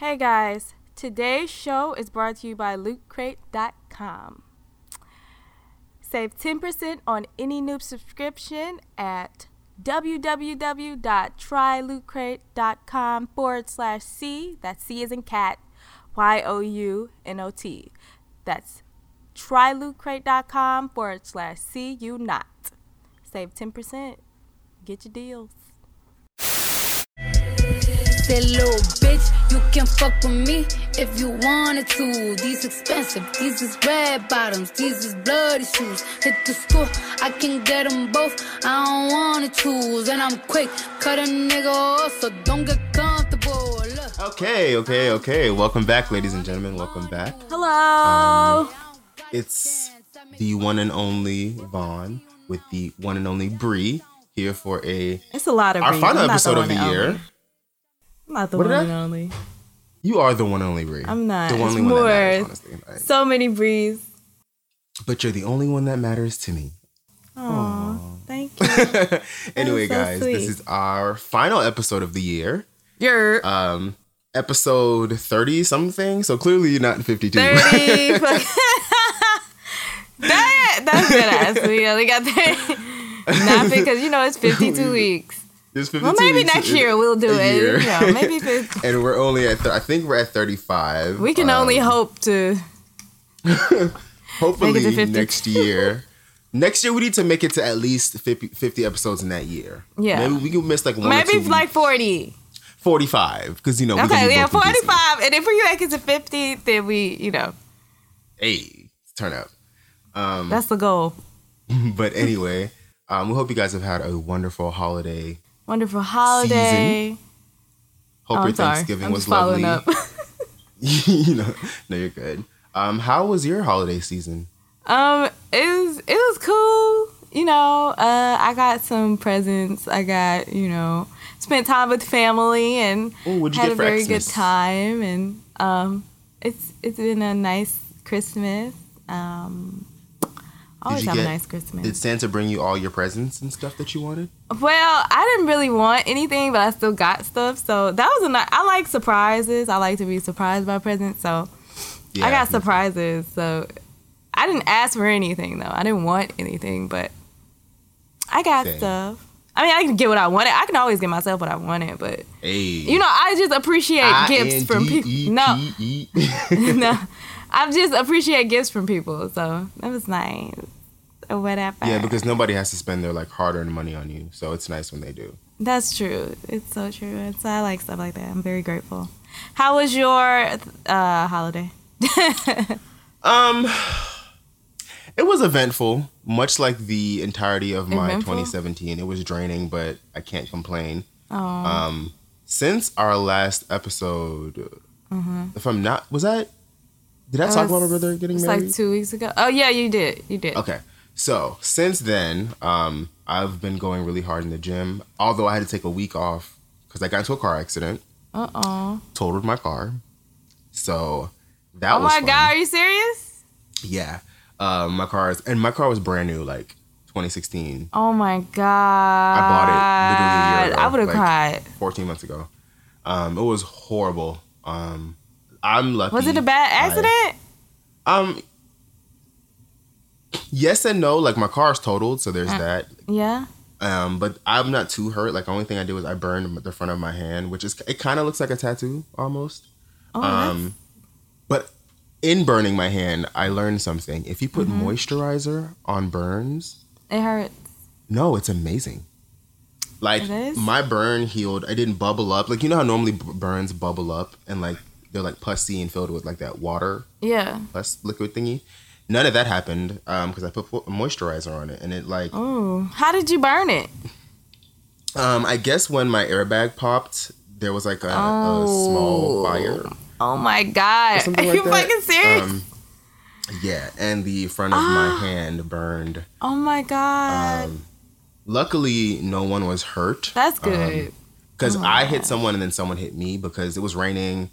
Hey guys, today's show is brought to you by LootCrate.com. Save 10% on any new subscription at www.trylootcrate.com forward slash C. That's C is in cat, Y O U N O T. That's trylootcrate.com forward slash C U not. Save 10%. Get your deals. That little bitch, you can fuck with me if you wanted to. These expensive, these is red bottoms, these is bloody shoes. Hit the school, I can get them both. I don't wanna choose, and I'm quick, cut a nigga off, so don't get comfortable. Look. Okay, okay, okay. Welcome back, ladies and gentlemen. Welcome back. Hello. Um, it's the one and only Vaughn with the one and only Bree here for a it's a lot of our Bree. final I'm episode of the and year. I'm not the What one and only. You are the one and only Bree. I'm not. the It's only one that more. matters, honestly. So many Brees. but you're the only one that matters to me. Aw, thank you. anyway, so guys, this is our final episode of the year. You're Um, episode thirty something. So clearly you're not fifty two. 30. that, that's good ass. We only got 30. Not because, you know, it's 52 weeks. There's 52 Well, maybe weeks next year we'll do it. year. You know, maybe and we're only at. Th- I think we're at thirty five. we can only hope to. Hopefully next year. next year we need to make it to at least 50, 50 episodes in that year. Yeah. Maybe we can miss like one or Maybe like 40. forty five because you know Okay, yeah, 45. And if we make it to 50, then we, you know, Hey, turn up. Um, that's the goal. but anyway, um, we hope you guys have had a wonderful holiday. Wonderful holiday. Hope Oh, your. Thanksgiving I'm was lovely. up. you know, no, you're good. Um, how was your holiday season? Um, it was it was cool. You know, uh, I got some presents. I got you know spent time with family and Ooh, had a very Xmas? good time. And um, it's it's been a nice Christmas. Um, always have a nice Christmas. Did Santa bring you all your presents and stuff that you wanted? Well, I didn't really want anything, but I still got stuff. So that was a nice. I like surprises. I like to be surprised by presents. So Yeah, I got surprises. So I didn't ask for anything though. I didn't want anything, but I got Same. stuff. I mean, I can get what I wanted. I can always get myself what I wanted, but Hey, you know, I just appreciate gifts from people. No, no, I just appreciate gifts from people. So that was nice. Or whatever. Yeah, because nobody has to spend their like hard-earned money on you, so it's nice when they do. That's true. It's so true. It's I like stuff like that. I'm very grateful. How was your uh, holiday? Um, it was eventful, much like the entirety of my Eventful? 2017. It was draining, but I can't complain. Oh, Um, since our last episode, if I'm not, was that? Did I talk about my brother getting it's married? like two weeks ago. Oh yeah, you did. You did. Okay. So since then, um, I've been going really hard in the gym. Although I had to take a week off because I got into a car accident, Uh oh. totaled my car. So that was Oh my fun. god, are you serious? Yeah. Um, my car is, and my car was brand new, like 2016, Oh my god. I bought it literally a year ago, I would have like- cried. 14 months ago. Um, it was horrible. Um, I'm lucky. Was it a bad I- accident? um, yes and no. Like my car's totaled, so there's Uh. that. yeah. Um, but I'm not too hurt. Like the only thing I did was I burned the front of my hand, which is it kind of looks like a tattoo almost. Oh, Um, but in burning my hand, I learned something. If you put Mm-hmm. moisturizer on burns, it hurts. no, it's amazing. Like It my burn healed. I didn't bubble up. Like you know how normally b- burns bubble up and like they're like pussy and filled with like that water Yeah. pus liquid thingy. None of that happened because I put mo- moisturizer on it and it like Oh, how did you burn it? um I guess when my airbag popped, there was like a, a Oh. small fire. Oh my god. Are you that. fucking serious? Um, yeah, and the front of my hand burned. oh my god. Um, luckily, no one was hurt. that's good. because Oh, I hit someone and then someone hit me because it was raining.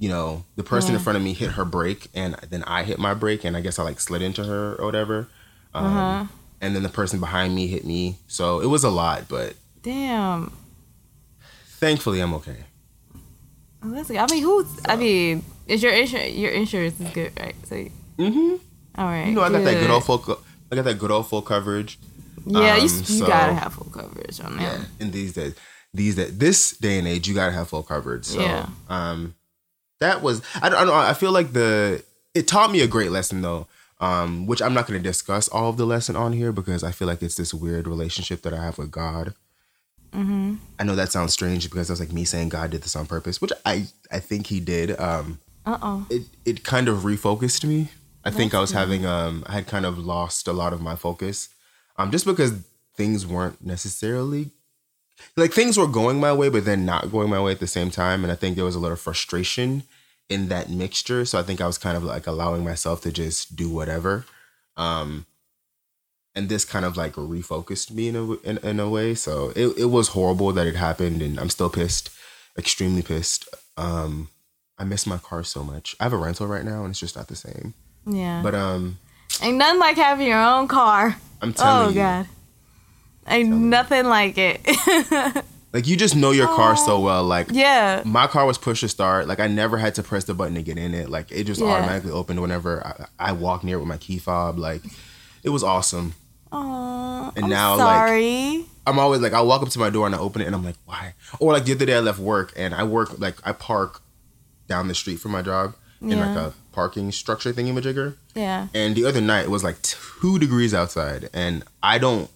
You know, the person in front of me hit her brake, and then I hit my brake, and I guess I like slid into her or whatever. Um, Uh-huh. And then the person behind me hit me, so it was a lot. But Damn. thankfully, I'm okay. Oh, that's good. I mean, who's? I mean, is your insurance? Your insurance is good, right? So, Mm-hmm. all right. You know, I got that good old full. Co- I got that good old full coverage. Yeah, you, um, you so- gotta have full coverage on Yeah. that. In these days, these days, this day and age, you gotta have full coverage. So, Yeah. um, that was. I don't, I don't. I feel like the it taught me a great lesson though. Um, which I'm not going to discuss all of the lesson on here because I feel like it's this weird relationship that I have with God. Mm-hmm. I know that sounds strange because that's like me saying God did this on purpose, which I I think He did. Um, Uh oh. it it kind of refocused me. I think I was having um I had kind of lost a lot of my focus. Um just because things weren't necessarily like things were going my way but then not going my way at the same time and I think there was a lot of frustration in that mixture so I think I was kind of like allowing myself to just do whatever. Um and this kind of like refocused me in a in, in a way so it it was horrible that it happened and I'm still pissed, extremely pissed. Um I miss my car so much. I have a rental right now and it's just not the same. Yeah. But um Ain't nothing like having your own car. I'm telling Oh you. Oh, God. Ain't nothing like it. Like you just know your car so oh, well. Like yeah. my car was push to start. Like I never had to press the button to get in it. Like it just Yeah. automatically opened whenever I, I walked near it with my key fob. Like it was awesome. Aw, And I'm now, like- sorry. I'm always like I walk up to my door and I open it and I'm like why? Or like the other day I left work and I work like I park down the street from my job in like a parking structure thingy majigger. yeah. And the other night it was like two degrees outside, and I don't,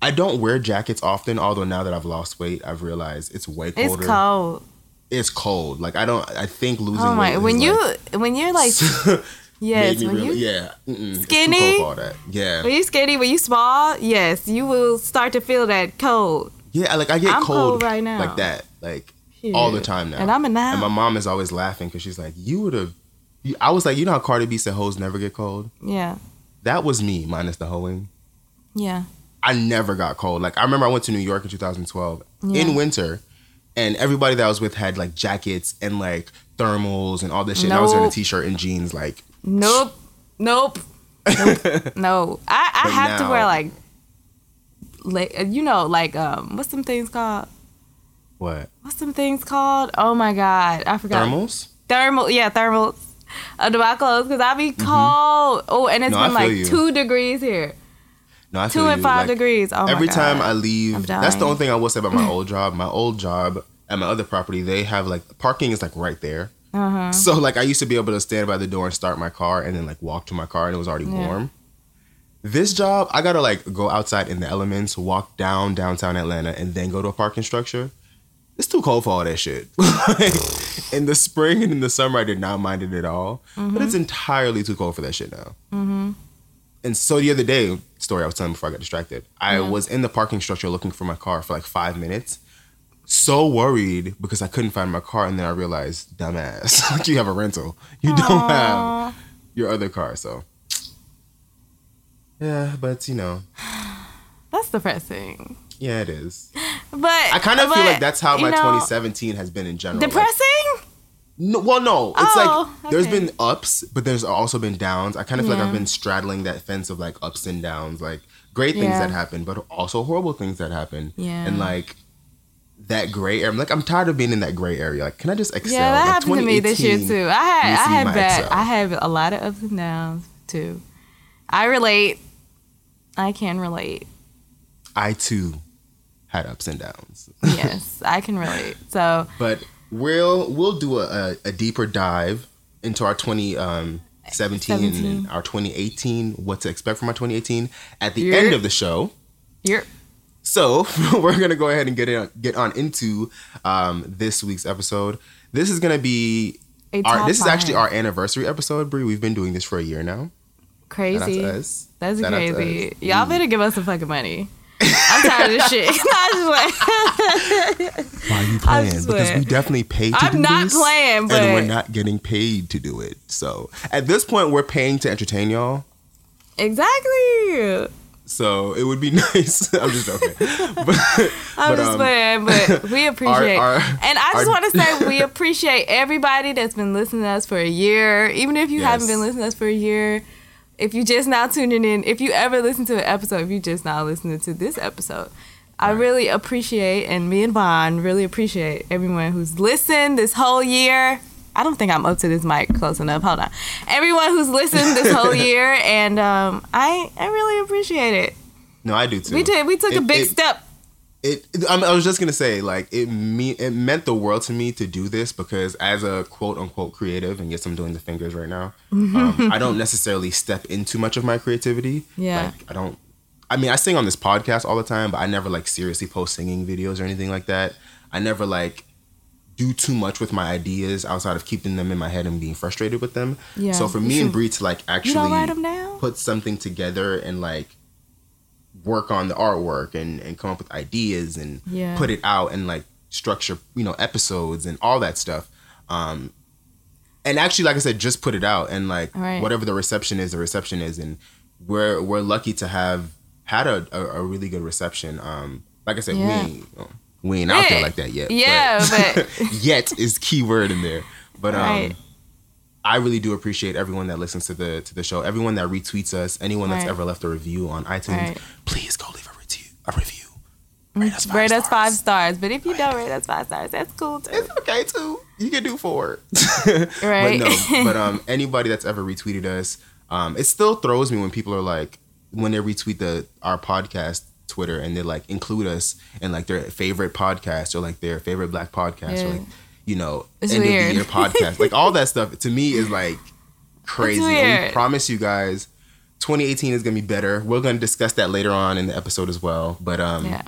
I don't wear jackets often. Although now that I've lost weight, I've realized it's way colder. It's cold. It's cold. Like I don't. I think losing Oh my! weight. When you like, when you're like yes, when really, you yeah, mm-mm, Skinny? cold for all that. Yeah, when you skinny, when you small, yes, you will start to feel that cold. yeah. Like I get cold, cold right now. like that, like all the time now. And I'm a now. And my mom is always laughing because she's like, "You would have." I was like, you know how Cardi B said hoes never get cold. Yeah, That was me minus the hoeing. yeah, I never got cold. Like I remember I went to New York in 2012 Yeah. in winter, and everybody that I was with had like jackets and like thermals and all this shit. And I was wearing a Nope. t-shirt and jeans. Like nope, nope, nope. no. I I But have to wear like, like you know, like um, what's some things called? what? What's some things called? Oh my god, I forgot. Thermals? Thermal, yeah, thermals under my clothes because I be cold. Oh, and it's Mm-hmm. No, been like you. two degrees here, No, I two and five Like, degrees. Oh my every god. time I leave, that's the only thing I will say about my old job. My old job at my other property, they have like parking is like right there. Uh-huh. So like I used to be able to stand by the door and start my car and then like walk to my car and it was already Yeah. warm. This job, I gotta like go outside in the elements, walk down downtown Atlanta, and then go to a parking structure. It's too cold for all that shit. like, in the spring and in the summer, I did not mind it at all. But it's entirely too cold for that shit now. Mm-hmm. And so the other day, story I was telling before I got distracted, I was in the parking structure looking for my car for like five minutes. So worried because I couldn't find my car, and then I realized, dumbass, like you have a rental, you don't have your other car. So yeah, but you know, That's depressing. yeah, it is. But I kind of feel like that's how my know, 2017 has been in general. Like, Depressing? No, well, no, it's Oh, like there's okay. been ups, but there's also been downs. I kind of feel like I've been straddling that fence of like ups and downs, like great things Yeah. that happen, but also horrible things that happen. Yeah. and like that gray area. I'm like, I'm tired of being in that gray area. Like, can I just excel? Yeah, that Like, happened to me this year too. I had I had bad Excel. I had a lot of ups and downs too. I relate. I can relate. I too had ups and downs, Yes, I can relate. So but we'll we'll do a, a, deeper dive into our 2017 17. and our 2018. What to expect from our 2018 at the end of the show. you're So we're gonna go ahead and get it get on into um, this week's episode. This is gonna be our, this is actually our anniversary episode, Brie. We've been doing this for a year now. Crazy. That's Shout out to crazy. Y'all better give us some fucking money. I'm tired of this shit. I just like, Why are you I'm playing? Because we definitely paid to I'm do not this, playing, and we're not getting paid to do it. So at this point, we're paying to entertain y'all. exactly. So it would be nice. I'm just joking. But, I'm but, just um, playing, but we appreciate. our- and I just want to say we appreciate everybody that's been listening to us for a year. Even if you haven't been listening to us for a year, if you just now tuning in, if you ever listen to an episode, if you just now listening to this episode, I really appreciate, and me and Vaughn really appreciate everyone who's listened this whole year. I don't think I'm up to this mic close enough. Hold on. Everyone who's listened this whole year, and um, I I really appreciate it. No, I do too. We did. We took a big it- step. It I, mean, I was just gonna say like it me it meant the world to me to do this because as a quote unquote creative and yes i'm doing the fingers right now um, i don't necessarily step into much of my creativity Yeah. like i don't i mean i sing on this podcast all the time but i never like seriously post singing videos or anything like that i never like do too much with my ideas outside of keeping them in my head and being frustrated with them Yeah. so for me and Bree to like actually put something together and like work on the artwork and, and come up with ideas and Yeah. put it out and like structure you know episodes and all that stuff um and actually like i said just put it out and like Right. whatever the reception is the reception is and we're we're lucky to have had a, a, a really good reception um like i said Yeah. we we ain't out there like that yet Yeah, but- yet is key word in there but um Right. I really do appreciate everyone that listens to the to the show, everyone that retweets us, anyone that's Right. ever left a review on iTunes. Right. Please go leave a review. A review. Rate us five Rate us stars. five stars. But if you don't rate us five stars, that's cool too. It's okay too. You can do four. Right. But no. But um, anybody that's ever retweeted us, um, it still throws me when people are like when they retweet the our podcast Twitter and they like include us in like their favorite podcast or like their favorite black podcast or like you know It's end weird. of the year podcast. like all that stuff to me is like crazy. And we promise you guys. 2018 is gonna be better. We're gonna discuss that later on in the episode as well. But um, Yeah.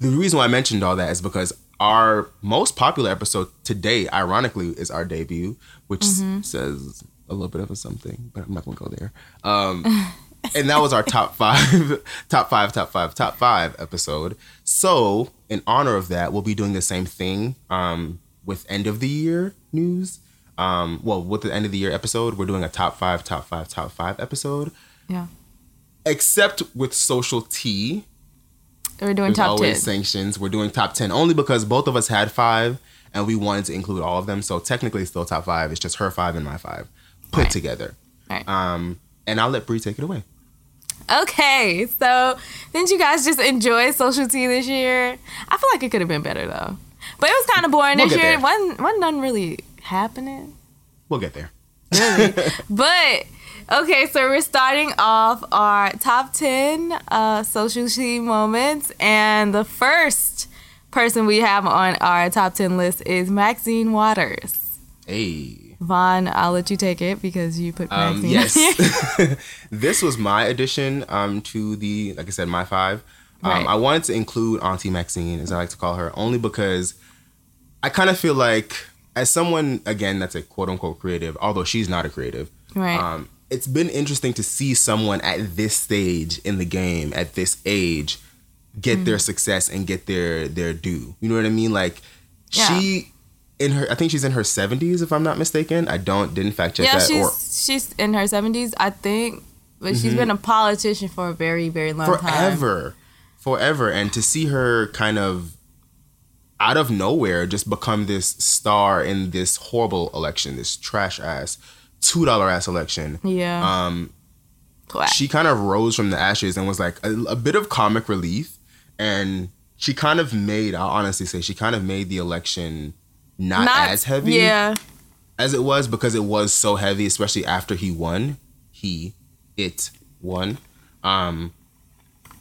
the reason why I mentioned all that is because our most popular episode today, ironically, is our debut, which Mm-hmm. says a little bit of a something, but I'm not gonna go there. Um, and that was our top five, top five, top five, top five episode. So, in honor of that, we'll be doing the same thing um, with end of the year news. Um, well, with the end of the year episode, we're doing a top five, top five, top five episode. Yeah. Except with social tea, We're doing there's top always 10. sanctions. We're doing top ten only because both of us had five and we wanted to include all of them. So technically, it's still top five. It's just her five and my five put Right. together. Right. Um, and I'll let Bree take it away. Okay, so didn't you guys just enjoy social tea this year? I feel like it could have been better though, but it was kind of boring We'll this year. there. Wasn't wasn't nothing really happening. We'll get there. But okay, so we're starting off our top ten uh, social tea moments, and the first person we have on our top ten list is Maxine Waters. Hey. Vaughn, I'll let you take it because you put Um, Maxine. yes. this was my addition um, to the, like I said, my five. Um, Right. I wanted to include Auntie Maxine, as I like to call her, only because I kind of feel like, as someone, again, that's a quote unquote creative, although she's not a creative, Right. um, it's been interesting to see someone at this stage in the game, at this age, get Mm-hmm. their success and get their their due. You know what I mean? Like Yeah. she in her I think she's in her 70s if I'm not mistaken. I don't didn't fact check yeah, that she's or she's in her seventies, I think, but she's been a politician for a very very long time. forever forever and to see her kind of out of nowhere just become this star in this horrible election this trash ass two dollar ass election Yeah. um Quack. she kind of rose from the ashes and was like a, a bit of comic relief and she kind of made i'll honestly say she kind of made the election not, as heavy Yeah. as it was because it was so heavy, especially after he won. He, it won. Um,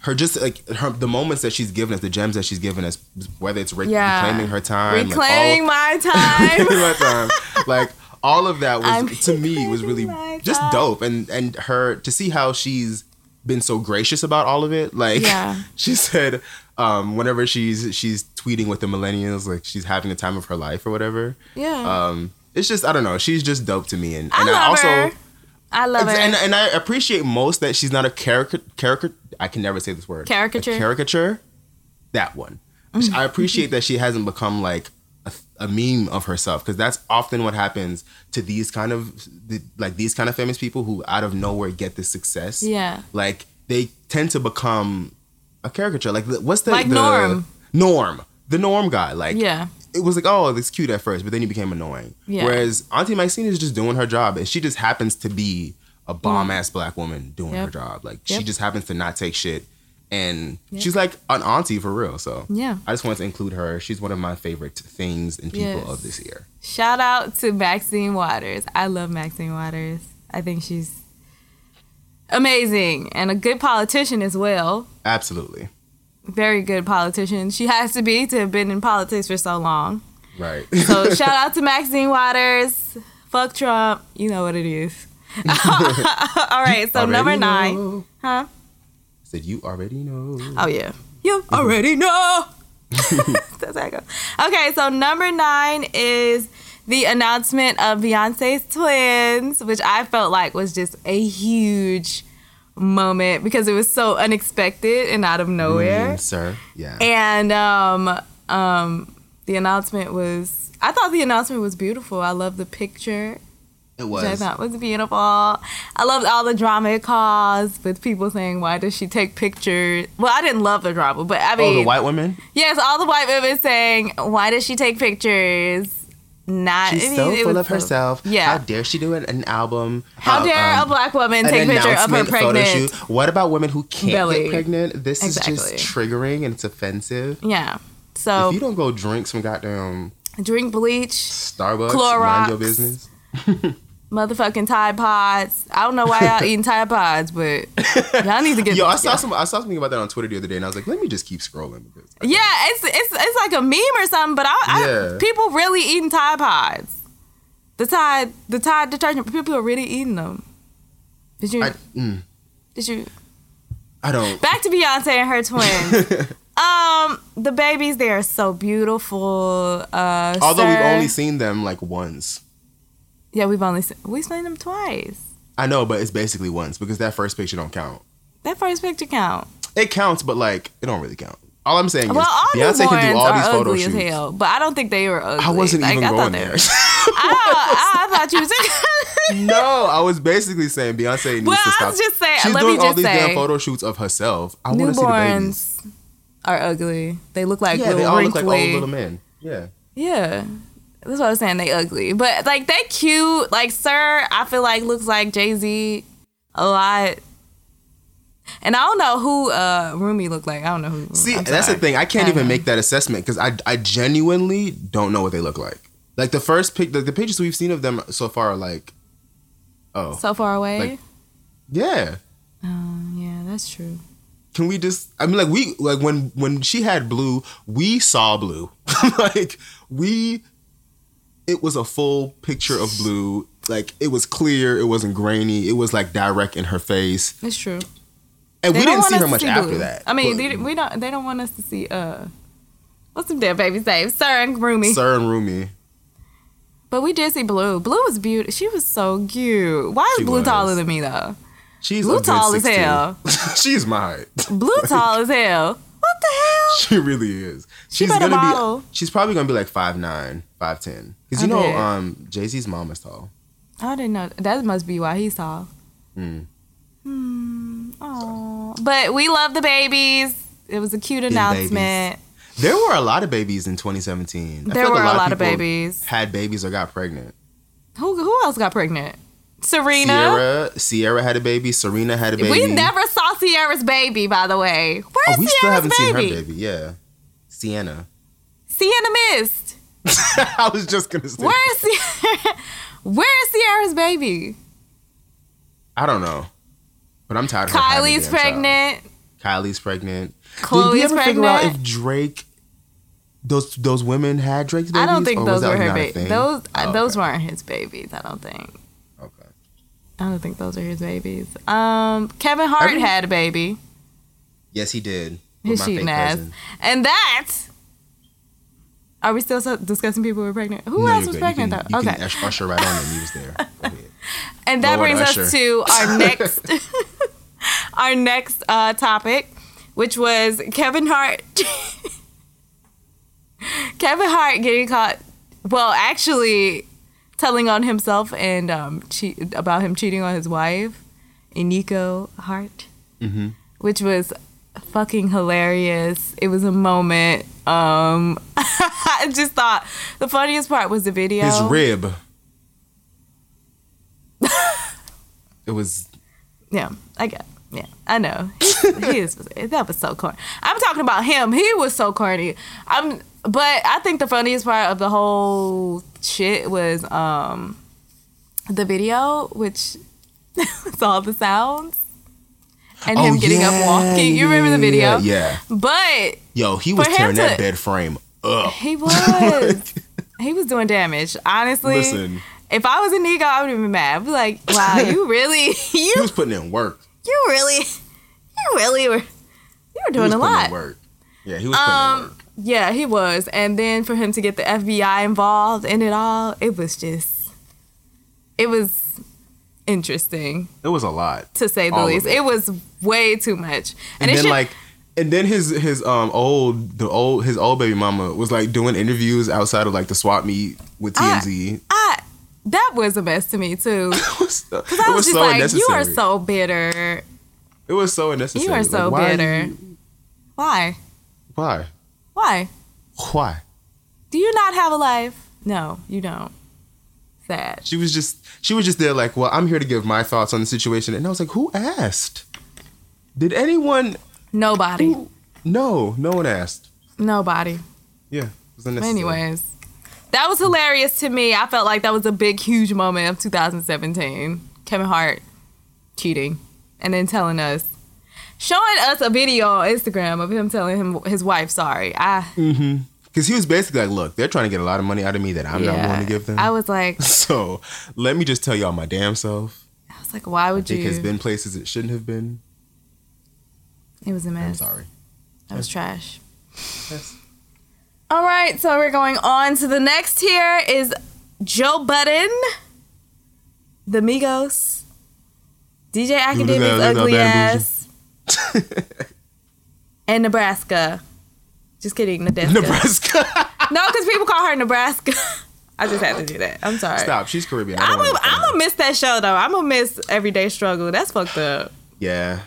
her just like her the moments that she's given us, the gems that she's given us, whether it's re- Yeah. reclaiming her time, Reclaiming my like all, time. reclaiming my time, like all of that was I'm to me was really just time. dope, and and her to see how she's been so gracious about all of it. Like Yeah. she said, um, whenever she's she's tweeting with the millennials, like she's having the time of her life or whatever. yeah. Um, it's just I don't know. She's just dope to me, and, I and love I also her. I love her. and, and I appreciate most that she's not a caricature. Caricature. I can never say this word. Caricature? A caricature. That one. I appreciate that she hasn't become like a, a meme of herself because that's often what happens to these kind of the, like these kind of famous people who out of nowhere get this success. Yeah. Like they tend to become a caricature. Like what's the Like the, Norm. Norm. The Norm guy. Like yeah. it was like, oh, it's cute at first, but then he became annoying. Yeah. Whereas Auntie Maxine is just doing her job, and she just happens to be a bomb ass black woman doing her Mm. Job. Like Yep. she just happens to not take shit and she's like an auntie for real. So Yeah. I just wanted to include her. She's one of my favorite things and people Yes. of this year. Shout out to Maxine Waters. I love Maxine Waters. I think she's amazing and a good politician as well. Absolutely. Very good politician. She has to be to have been in politics for so long. Right. So shout out to Maxine Waters. Fuck Trump. You know what it is. All right, so number nine. know. Huh? Said you already know. Oh yeah. You already know. That's how I go. Okay, so number nine is the announcement of Beyonce's twins, which I felt like was just a huge moment because it was so unexpected and out of nowhere. Mm, sir. Yeah. And um um the announcement was I thought the announcement was beautiful. I love the picture. It Which I was. thought was beautiful. I loved all the drama it caused with people saying, "Why does she take pictures?" Well, I didn't love the drama, but I mean, Oh, the white women? yes, all the white women saying, "Why does she take pictures?" Not She's I mean, so full was of herself. Yeah. How dare she do an, an album? How uh, dare um, a black woman take a picture of her pregnant? shoot? What about women who can't belly. get pregnant? This Exactly. is just triggering and it's offensive. Yeah. So if you don't go drink some goddamn drink bleach, Starbucks, Clorox. mind your business. motherfucking Tide Pods. I don't know why y'all eating Tide Pods, but y'all need to get. Yo, I saw some. I saw something about that on Twitter the other day, and I was like, let me just keep scrolling because Yeah, it's it's it's like a meme or something, but I, I Yeah. people really eating Tide Pods. The Tide the Tide detergent, people are really eating them. Did you I, mm, did you I don't. back to Beyonce and her twins? um, the babies they are so beautiful. Uh, Although we've only seen them like once. Yeah, we've only seen, we've seen them twice. I know, but it's basically once because that first picture don't count. That first picture count. It counts, but like it don't really count. All I'm saying Well, is all Beyonce can do all are these photo ugly shoots. as hell, but I don't think they were ugly. I wasn't Like, even I going they there. were- I, I thought you was. no, I was basically saying Beyonce needs Well, to I stop. was just saying- She's doing all these damn photo shoots of herself. I want to see the babies. Newborns are ugly. They look like Yeah, they little all wrinkly. look like old little men. Yeah. Yeah. That's what I was saying. They ugly. But like they cute. Like Sir, I feel like looks like Jay Z a lot. And I don't know who uh Rumi looked like. I don't know who See, that's the thing. I can't I even know. make that assessment because I, I genuinely don't know what they look like. Like the first pic, the, the pictures we've seen of them so far are like, oh, So far away. Like- yeah. oh, yeah, that's true. Can we just? I mean, like we like when when she had blue, we saw blue. like we, it was a full picture of blue. Like it was clear. It wasn't grainy. It was like direct in her face. It's true. And They we didn't see her much see after Blue. that. I mean, they, we don't. They don't want us to see. Uh, what's them damn babies' name? Sir and Rumi. Sir and Rumi. But we did see Blue. Blue was beautiful. She was so cute. Why is She Blue was. taller than me though? She's Blue tall as hell. She's my height. Blue tall as hell. The hell? She really is. She's better gonna model. be. She's probably gonna be like 5'9", 5'10". Because you I know, bet. um, Jay Z's mom is tall. I didn't know. That must be why he's tall. Mm. Hmm. Aw. But we love the babies. It was a cute announcement. There were a lot of babies in 2017. I There feel like were a lot of people babies. Had babies or got pregnant. Who who else got pregnant? Serena. Ciara, Ciara had a baby. Serena had a baby. We never saw Ciara's baby, by the way. Where's Oh, we Ciara's still haven't baby? seen her baby. Yeah, Sienna. Sienna missed. I was just gonna say. Where's Ciara? Where's Ciara's baby? I don't know, but I'm tired. of her having a Kylie's damn child. pregnant. Kylie's pregnant. Did we Khloé's ever figure out pregnant. if Drake, those those women had Drake's babies? I don't think those were her babies. Those Oh, those okay. weren't his babies. I don't think. I don't think those are his babies. Um, Kevin Hart Every- had a baby. Yes, he did. His cheating ass. cousin. And that. Are we still discussing people who were pregnant? Who No, else was good. pregnant can, though? You Okay. can usher right on him. He was there. And that Lord brings us to our next our next uh, topic, which was Kevin Hart. Kevin Hart getting caught. Well, actually, telling on himself and um, cheat about him cheating on his wife, Eniko Hart, Mm-hmm. which was fucking hilarious. It was a moment. Um, I just thought the funniest part was the video. His rib. it was Yeah, I get. Yeah, I know. he is. That was so corny. I'm talking about him. He was so corny. I'm. But I think the funniest part of the whole shit was um the video, which it's all the sounds and him Oh, getting yeah, up walking. You remember the video? Yeah. But Yo, he was him tearing that bed frame up. he was. he was doing damage. Honestly. Listen, If I was a nigga, I would have been mad. I'd be like, wow, you really, he you, was putting in work. you really, you really were, you were He doing a lot. in work. Yeah, he was putting in Um, work. Yeah, he was. And then for him to get the FBI involved in it all, it was just, it was interesting It was a lot. to say the All least. it. It. was way too much. And, it then should- like and then his his um old the old his old baby mama was like doing interviews outside of like the swap meet with I- TMZ. I, that was a mess to me too. it was, I it was, just so like, unnecessary. you are so bitter. It was so unnecessary. You are Like, so why are bitter. you- Why? why? Why? Why? Do you not have a life? No, you don't. Sad. She was just she was just there like, well, I'm here to give my thoughts on the situation, and I was like, who asked? Did anyone? Nobody. No, no one asked. Nobody. Yeah, it was unnecessary. Anyways, that was hilarious to me. I felt like that was a big, huge moment of 2017. Kevin Hart cheating and then telling us, showing us a video on Instagram of him telling him his wife sorry. I mm-hmm. because he was basically like, look, they're trying to get a lot of money out of me that I'm not yeah. willing to give them. I was like, so let me just tell y'all my damn self. I was like, why would Dick you? has been places it shouldn't have been. it was a I'm mess. sorry. That was trash. Yes. All right, so we're going on to the next here is Joe Budden, the Migos, DJ Akademiks' ugly that ass, and Nebraska. Just kidding, Nebraska. Nebraska. No, because people call her Nebraska. I just had to do that. I'm sorry. Stop. She's Caribbean. I'm gonna miss that show though. I'm gonna miss Everyday Struggle. That's fucked up. Yeah.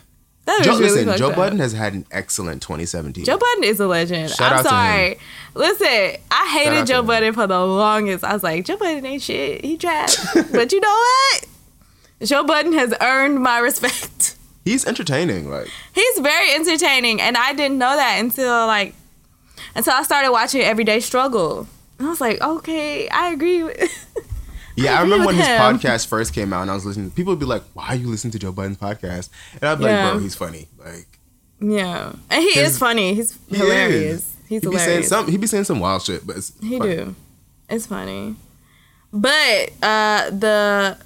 That Joe, really listen, Joe up. Budden has had an excellent 2017. Joe Budden is a legend. Shout I'm out to sorry. Listen, I hated Joe. Budden for the longest. I was like, Joe Budden ain't shit. He trash. but you know what? Joe Budden has earned my respect. He's entertaining. Like, He's very entertaining, and I didn't know that until like until I started watching Everyday Struggle. And I was like, okay, I agree. With yeah, I, agree remember when with his podcast first came out and I was listening. People would be like, why are you listening to Joe Budden's podcast? And I'd be Yeah. like, bro, he's funny. Like, yeah, and he is funny. He's he hilarious. is. He's He'd be saying some. he'd be saying some wild shit, but it's He funny. do. It's funny. But uh the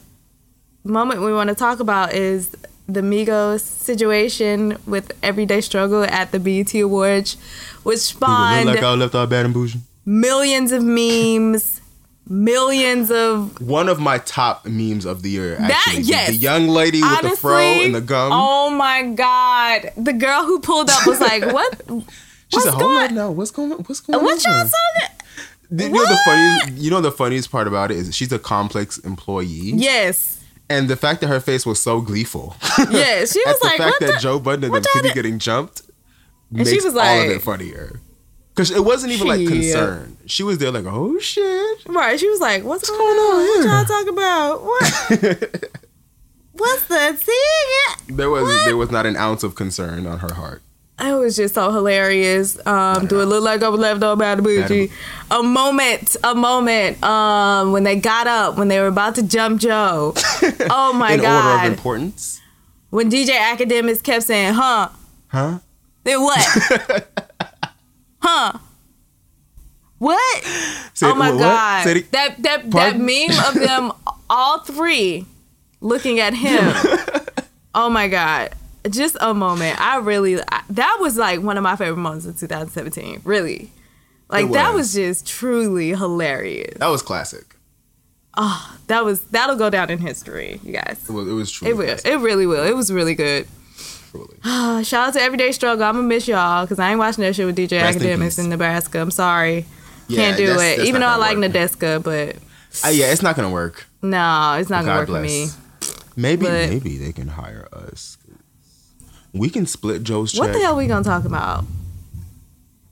moment we want to talk about is the Migos situation with Everyday Struggle at the BET Awards, which spawned like I left out bad and bougie. millions of memes, millions of One of my top memes of the year. That- Actually, yes. the young lady with the fro and the gum. Oh my god. The girl who pulled up was like, "What she what's said, "Hold going- on now, what's going? What's going what on?" y'all saying?" You know the funniest. You know the funniest part about it is she's a complex employee, Yes. And the fact that her face was so gleeful. Yes. She was the like, fact "What that the-" Joe Budden and them could be getting jumped And makes she was all of like- it funnier. Because it wasn't even like concern. She was there like, oh shit. Right. She was like, "What's, going going on? on What y'all talking about? What? What's the thing?" There was What? there was not an ounce of concern on her heart. It was just so hilarious. Um, do it look like I was left on bad bougie? A moment, a moment. Um, when they got up, when they were about to jump Joe. Oh my In order of god! importance. When DJ Akademiks kept saying, "Huh," Huh? then what? huh? What? Say- oh my what? god! Say it- that that that meme of them all three looking at him. oh my god! Just a moment. I really I, that was like one of my favorite moments of 2017. Really, like It that was. was just truly hilarious. that was classic. Oh, that was that'll go down in history, you guys. It was it was truly It will. classic, It really will. It was really good. truly. Shout out to Everyday Struggle. I'm gonna miss y'all because I ain't watching that shit with DJ Rest Akademiks peace. in, Nebraska. I'm sorry, Yeah, can't do that's- it. that's Even though I like work. Nadeska, but Uh, yeah, it's not gonna work. no, it's not gonna work for me. Maybe But- maybe they can hire us. We can split Joe's check. What the hell we gonna talk about?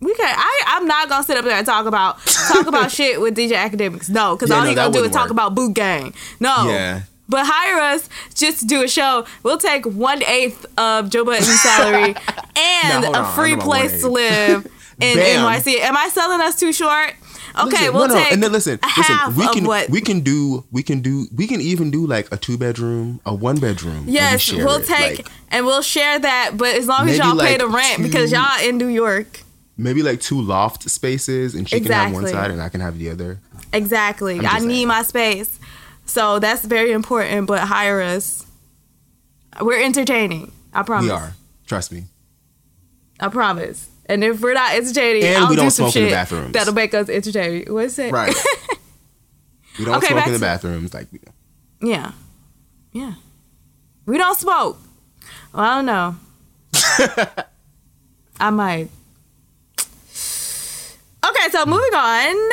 We can. I. I'm not gonna sit up there and talk about talk about shit with DJ Akademiks. No, because Yeah, all no, he gonna do is wouldn't talk about boot gang. No. Yeah. But hire us just to do a show. We'll take one eighth of Joe Budden's salary and a free place to live in Bam. NYC. Am I selling us too short? Okay, Listen, we'll no, no, take and then listen, half listen. We can what. we can do we can do we can even do like a two bedroom, a one bedroom. we yes, we'll it, take like, and we'll share that. But as long as y'all pay the rent, because y'all in New York. maybe like two loft spaces, and she can have one side and I can have the other. Exactly. I'm need my space. So that's very important, but hire us. We're entertaining. I promise. We are. Trust me. I promise. And if we're not entertaining, And I'll we do don't some smoke in the shit bathrooms. that'll make us entertaining. What's it? Right. we don't Okay, smoke in the bathrooms. Like Yeah. Yeah. We don't smoke. Well, I don't know. I might. Okay, so hmm. moving on.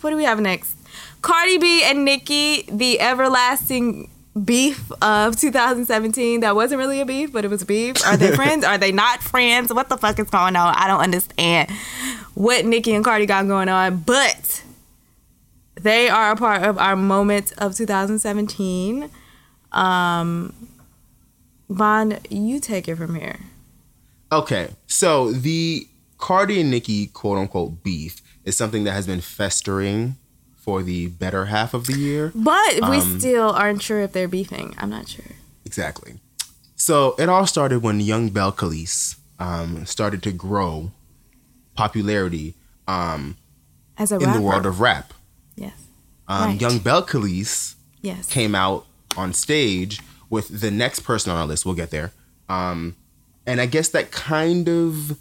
What do we have next? Cardi B and Nicki, the everlasting beef of 2017. That wasn't really a beef, but it was a beef. Are they friends? Are they not friends? What the fuck is going on? I don't understand what Nicki and Cardi got going on, but they are a part of our moments of 2017. Um, Vaughn, you take it from here. Okay, so the Cardi and Nicki quote unquote beef is something that has been festering for the better half of the year. But we Um, still aren't sure if they're beefing. I'm not sure. Exactly. So it all started when Young Belcalis um, started to grow popularity um, As a in rapper. the world of rap. yes. Um, Right. Young Belcalis Yes. came out on stage with the next person on our list. We'll get there. Um, and I guess that kind of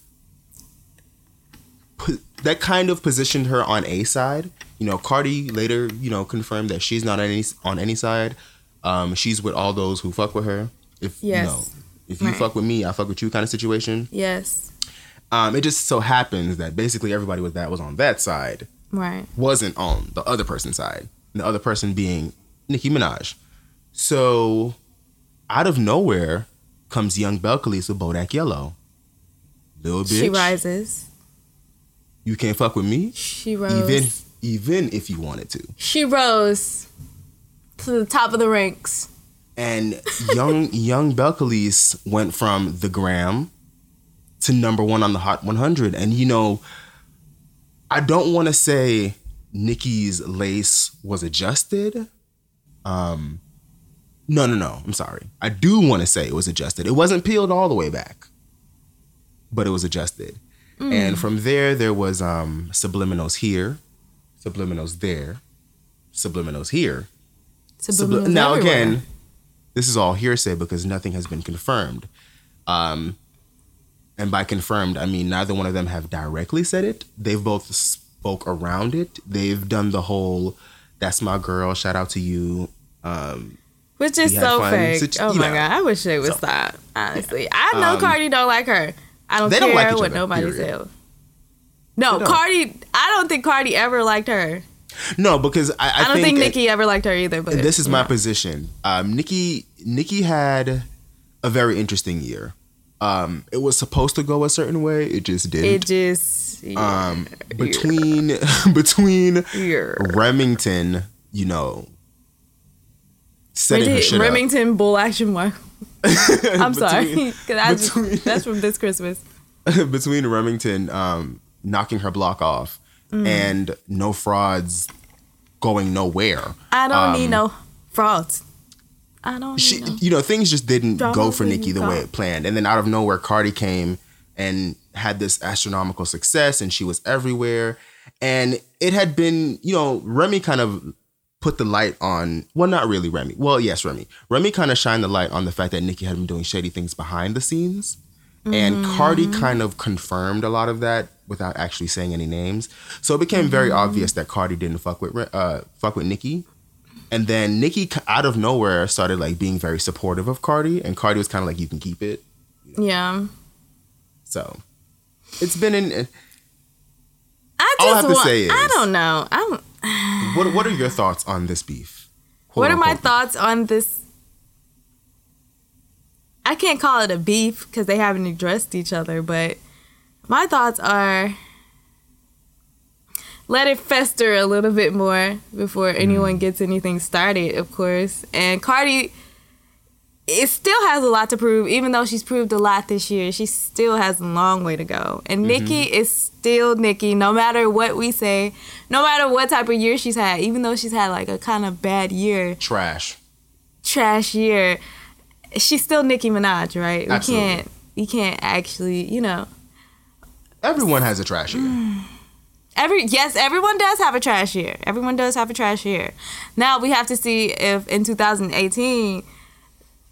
that kind of positioned her on a side. You know, Cardi later, you know, confirmed that she's not on any on any side. Um, she's with all those who fuck with her. If Yes. you know, if you Right. fuck with me, I fuck with you, kind of situation. Yes. Um, it just so happens that basically everybody with that was on that side Right. wasn't on the other person's side. And the other person being Nicki Minaj. So out of nowhere comes young Belcalis with Bodak Yellow. Little bitch. She rises. You can't fuck with me. She rose. Even even if you wanted to. she rose to the top of the ranks. And young young Belcalis went from the gram to number one on the Hot 100. And you know, I don't want to say Nicki's lace was adjusted. Um, no, no, no. I'm sorry. I do want to say it was adjusted. It wasn't peeled all the way back, but it was adjusted. And from there, there was um, subliminals here, subliminals there, subliminals here. Subliminals Subli- now everywhere. again, this is all hearsay because nothing has been confirmed. Um, and by confirmed, I mean neither one of them have directly said it. They've both spoke around it. They've done the whole "That's my girl." Shout out to you. Um, Which is so fake. Oh my know. god, I wish they would So- stop. Honestly, I know Um, Cardi don't like her. I don't they care don't like what other, nobody period. says. No. Cardi. I don't think Cardi ever liked her. no, because I, I, I, don't think, it- Nicki ever liked her either. But this is my yeah. position. Um, Nicki Nicki had a very interesting year. Um, it was supposed to go a certain way. It just didn't. It just yeah, um, between between yeah. Remington, you know, setting her Remington, shit Remington Bull Action One. I'm sorry, Between- 'Cause I just- that's from this Christmas. between Remington um, knocking her block off Mm. and no frauds going nowhere. I don't need Um, no frauds. I don't She, need no. you know, things just didn't go for Nicki the way it planned. And then out of nowhere, Cardi came and had this astronomical success, and she was everywhere. And it had been, you know, Remy kind of put the light on. Well, not really Remy. Well, yes, Remy. Remy kind of shined the light on the fact that Nicki had been doing shady things behind the scenes. And Cardi mm-hmm. kind of confirmed a lot of that without actually saying any names. So it became very mm-hmm. obvious that Cardi didn't fuck with uh, fuck with Nicki. And then Nicki, c- out of nowhere, started like being very supportive of Cardi, and Cardi was kind of like, "You can keep it." Yeah, So it's been in. Eh, I All I just have to want. say I don't know. I don't. What What are your thoughts on this beef? What are my Quote-unquote thoughts on this? I can't call it a beef because they haven't addressed each other, but my thoughts are let it fester a little bit more before Mm. anyone gets anything started, of course. And Cardi it still has a lot to prove, even though she's proved a lot this year. She still has a long way to go. And Mm-hmm. Nicki is still Nicki, no matter what we say, no matter what type of year she's had, even though she's had like a kind of bad year, Trash. trash year, she's still Nicki Minaj, right? We Absolutely. can't we can't actually, you know. Everyone has a trash year. Mm. Every yes, everyone does have a trash year. Everyone does have a trash year. Now we have to see if in 2018,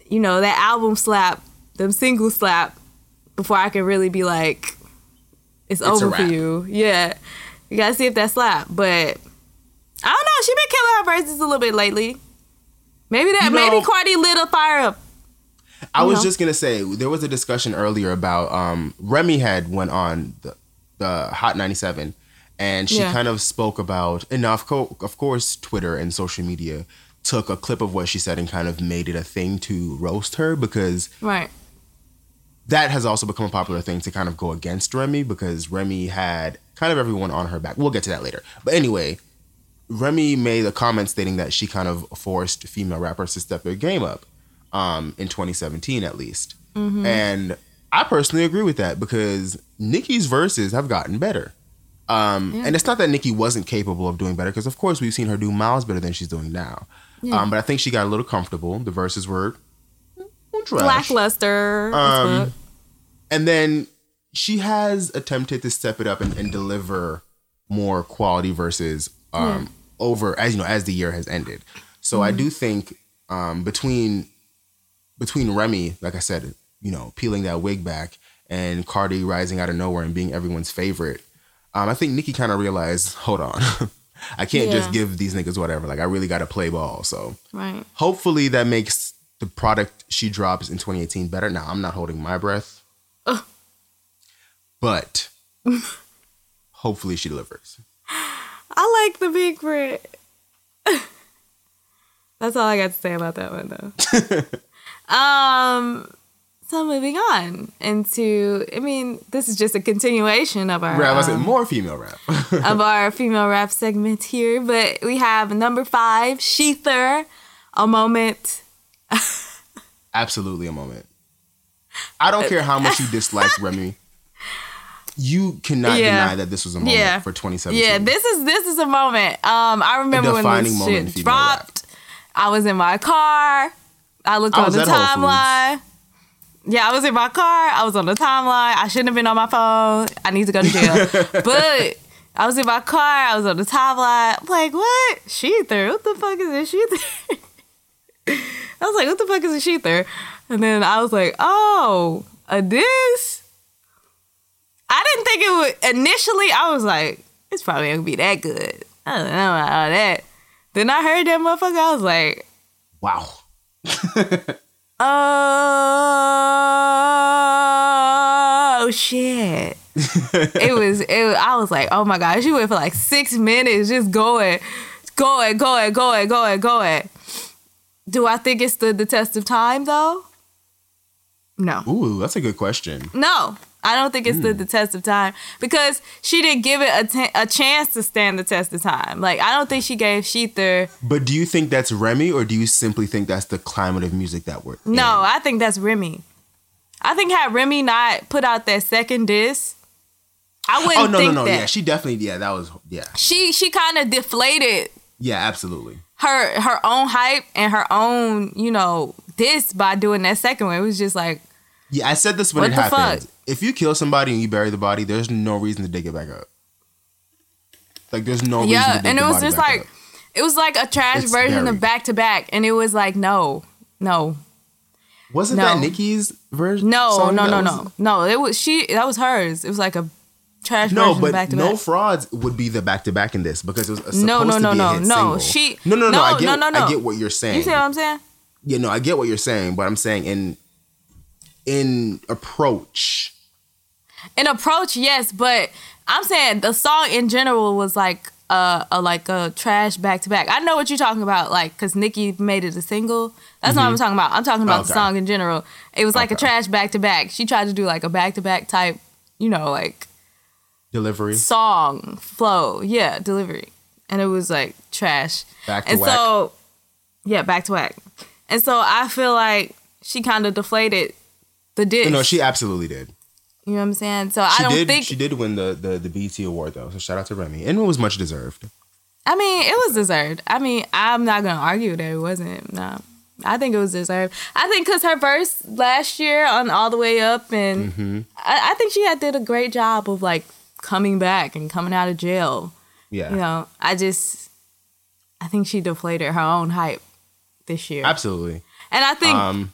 you know, that album slap, them single slap, before I can really be like, it's, a over for you. Yeah, you gotta see if that slap. But I don't know. She been killing her verses a little bit lately. Maybe that. You know- maybe Cardi lit a fire up. I was know. just gonna say there was a discussion earlier about um, Remy had went on the, the Hot 97, and she Yeah. kind of spoke about and now of, co- of course Twitter and social media took a clip of what she said and kind of made it a thing to roast her because Right. that has also become a popular thing to kind of go against Remy because Remy had kind of everyone on her back. We'll get to that later. But anyway, Remy made a comment stating that she kind of forced female rappers to step their game up um, in 2017, at least. And I personally agree with that because Nicki's verses have gotten better. Um, And it's not that Nicki wasn't capable of doing better because, of course, we've seen her do miles better than she's doing now. Um, but I think she got a little comfortable. The verses were trash. Lackluster. Um. And then she has attempted to step it up and, and deliver more quality verses um, over as you know as the year has ended. So I do think um, between between Remy, like I said, you know, peeling that wig back and Cardi rising out of nowhere and being everyone's favorite, um, I think Nicki kind of realized, hold on, I can't just give these niggas whatever. Like I really got to play ball. So Right. hopefully that makes the product she drops in 2018 better. Now I'm not holding my breath, but hopefully she delivers. I like the big print. That's all I got to say about that one, though. Um, so moving on into, I mean, this is just a continuation of our Rap, I said um, more female rap. of our female rap segment here, but we have number five, Shether, a moment. Absolutely a moment. I don't care how much you dislike Remy. You cannot Yeah. deny that this was a moment Yeah. for 2017. Yeah, this is this is a moment. Um, I remember when this shit female rap. dropped. I was in my car. I looked I on the at Whole Foods. timeline. Yeah, I was in my car. I was on the timeline. I shouldn't have been on my phone. I need to go to jail. but I was in my car. I was on the timeline. I'm like, what? Shether? What the fuck is this Shether? I was like, what the fuck is a Shether? And then I was like, oh, a diss? I didn't think it would. Initially, I was like, it's probably gonna be that good. I don't know about all that. Then I heard that motherfucker. I was like, Wow. oh shit. it was. It. was- I was like, oh my gosh, you went for like six minutes, just going, going, going, going, going, going. Do I think it stood the test of time though? No. Ooh, that's a good question. No, I don't think it stood hmm. the test of time because she didn't give it a, t- a chance to stand the test of time. Like I don't think she gave Shether. But do you think that's Remy or do you simply think that's the climate of music that we're in? No, I think that's Remy. I think had Remy not put out that second disc, I wouldn't Oh no no think no that. yeah she definitely yeah that was yeah she she kind of deflated yeah absolutely her her own hype and her own you know disc by doing that second one. It was just like yeah I said this when What it happened fuck? if you kill somebody and you bury the body there's no reason to dig it back up like there's no reason to dig. yeah, and it was just like up. it was like a trash It's version buried. of back to back, and it was like no, no, wasn't no. that Nicki's version No, song no, no, was- no, no. It was she. That was hers. It was like a trash No, version but back to back. no frauds would be the back to back in this because it was supposed No, no, to no, be a no, hit no. single. She- no, no, no, no, I get, no, no, no. I get what you're saying. You see what I'm saying? yeah, no, I get what you're saying, but I'm saying in in approach, In approach, yes, but I'm saying the song in general was like a, a like a trash back to back. I know what you're talking about, like because Nicki made it a single. That's not what I'm talking about. I'm talking about the Mm-hmm. Song in general. It was like a trash back to back. She tried to do like a back to back type, you know, like Delivery. song flow, yeah, delivery, and it was like trash. Back to back. and whack. so, yeah, back to whack. And so I feel like she kind of deflated the dish. No, she absolutely did. you know what I'm saying? So She I don't did. think. she did win the, the the BET award though. So shout out to Remy, and it was much deserved. I mean, it was deserved. I mean, I'm not gonna argue that it wasn't. No, I think it was deserved. I think because her verse last year on All the Way Up, and Mm-hmm. I, I think she had did a great job of like coming back and coming out of jail. Yeah, You know, I just, I think she deflated her own hype this year, absolutely. and I think Um.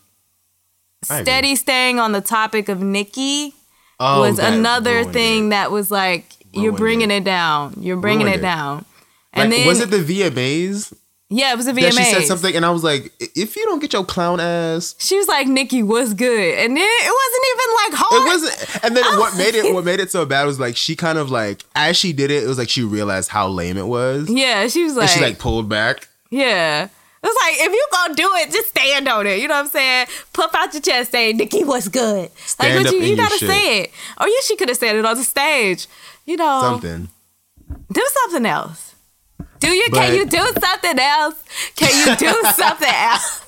Steady staying on the topic of Nicki oh, was another thing it. that was like you're bringing it. it. down, you're bringing Ruined it, down, and Like, then was it the VMAs yeah, it was a VMA. she said something, and I was like, if you don't get your clown ass, She was like, Nicki was good. And then it wasn't even like hard. it wasn't. And then what made it what made it so bad was like she kind of like as she did it, it was like she realized how lame it was, yeah, she was and like, she like pulled back. yeah. It was like, if you gonna do it, just stand on it. You know what I'm saying? Puff out your chest, say, Nicki was good. Stand like, you, you gotta shit. say it. Or you, she could have said it on the stage. You know, Something. do something else. Do you, But- can you do something else? Can you do something else?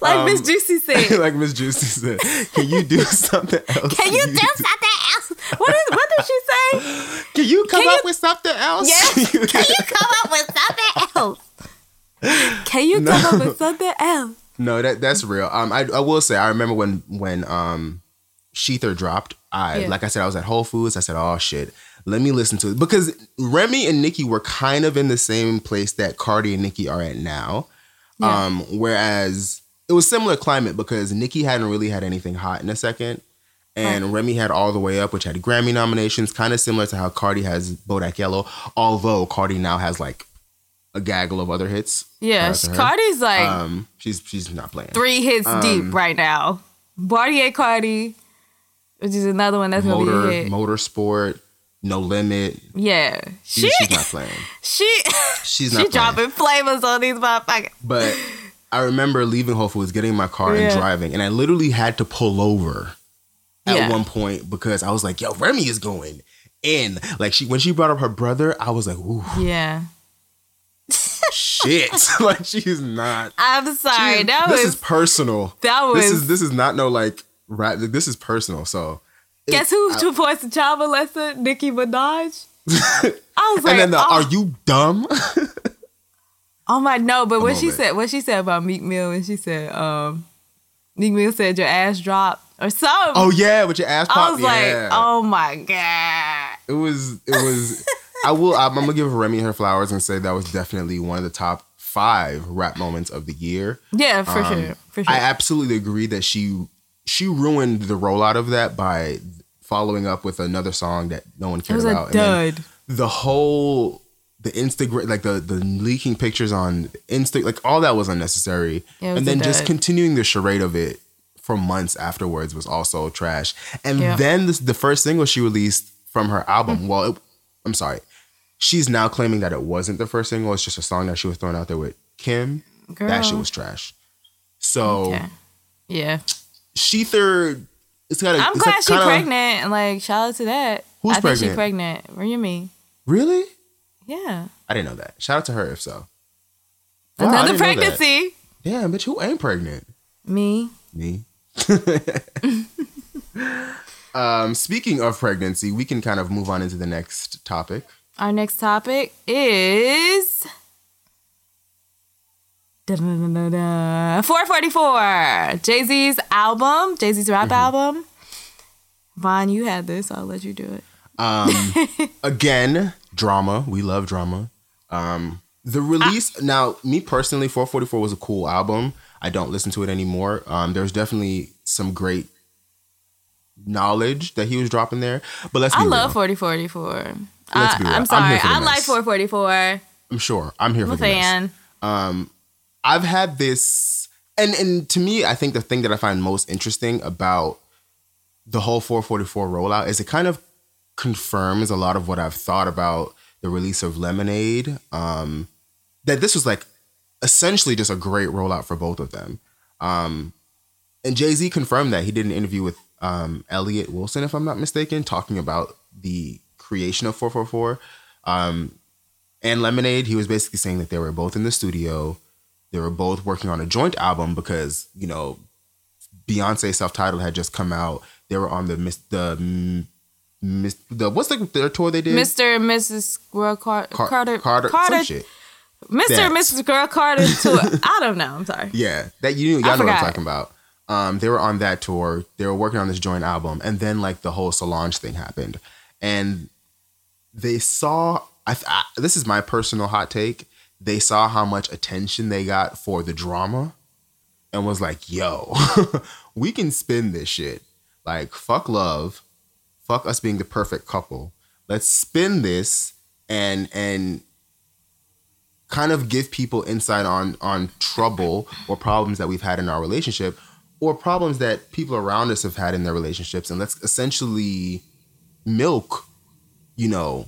like Miss Um, Juicy said. like Miss Juicy said, can you do something else? Can you do something else? What, is, what did she say? Can you come Can up you- with something else? Yes. Can you come up with something else? Can you come up with something else? No, that that's real. Um, I I will say I remember when when um, Shether dropped. I Yeah. like I said I was at Whole Foods. I said, oh shit, let me listen to it because Remy and Nicki were kind of in the same place that Cardi and Nicki are at now. Yeah. Um, whereas it was similar climate because Nicki hadn't really had anything hot in a second. And Remy had All the Way Up, which had Grammy nominations, kind of similar to how Cardi has Bodak Yellow, although Cardi now has like a gaggle of other hits. Yeah, Shout out to her. Cardi's like Um, she's she's not playing. three hits um, deep right now. Bartier Cardi, which is another one that's Motor, gonna be a hit. motorsport, no limit. yeah, She, she she's not playing. she She's she not playing. She's dropping flavors on these motherfuckers. But I remember leaving Whole Foods, getting in my car Yeah. and driving, and I literally had to pull over at Yeah. one point because I was like, "Yo, Remy is going in." Like she when she brought up her brother, I was like, "Ooh, Yeah, shit!" like she's not. I'm sorry. she's- that this was is personal. that was. This is this is not no like rap. This is personal. So guess who to voice the child molester? Nicki Minaj. I was like, and then the, oh. are you dumb? Oh my no, but what she said, what she said about Meek Mill, and she said, um, Meek Mill said your ass dropped or something. oh yeah, with your ass pop. I was yeah. like, oh my god. It was. It was. I will. I'm, I'm gonna give Remy her flowers and say that was definitely one of the top five rap moments of the year. Yeah, for Um, sure, for sure. I absolutely agree that she she ruined the rollout of that by following up with another song that no one cared about. And dud. the whole the Instagram like the the leaking pictures on Insta like all that was unnecessary. Yeah, was and then just continuing the charade of it for months afterwards was also trash. And Yeah. then this, the first single she released from her album, Mm. well, it, I'm sorry, she's now claiming that it wasn't the first single. It's just a song that she was throwing out there with Kim. That shit was trash. So Okay. Yeah, Shether, it's got. I'm it's glad like she's pregnant. And like, shout out to that. Who's I think she's pregnant? pregnant. Remy. Really? Yeah, I didn't know that. Shout out to her if so. Wow, another didn't know that. pregnancy. Damn, bitch, who ain't pregnant? Me. Me. um, speaking of pregnancy, we can kind of move on into the next topic. Our next topic is. 444. Jay Z's album, Jay Z's rap album. Vaughn, you had this. I'll let you do it. Um, again, drama. We love drama. Um, the release now, me personally, 444 was a cool album. I don't listen to it anymore. Um, there's definitely some great knowledge that he was dropping there. But let's I real. love 4044. Let's I, be real. I'm sorry. here for the i like 444. I'm sure. I'm here I'm for a the mess. fan. um, I've had this, and and to me, I think the thing that I find most interesting about the whole 444 rollout is it kind of confirms a lot of what I've thought about the release of Lemonade. Um, that this was like essentially just a great rollout for both of them. Um, and Jay Z confirmed that he did an interview with um, Elliott Wilson, if I'm not mistaken, talking about the creation of 444. Um, and Lemonade, he was basically saying that they were both in the studio. They were both working on a joint album because, you know, Beyonce self-titled had just come out. They were on the Miss the Miss the what's the tour they did? Mr. and Mrs. Girl Car- Car- Carter Carter, Carter some shit. Mr. That. and Mrs. Girl Carter tour. I don't know. I'm sorry. Yeah, that you y'all know what. I'm talking about. Um, they were on that tour. They were working on this joint album, and then like the whole Solange thing happened, and they saw. I, I this is my personal hot take. They saw how much attention they got for the drama, and was like, "Yo, we can spin this shit. Like, fuck love, fuck us being the perfect couple. Let's spin this and and kind of give people insight on on trouble or problems that we've had in our relationship or problems that people around us have had in their relationships and let's essentially milk you know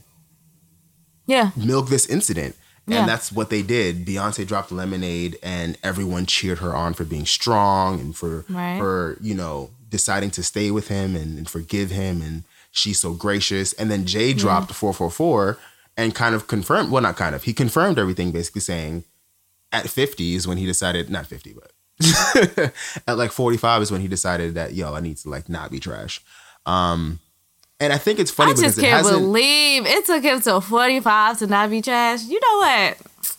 Yeah. milk this incident and Yeah. that's what they did beyonce dropped lemonade and everyone cheered her on for being strong and for Right. for you know deciding to stay with him and, and forgive him and she's so gracious and then jay dropped 444 and kind of confirmed well not kind of he confirmed everything basically saying at 50 is when he decided not 50 but at like 45 is when he decided that yo i need to like not be trash um and i think it's funny I because just it can't hasn't believe it took him till 45 to not be trash. You know what?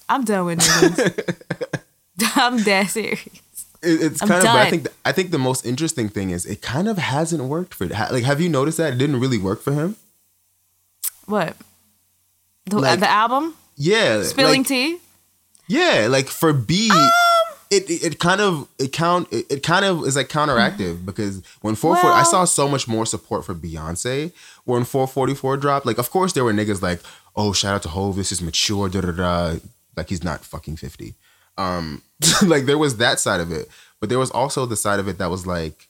I'm done with this. I'm dead serious. It- it's I'm kind of. But I think. I think the most interesting thing is it kind of hasn't worked for. Like, have you noticed that it didn't really work for him? What? The, Like- the album? Yeah, Spilling like, tea? Yeah, like for B, Um, it, it it kind of it count it, it kind of is like counteractive because when four four I saw so much more support for Beyonce when four forty four dropped. Like, of course there were niggas like, oh, shout out to Hove, this is mature, da da da. Like he's not fucking fifty. Um, like there was that side of it, but there was also the side of it that was like,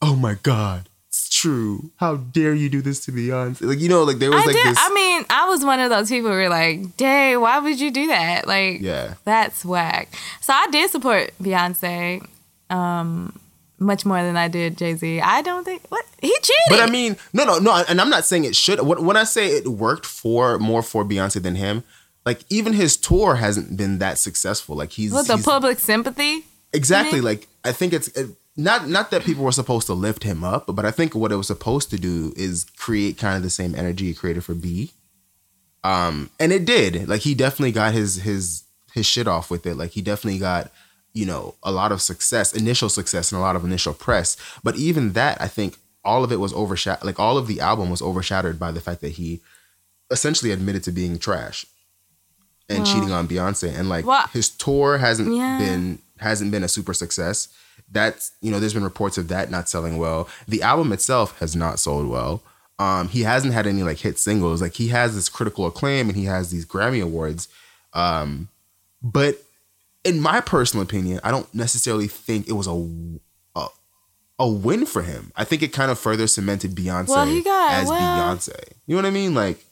oh my god, it's true. How dare you do this to Beyonce? Like you know, like there was I like did. this. I mean, I was one of those people who were like, dang, why would you do that? Like, Yeah. that's whack. So I did support Beyonce um, much more than I did Jay Z. I don't think, what? He cheated. But I mean, no, no, no, and I'm not saying it should. When I say it worked for more for Beyonce than him, like even his tour hasn't been that successful. Like he's, with the he's- public sympathy? exactly like I think it's it, not not that people were supposed to lift him up, but I think what it was supposed to do is create kind of the same energy it created for B. Um, and it did. Like he definitely got his his his shit off with it. Like he definitely got you know a lot of success, initial success, and a lot of initial press. But even that, I think all of it was overshadowed. Like all of the album was overshadowed by the fact that he essentially admitted to being trash and cheating on Beyonce. And like Well- his tour hasn't Yeah. been hasn't been a super success. That's you know, there's been reports of that not selling well. The album itself has not sold well. Um, he hasn't had any like hit singles. Like he has this critical acclaim and he has these Grammy awards. Um, but in my personal opinion, I don't necessarily think it was a a, a win for him. I think it kind of further cemented Beyonce Well, got- as well- Beyonce. You know what I mean? Like,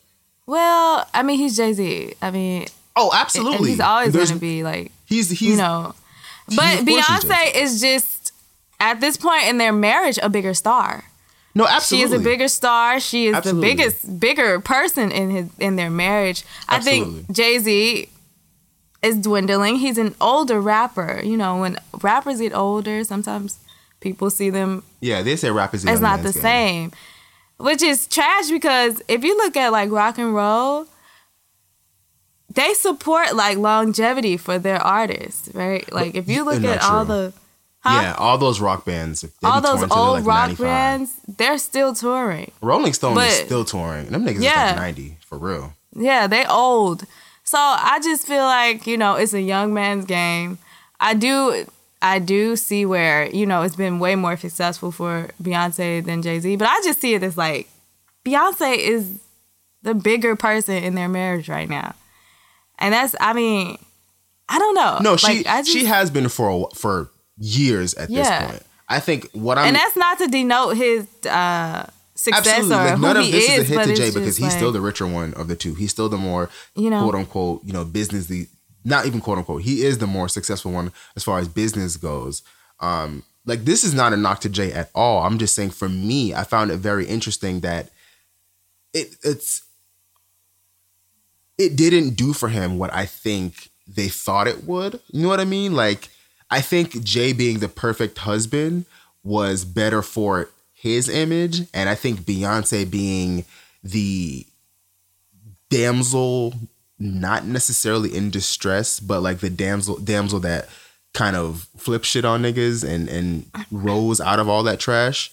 Well, I mean, he's Jay Z. I mean, oh, and absolutely. he's always There's- going to be like, He's he's you know. But of course he's Beyonce is just, at this point in their marriage, a bigger star. No She absolutely. is a bigger star. She is Absolutely. the biggest, bigger person in his in their marriage. I think Jay Z is dwindling. He's an older rapper. You know, when rappers get older, sometimes people see them Yeah, they say rappers. is a as young not the game. same, which is trash because if you look at like rock and roll, they support like longevity for their artists, right? Like if you look at all the Huh? Yeah, all those rock bands. all those touring till they're, old like, rock 95. bands, they're still touring. Rolling Stone is still touring. Them niggas is like 90 for real. Yeah, they old. So I just feel like, you know, it's a young man's game. I do I do see where, you know, it's been way more successful for Beyonce than Jay-Z, but I just see it as like Beyonce is the bigger person in their marriage right now. And that's I mean, I don't know. No, she Like, I just- she has been for a, for years at Yeah. this point. I think what I'm And that's not to denote his uh success absolutely or like who none of he this is, is, a hit to Jay because he's still the richer one of the two. He's still the more You know. quote unquote you know businessly not even quote unquote. He is the more successful one as far as business goes. Um, like this is not a knock to Jay at all. I'm just saying for me, I found it very interesting that it it's it didn't do for him what I think they thought it would. You know what I mean? Like I think Jay being the perfect husband was better for his image, and I think Beyonce being the damsel, not necessarily in distress, but like the damsel damsel that kind of flip shit on niggas and and rose out of all that trash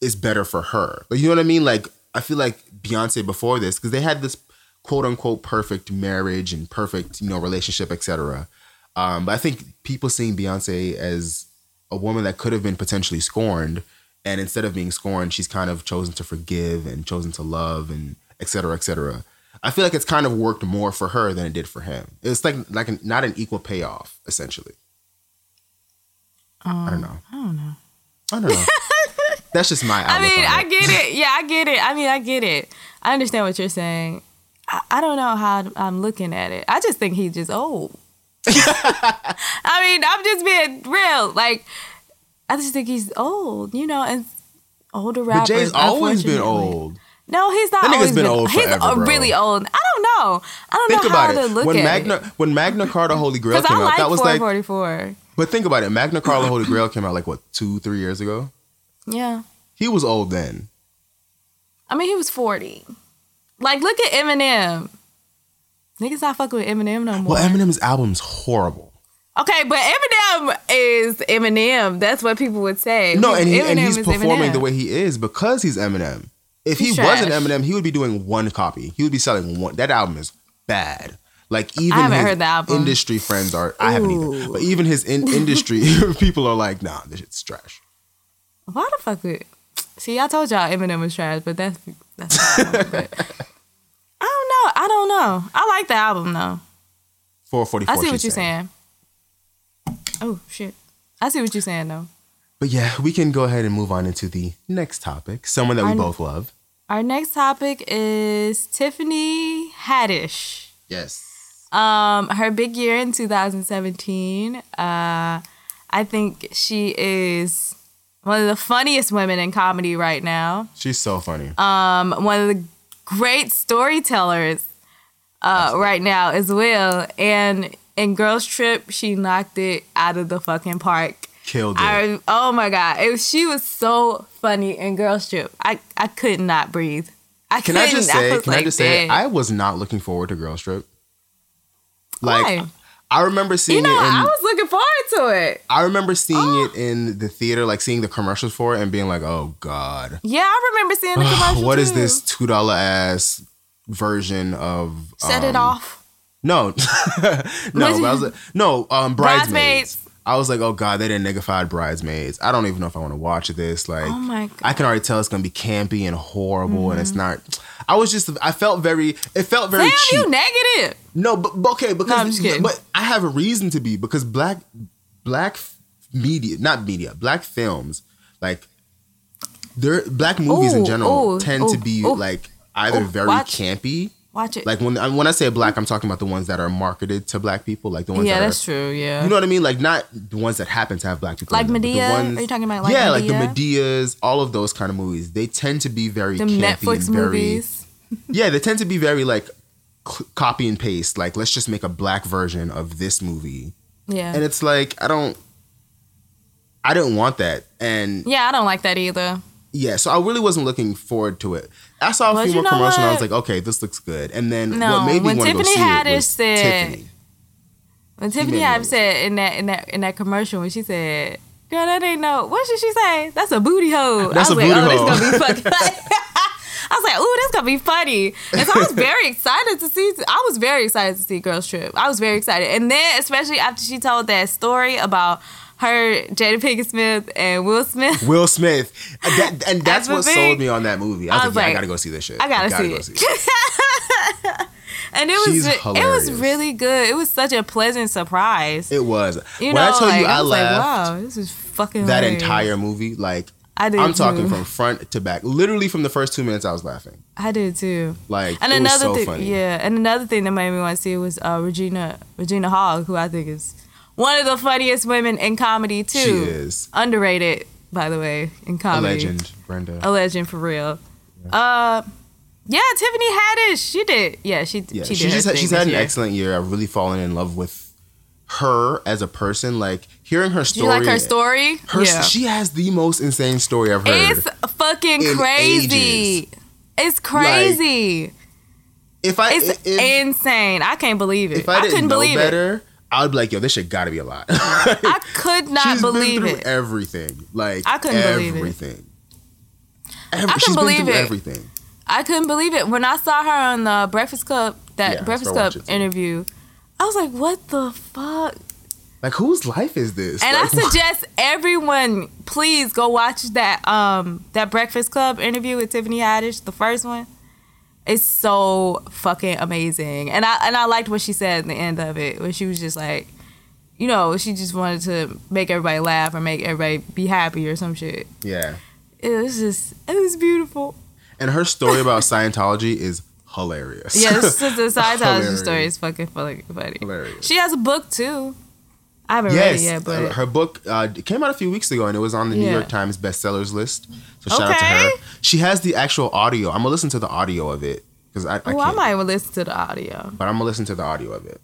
is better for her. Like you know what I mean? Like I feel like Beyonce before this because they had this quote unquote perfect marriage and perfect you know relationship etc. Um, but I think people seeing Beyonce as a woman that could have been potentially scorned, and instead of being scorned, she's kind of chosen to forgive and chosen to love and etc. etc. I feel like it's kind of worked more for her than it did for him. It's like like an, not an equal payoff essentially. I don't know. I don't know. I don't know. That's just my I mean, I get it. Yeah, I get it. I mean, I get it. I understand what you're saying. I, I don't know how I'm looking at it. I just think he's just old. I mean, I'm just being real. Like, I just think he's old, you know, and older But rappers. Jay's always been old. No, he's not. That nigga's always been old He's forever, bro. really old. I don't know. I don't Think know how about to it. look When at Magna it. when Magna Carta Holy Grail came out, like that was like 44. But think about it. Magna Carta Holy Grail came out like what, two, three years ago? Yeah. He was old then. I mean, he was 40. Like, look at Eminem. Niggas not fucking with Eminem no more. Well, Eminem's album's horrible. Okay, but Eminem is Eminem. That's what people would say. No, and, he, and he's performing Eminem. the way he is because he's Eminem. If he He's wasn't. Eminem, he would be doing one copy. He would be selling one. That album is bad. Like even haven't his heard the album. industry friends are. I haven't either. But even his in, industry people are like, nah, this shit's trash. Why the fuck would? See, I told y'all Eminem was trash, but that's that's. but, I don't know. I don't know. I like the album though. Four forty four. I see what you're saying. Oh shit! I see what you're saying though. But yeah, we can go ahead and move on into the next topic. Someone that we both love. Our next topic is Tiffany Haddish. Yes. Um, her big year in 2017. Uh, I think she is one of the funniest women in comedy right now. She's so funny. Um, one of the great storytellers uh, right now as well. And in Girls Trip, she knocked it out of the fucking park. Killed it. I, oh my god, it was, she was so funny in Girls Trip. I, I could not breathe. I Can I just say? was Can I just say? I was not looking forward to Girl Trip. Like Why? I remember seeing you know, it. In, I was looking forward to it. I remember seeing it in the theater, like seeing the commercials for it, and being like, "Oh God, Yeah, I remember seeing the commercial. what is too. this two dollar ass version of?" Set it um, off. No, no, I was like, no, um, bridesmaids. Bridesmaids. I was like, oh god, they didn't niggified bridesmaids. I don't even know if I want to watch this. Like, Oh my God. I can already tell it's gonna be campy and horrible, and it's not. I was just, I felt very, it felt very Damn, cheap. you negative. No, but, but okay, because I'm just kidding. but I have a reason to be because black black media, not media, black films, like they're black movies in general ooh, tend to be ooh. like either Ooh, very watch- campy. Watch it. Like when I- when I say black, I'm talking about the ones that are marketed to black people, like the ones that are like yeah, that that's are, true. Yeah. You know what I mean? Like not the ones that happen to have black people. Like them, Madea? The ones, Are you talking about like yeah, like the Madea? Madeas, all of those kind of movies. They tend to be very Them campy Netflix and very, movies. yeah, they tend to be very like c- copy and paste. Like, let's just make a black version of this movie, Yeah. and it's like I don't, I didn't want that, and yeah, I don't like that either. yeah, so I really wasn't looking forward to it. I saw a But few you more know commercials, and I was like, okay, this looks good. And then No, what made me want to go Tiffany see it Haddish was said- Tiffany. When Tiffany Haddish said in that in that in that commercial when she said, "Girl, that ain't no." What did she say? That's a booty hole. That's I a was like, booty oh, hole." This gonna be fucking. I was like, "Ooh, this gonna be funny," and so I was very excited to see. I was very excited to see Girls Trip. I was very excited, and then especially after she told that story about her, Jada Pinkett Smith, and Will Smith. Will Smith, And that- and that's That's what sold me on that movie. I was, I like, was yeah, I gotta go see this shit. I gotta see go it. see it. And it was it was really good. It was such a pleasant surprise. It was. You when know, I tell like, you, I, was laughed like, wow, this is fucking that hilarious. entire movie. Like, I did I'm talking too. from front to back. Literally from the first two minutes, I was laughing. I did too. Like, And it another was so thing, funny. yeah, and another thing that made me want to see was uh, Regina Regina Hall, who I think is one of the funniest women in comedy too. She is underrated, by the way, in a comedy. legend, Brenda. A legend for real. Uh, Yeah, Tiffany Haddish. She did. Yeah, she Yeah, she she did. just had, she's had an year. excellent year. I've really fallen in love with her as a person. Like hearing her Do story. you like her story? Her, yeah. She has the most insane story I've heard. It's fucking in crazy. ages. It's crazy. if I it's if, insane. I can't believe it. if I, didn't couldn't know believe it. better, I would be like, yo, this shit got to be a lot. I could not She's believe been through it. everything. Like I couldn't believe it. everything. Every, couldn't believe it. everything. I couldn't believe it when I saw her on the Breakfast Club that Yeah, Breakfast Club it interview. I was like, what the fuck? Like whose life is this? And I Like, suggest everyone please go watch that um that Breakfast Club interview with Tiffany Haddish, the first one. It's so fucking amazing. And I and I liked what she said at the end of it, where she was just like, you know, she just wanted to make everybody laugh or make everybody be happy or some shit. yeah. It was just it was beautiful. And her story about Scientology is hilarious. Yeah, this is the Scientology story is fucking funny. Hilarious. She has a book too. I haven't read it Yes, yet, but her book uh, came out a few weeks ago, and it was on the New Yeah. York Times bestsellers list. So shout out to her. She has the actual audio. I'm gonna listen to the audio of it because I, I oh, I might even listen to the audio. but I'm gonna listen to the audio of it.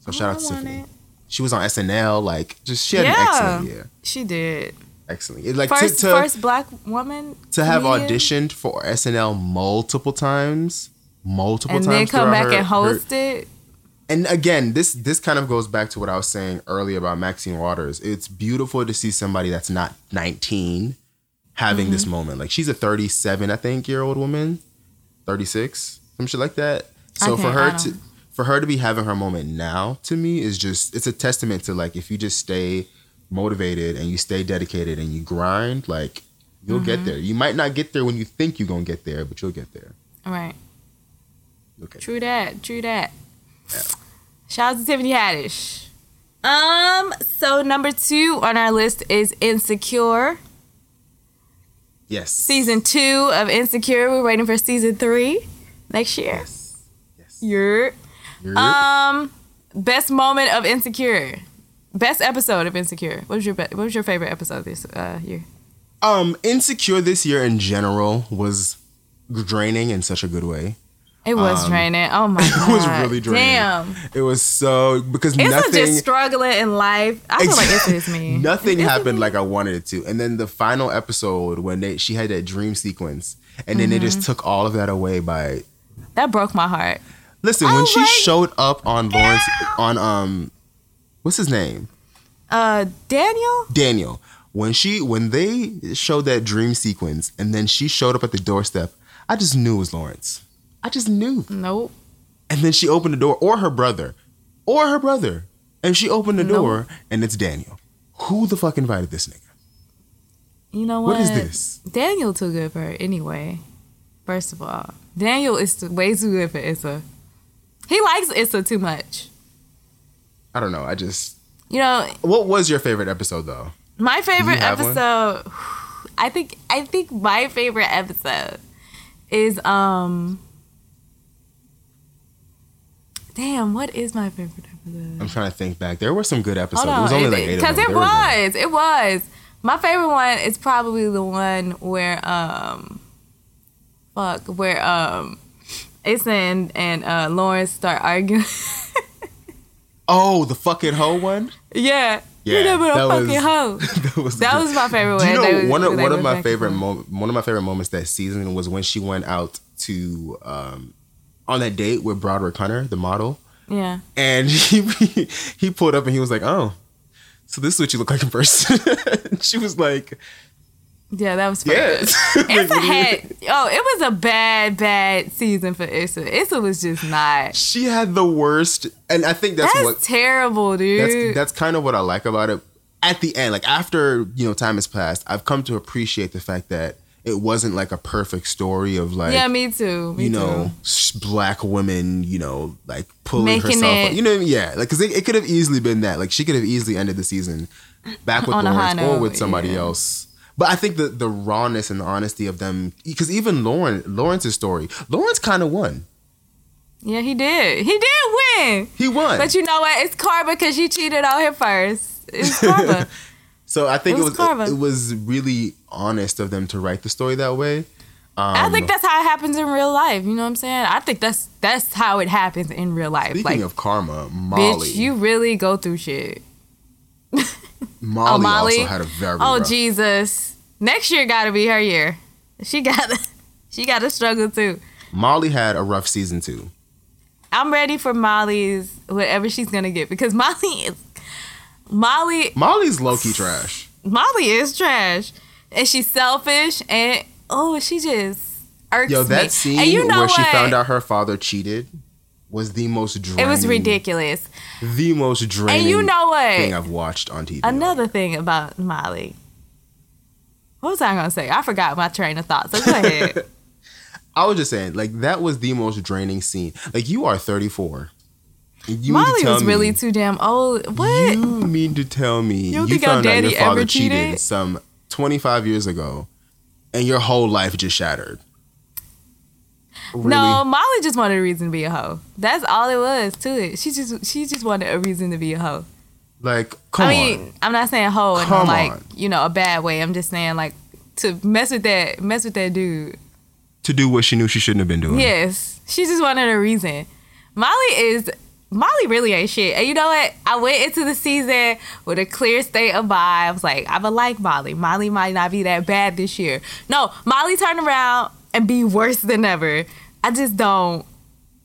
So shout Oh, out to Tiffany. it. She was on SNL. Like, just she had an Yeah. excellent year. She did. Excellent. It, like First, to, to, first black woman to have comedian, auditioned for SNL multiple times, multiple and times, and then come back her- and her- host it. And again, this this kind of goes back to what I was saying earlier about Maxine Waters. It's beautiful to see somebody that's not 19 having this Mm-hmm. moment. Like she's a 37, I think, year old woman, 36, some shit like that. So for her to for her to be having her moment now, to me, is just it's a testament to like if you just stay motivated and you stay dedicated and you grind, like you'll Mm-hmm. get there. You might not get there when you think you're gonna get there, but you'll get there. All right. Okay. True that. True that. Shout out to Tiffany Haddish. Um. So number two on our list is Insecure. Yes. Season two of Insecure. We're waiting for season three next year. Yes. Yes. You're You're- um best moment of Insecure. Best episode of Insecure. What was your be- what was your favorite episode this uh, year? Um, insecure this year in general was draining in such a good way. It was Um, draining. Oh my god, It was really draining. Damn. It was so because nothing just struggling in life. I feel like this is me. nothing happened like I wanted it to. And then the final episode when they she had that dream sequence, and then they Mm-hmm. just took all of that away by That broke my heart. listen when she like, showed up on Lawrence on um what's his name Uh, Daniel. Daniel when she when they showed that dream sequence and then she showed up at the doorstep, I just knew it was Lawrence. I just knew. Nope. And then she opened the door, or her brother, or her brother. And she opened the No. door, and it's Daniel. Who the fuck invited this nigga? You know what? What is this? Daniel too good for her anyway. First of all, Daniel is way too good for Issa. He likes Issa too much. I don't know. I just. You know, What was your favorite episode though? my favorite have one? episode. I think I think my favorite episode is um. Damn, what is my favorite episode? I'm trying to think back. There were some good episodes. Hold it was on, only like eight because it good. was, it was. My favorite one is probably the one where um, fuck, where um, Issa and and uh, Lawrence start arguing. Oh, the fucking hoe one. yeah, Yeah, that was- that was That was my favorite Do one. you know was- one of one of my favorite one of my favorite moments that season was when she went out to um on that date with Broderick Hunter, the model, Yeah, and he he pulled up and he was like, "Oh, so this is what you look like in person." she was like, yeah, that was. "Yes." Issa what do you- had oh, it was a bad, bad season for Issa. Issa was just not. she had the worst, and I think that's, That's what terrible, dude. that's that's kind of what I like about it. At the end, like after you know time has passed, I've come to appreciate the fact that it wasn't like a perfect story of like yeah, me too. Me you know s- black women, you know, like pulling Making herself. it- Up. You know, I mean? yeah, like because it, it could have easily been that. Like she could have easily ended the season back with On a high Lawrence or with somebody yeah. else. But I think the the rawness and the honesty of them, because even Lauren Lawrence's story, Lawrence kind of won. Yeah, he did. He did win. He won. But you know what? It's Karma because she cheated on him first. It's Karma. So I think It it was was, it, was really honest of them to write the story that way. I Um, think that's how it happens in real life. You know what I'm saying? I think that's that's how it happens in real life. Speaking like, of karma, Molly. bitch, you really go through shit. Molly, oh, Molly. also had a very oh rough- Jesus! Next year got to be her year. She got she got to struggle too. Molly had a rough season too. I'm ready for Molly's whatever she's gonna get because Molly is Molly. Molly's low key trash. Molly is trash, and she's selfish, and oh, she just irks Yo, me. that scene and you know where she found out her father cheated was the most draining. it was ridiculous. The most draining. And you know what? Thing I've watched on TV. Another thing about Molly. What was I gonna say? I forgot my train of thought. So go ahead. I was just saying, like that was the most draining scene. Like you are 34. You Molly tell was me- really too damn old. What? You mean to tell me You you, think found out your daddy father ever cheated? cheated? some 25 years ago, and your whole life just shattered? Really? No, Molly just wanted a reason to be a hoe. That's all it was to it. She just she just wanted a reason to be a hoe. Like, come I mean, on. I'm not saying hoe in like on. you know a bad way. I'm just saying like to mess with that mess with that dude. To do what she knew she shouldn't have been doing. Yes, she just wanted a reason. Molly is Molly really ain't shit. And you know what? I went into the season with a clear state of mind. I was like, I'm gonna like Molly. Molly might not be that bad this year. No, Molly turned around and be worse than ever. I just don't.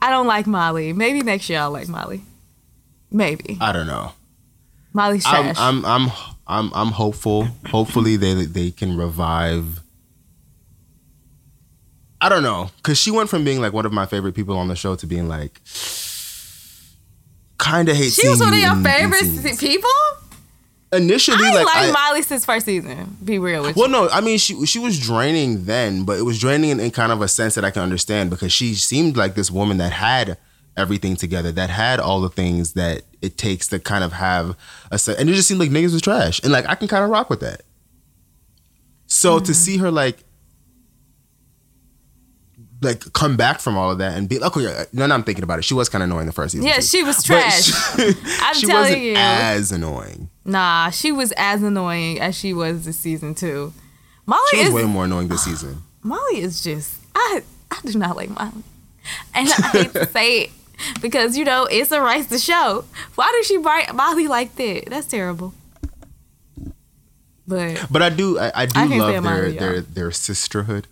I don't like Molly. Maybe next year I'll like Molly. Maybe I don't know. Molly's I'm, trash. I'm, I'm, I'm, I'm hopeful. Hopefully, they they can revive. I don't know, cause she went from being like one of my favorite people on the show to being like, kind of hate. she was one of your favorite people. Initially, I like, like I, Molly since first season. Be real with Well, you. Well, no, I mean she she was draining then, but it was draining in, in kind of a sense that I can understand because she seemed like this woman that had everything together, that had all the things that it takes to kind of have a set, and it just seemed like niggas was trash, and like I can kind of rock with that. So Mm-hmm. to see her like like come back from all of that and be like, okay, no, no, I'm thinking about it. She was kind of annoying the first season. Yeah, too. she was But trash. she- I'm she telling you. as annoying. Nah, she was as annoying as she was this season too. Molly She was is way more annoying this season. Molly is just I I do not like Molly, and I hate to say it because you know it's a rights to show. Why does she write Molly like that? That's terrible. But But I do, I, I do I love their Molly, their their sisterhood.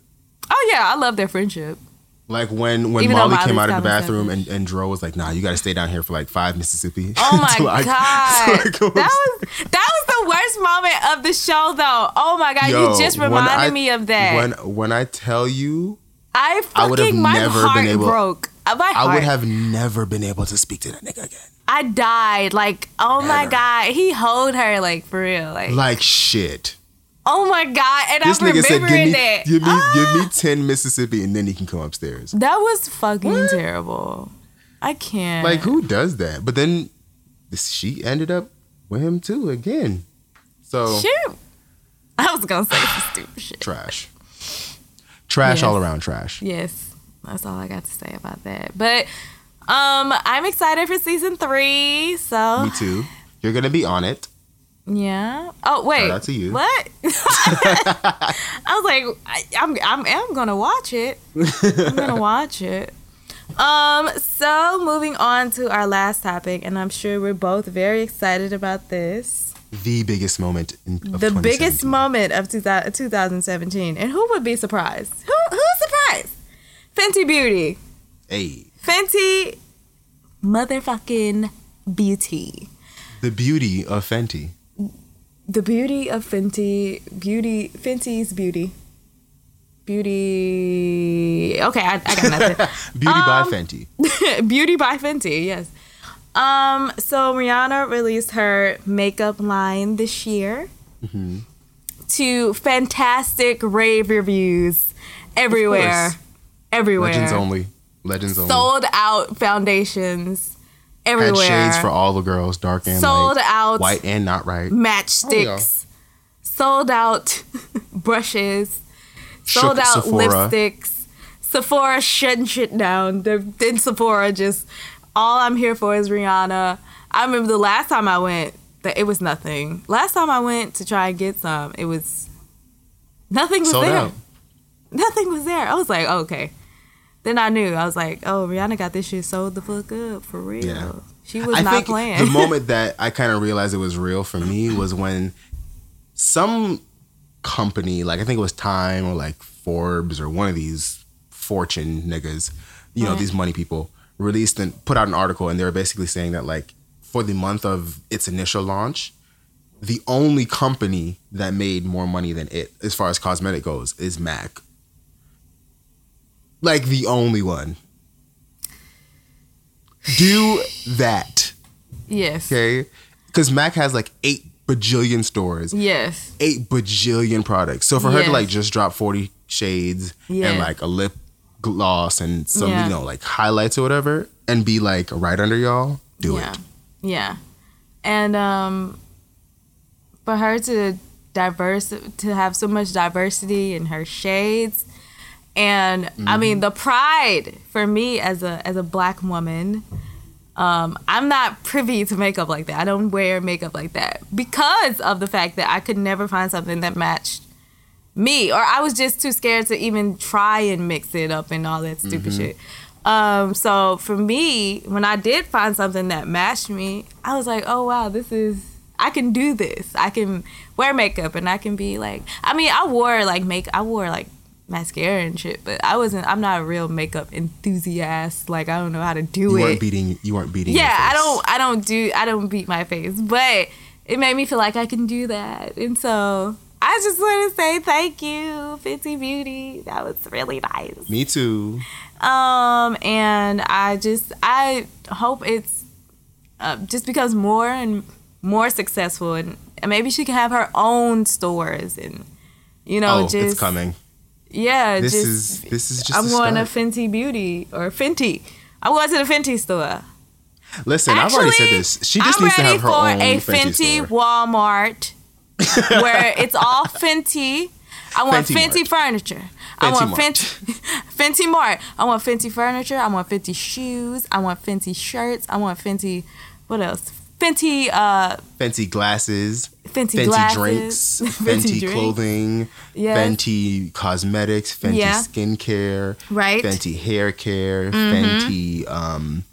Oh yeah, I love their friendship. Like when when Even Molly came out of the bathroom and, and Dro was like, "Nah, you got to stay down here for like five Mississippi." Oh my I- god, I that was that was the worst moment of the show though. Oh my god, Yo, you just reminded I- me of that. When when I tell you, I I would have fucking my never heart been able- broke. Uh, My I would have never been able to speak to that nigga again. I died. Like, oh my god, he hold her like for real. Like, Like shit. Oh my god, and This I'm nigga said, "Give me, that. give me, Ah! give me ten Mississippi, and then he can come upstairs." That was fucking terrible. I can't. Like who does that? But then she ended up with him too again. So Shoot. I was gonna say some stupid shit. trash, trash Yes. all around trash. Yes, that's all I got to say about that. But um, I'm excited for season three. So Me too. You're gonna be on it. Yeah. Oh wait. Shout out to you. What? I was like, I, I'm I'm I'm gonna watch it. I'm gonna watch it. Um. So moving on to our last topic, and I'm sure we're both very excited about this. The biggest moment in the biggest moment of 2000, 2017, and who would be surprised? Who who's surprised? Fenty Beauty. Hey, Fenty motherfucking beauty. the beauty of Fenty. The beauty of Fenty, beauty, Fenty's beauty. Beauty. Okay, I, I got nothing. Beauty by Um, Fenty. beauty by Fenty, yes. Um, so Rihanna released her makeup line this year Mm-hmm. to fantastic rave reviews everywhere. Everywhere. Legends only. Legends only. Sold out foundations Had shades for all the girls, dark and Sold light, out white and not right. matchsticks, oh, sold out brushes, sold Shook out Sephora. lipsticks. Sephora shutting shit down. Then then Sephora just all I'm here for is Rihanna. I remember the last time I went that it was nothing. Last time I went to try and get some, it was nothing was Sold there. out. Nothing was there. I was like, oh, okay. Then I knew. I was like, oh, Rihanna got this shit sold the fuck up for real. Yeah. She was I not think playing. the moment that I kind of realized it was real for me was when some company, like I think it was Time or like Forbes or one of these fortune niggas, you know, these money people, released and put out an article and they were basically saying that like for the month of its initial launch, the only company that made more money than it as far as cosmetic goes is MAC. Like the only one. Do that. yes. Okay. Because Mac has like eight bajillion stores, Yes. eight bajillion products. So for her to like just drop 40 shades Yeah. and like a lip gloss and some, Yeah. you know, like highlights or whatever and be like right under y'all, do yeah. it. Yeah. And um for her to diverse to have so much diversity in her shades and I mean the pride for me as a as a black woman um, I'm not privy to makeup like that. I don't wear makeup like that because of the fact that I could never find something that matched me, or I was just too scared to even try and mix it up and all that stupid shit. Um, so for me, when I did find something that matched me, I was like, oh wow, this is I can do this. I can wear makeup and I can be like, I mean, I wore like make, I wore like mascara and shit, but I wasn't. I'm not a real makeup enthusiast. Like I don't know how to do You it weren't beating you weren't beating your yeah i don't i don't do i don't beat my face but it made me feel like i can do that and so i just want to say thank you fenty beauty that was really nice Me too. um and i just i hope it's uh, just becomes more and more successful and, and maybe she can have her own stores and you know oh, just it's coming. Yeah This just is this is just i'm a going to fenty beauty or fenty i'm going to the fenty store Listen, I've already said this. She just I'm needs to have her for own a Fenty, Fenty. Walmart where it's all Fenty. I want Fenty Fenty, furniture. I want Mart. Fenty Fenty Mart. I want Fenty furniture. I want Fenty shoes. I want Fenty shirts. I want Fenty. What else? Fenty. Uh, Fenty glasses, Fenty, Fenty glasses. drinks, drinks. clothing, Yes. Fenty cosmetics, Fenty Yeah. skincare, Right. Mm-hmm. Fenty hair care, Fenty um,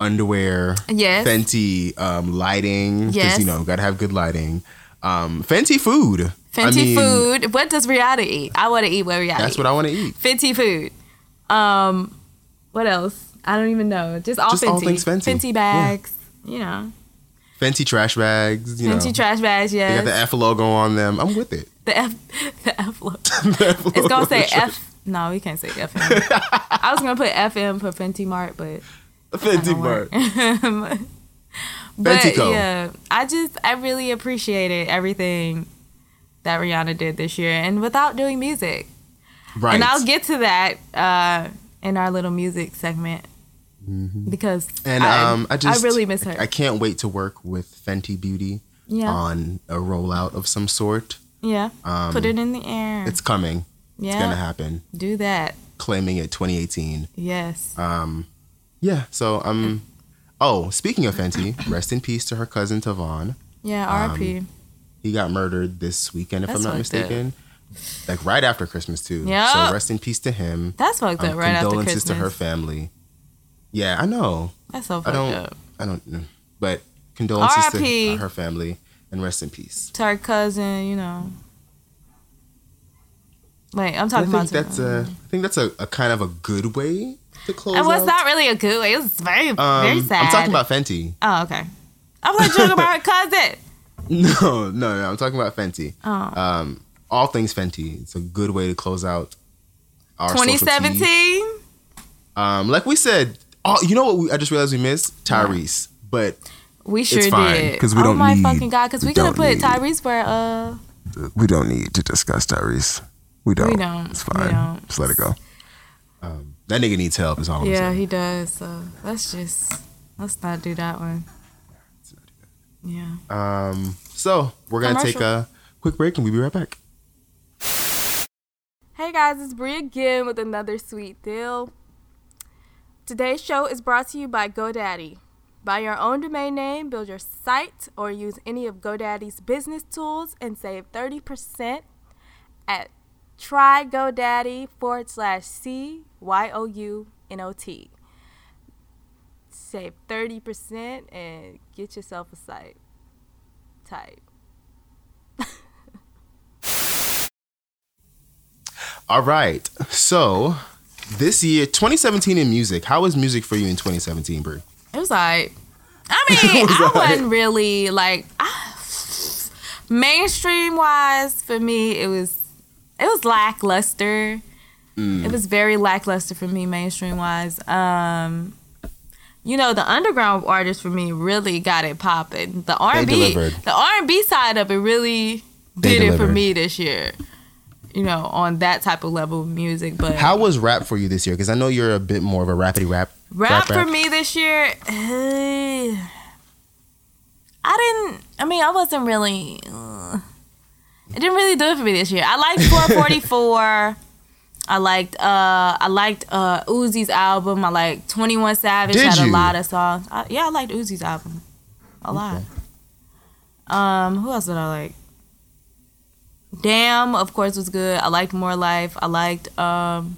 underwear, Yes. Fenty um, lighting, because Yes. you know gotta have good lighting. Um, Fenty food. Fenty I mean, food. What does Rihanna eat? I want to eat what Rihanna That's eat. what I want to eat. Fenty food. Um, what else? I don't even know. Just all Just Fenty. all things Fenty. Fenty bags. You know. Fenty trash bags. You know. Fenty know, trash bags. they Yes. got the F logo on them. I'm with it. The F, the F logo. The F It's gonna say. F. No, we can't say FM. I was gonna put FM for Fenty Mart, but Fenty Mart. but Fentico. yeah, I just I really appreciated everything that Rihanna did this year, and without doing music. Right. And I'll get to that uh, in our little music segment because Mm-hmm. And I, um, I just really miss her. I can't wait to work with Fenty Beauty yeah, on a rollout of some sort. yeah. Um, Put it in the air. It's coming. yeah, It's gonna happen. do that. Claiming it 2018. Yes. Um, yeah. So um, oh, speaking of Fenty, rest in peace to her cousin Tavon. yeah. um, R.P. He got murdered this weekend, if That's I'm not fucked up. mistaken. Like right after Christmas too. Yeah. So rest in peace to him. That's fucked up. Um, right after condolences Christmas. to her family. Yeah, I know. That's so I don't. up. I don't. know. But condolences to her family and rest in peace. To her cousin, you know. Wait, I'm I talking think about. that's a. I think that's a, a kind of a good way to close. It was out. not really a good way. It was very, Um, very sad. I'm talking about Fenty. Oh, okay. I was like talking about her cousin. No, no, no. I'm talking about Fenty. Oh. Um, all things Fenty. It's a good way to close out our 2017. Um, like we said, oh, you know what? We, I just realized we missed Tyrese, but We sure fine, did. 'cause we oh don't my need- fucking god! Because we, we could have put need- Tyrese for uh. we don't need to discuss Tyrese. We don't. We don't. It's fine. don't. Just let it go. Um, that nigga needs help. Is all I'm Yeah, he does. So let's just let's not do that one. Yeah. Um, so we're gonna take a quick break and we'll be right back. Hey guys, it's Brie again with another sweet deal. Today's show is brought to you by GoDaddy. Buy your own domain name, build your site, or use any of GoDaddy's business tools and save 30% at try GoDaddy forward slash C Y O U N O T. Save 30% and get yourself a site. Type. All right. So this year, 2017 in music. How was music for you in 2017, Brie? It was like, I mean, was I alright. wasn't really like I, mainstream wise for me. It was it was lackluster. Mm. It was very lackluster for me, mainstream wise. Um, you know, the underground artists for me really got it popping. The R and B, the R and B side of it really They did it for me this year. You know, on that type of level of music. But How was rap for you this year? Because I know you're a bit more of a rappity rap. Rap, for me this year, eh, I didn't. I mean, I wasn't really. Uh, it didn't really do it for me this year. I liked 444. I liked. Uh, I liked uh, Uzi's album. I liked 21 Savage Did had a lot of songs. I, yeah, I liked Uzi's album a lot. Um, who else did I like? Damn, of course, was good. I liked More Life. I liked. Um,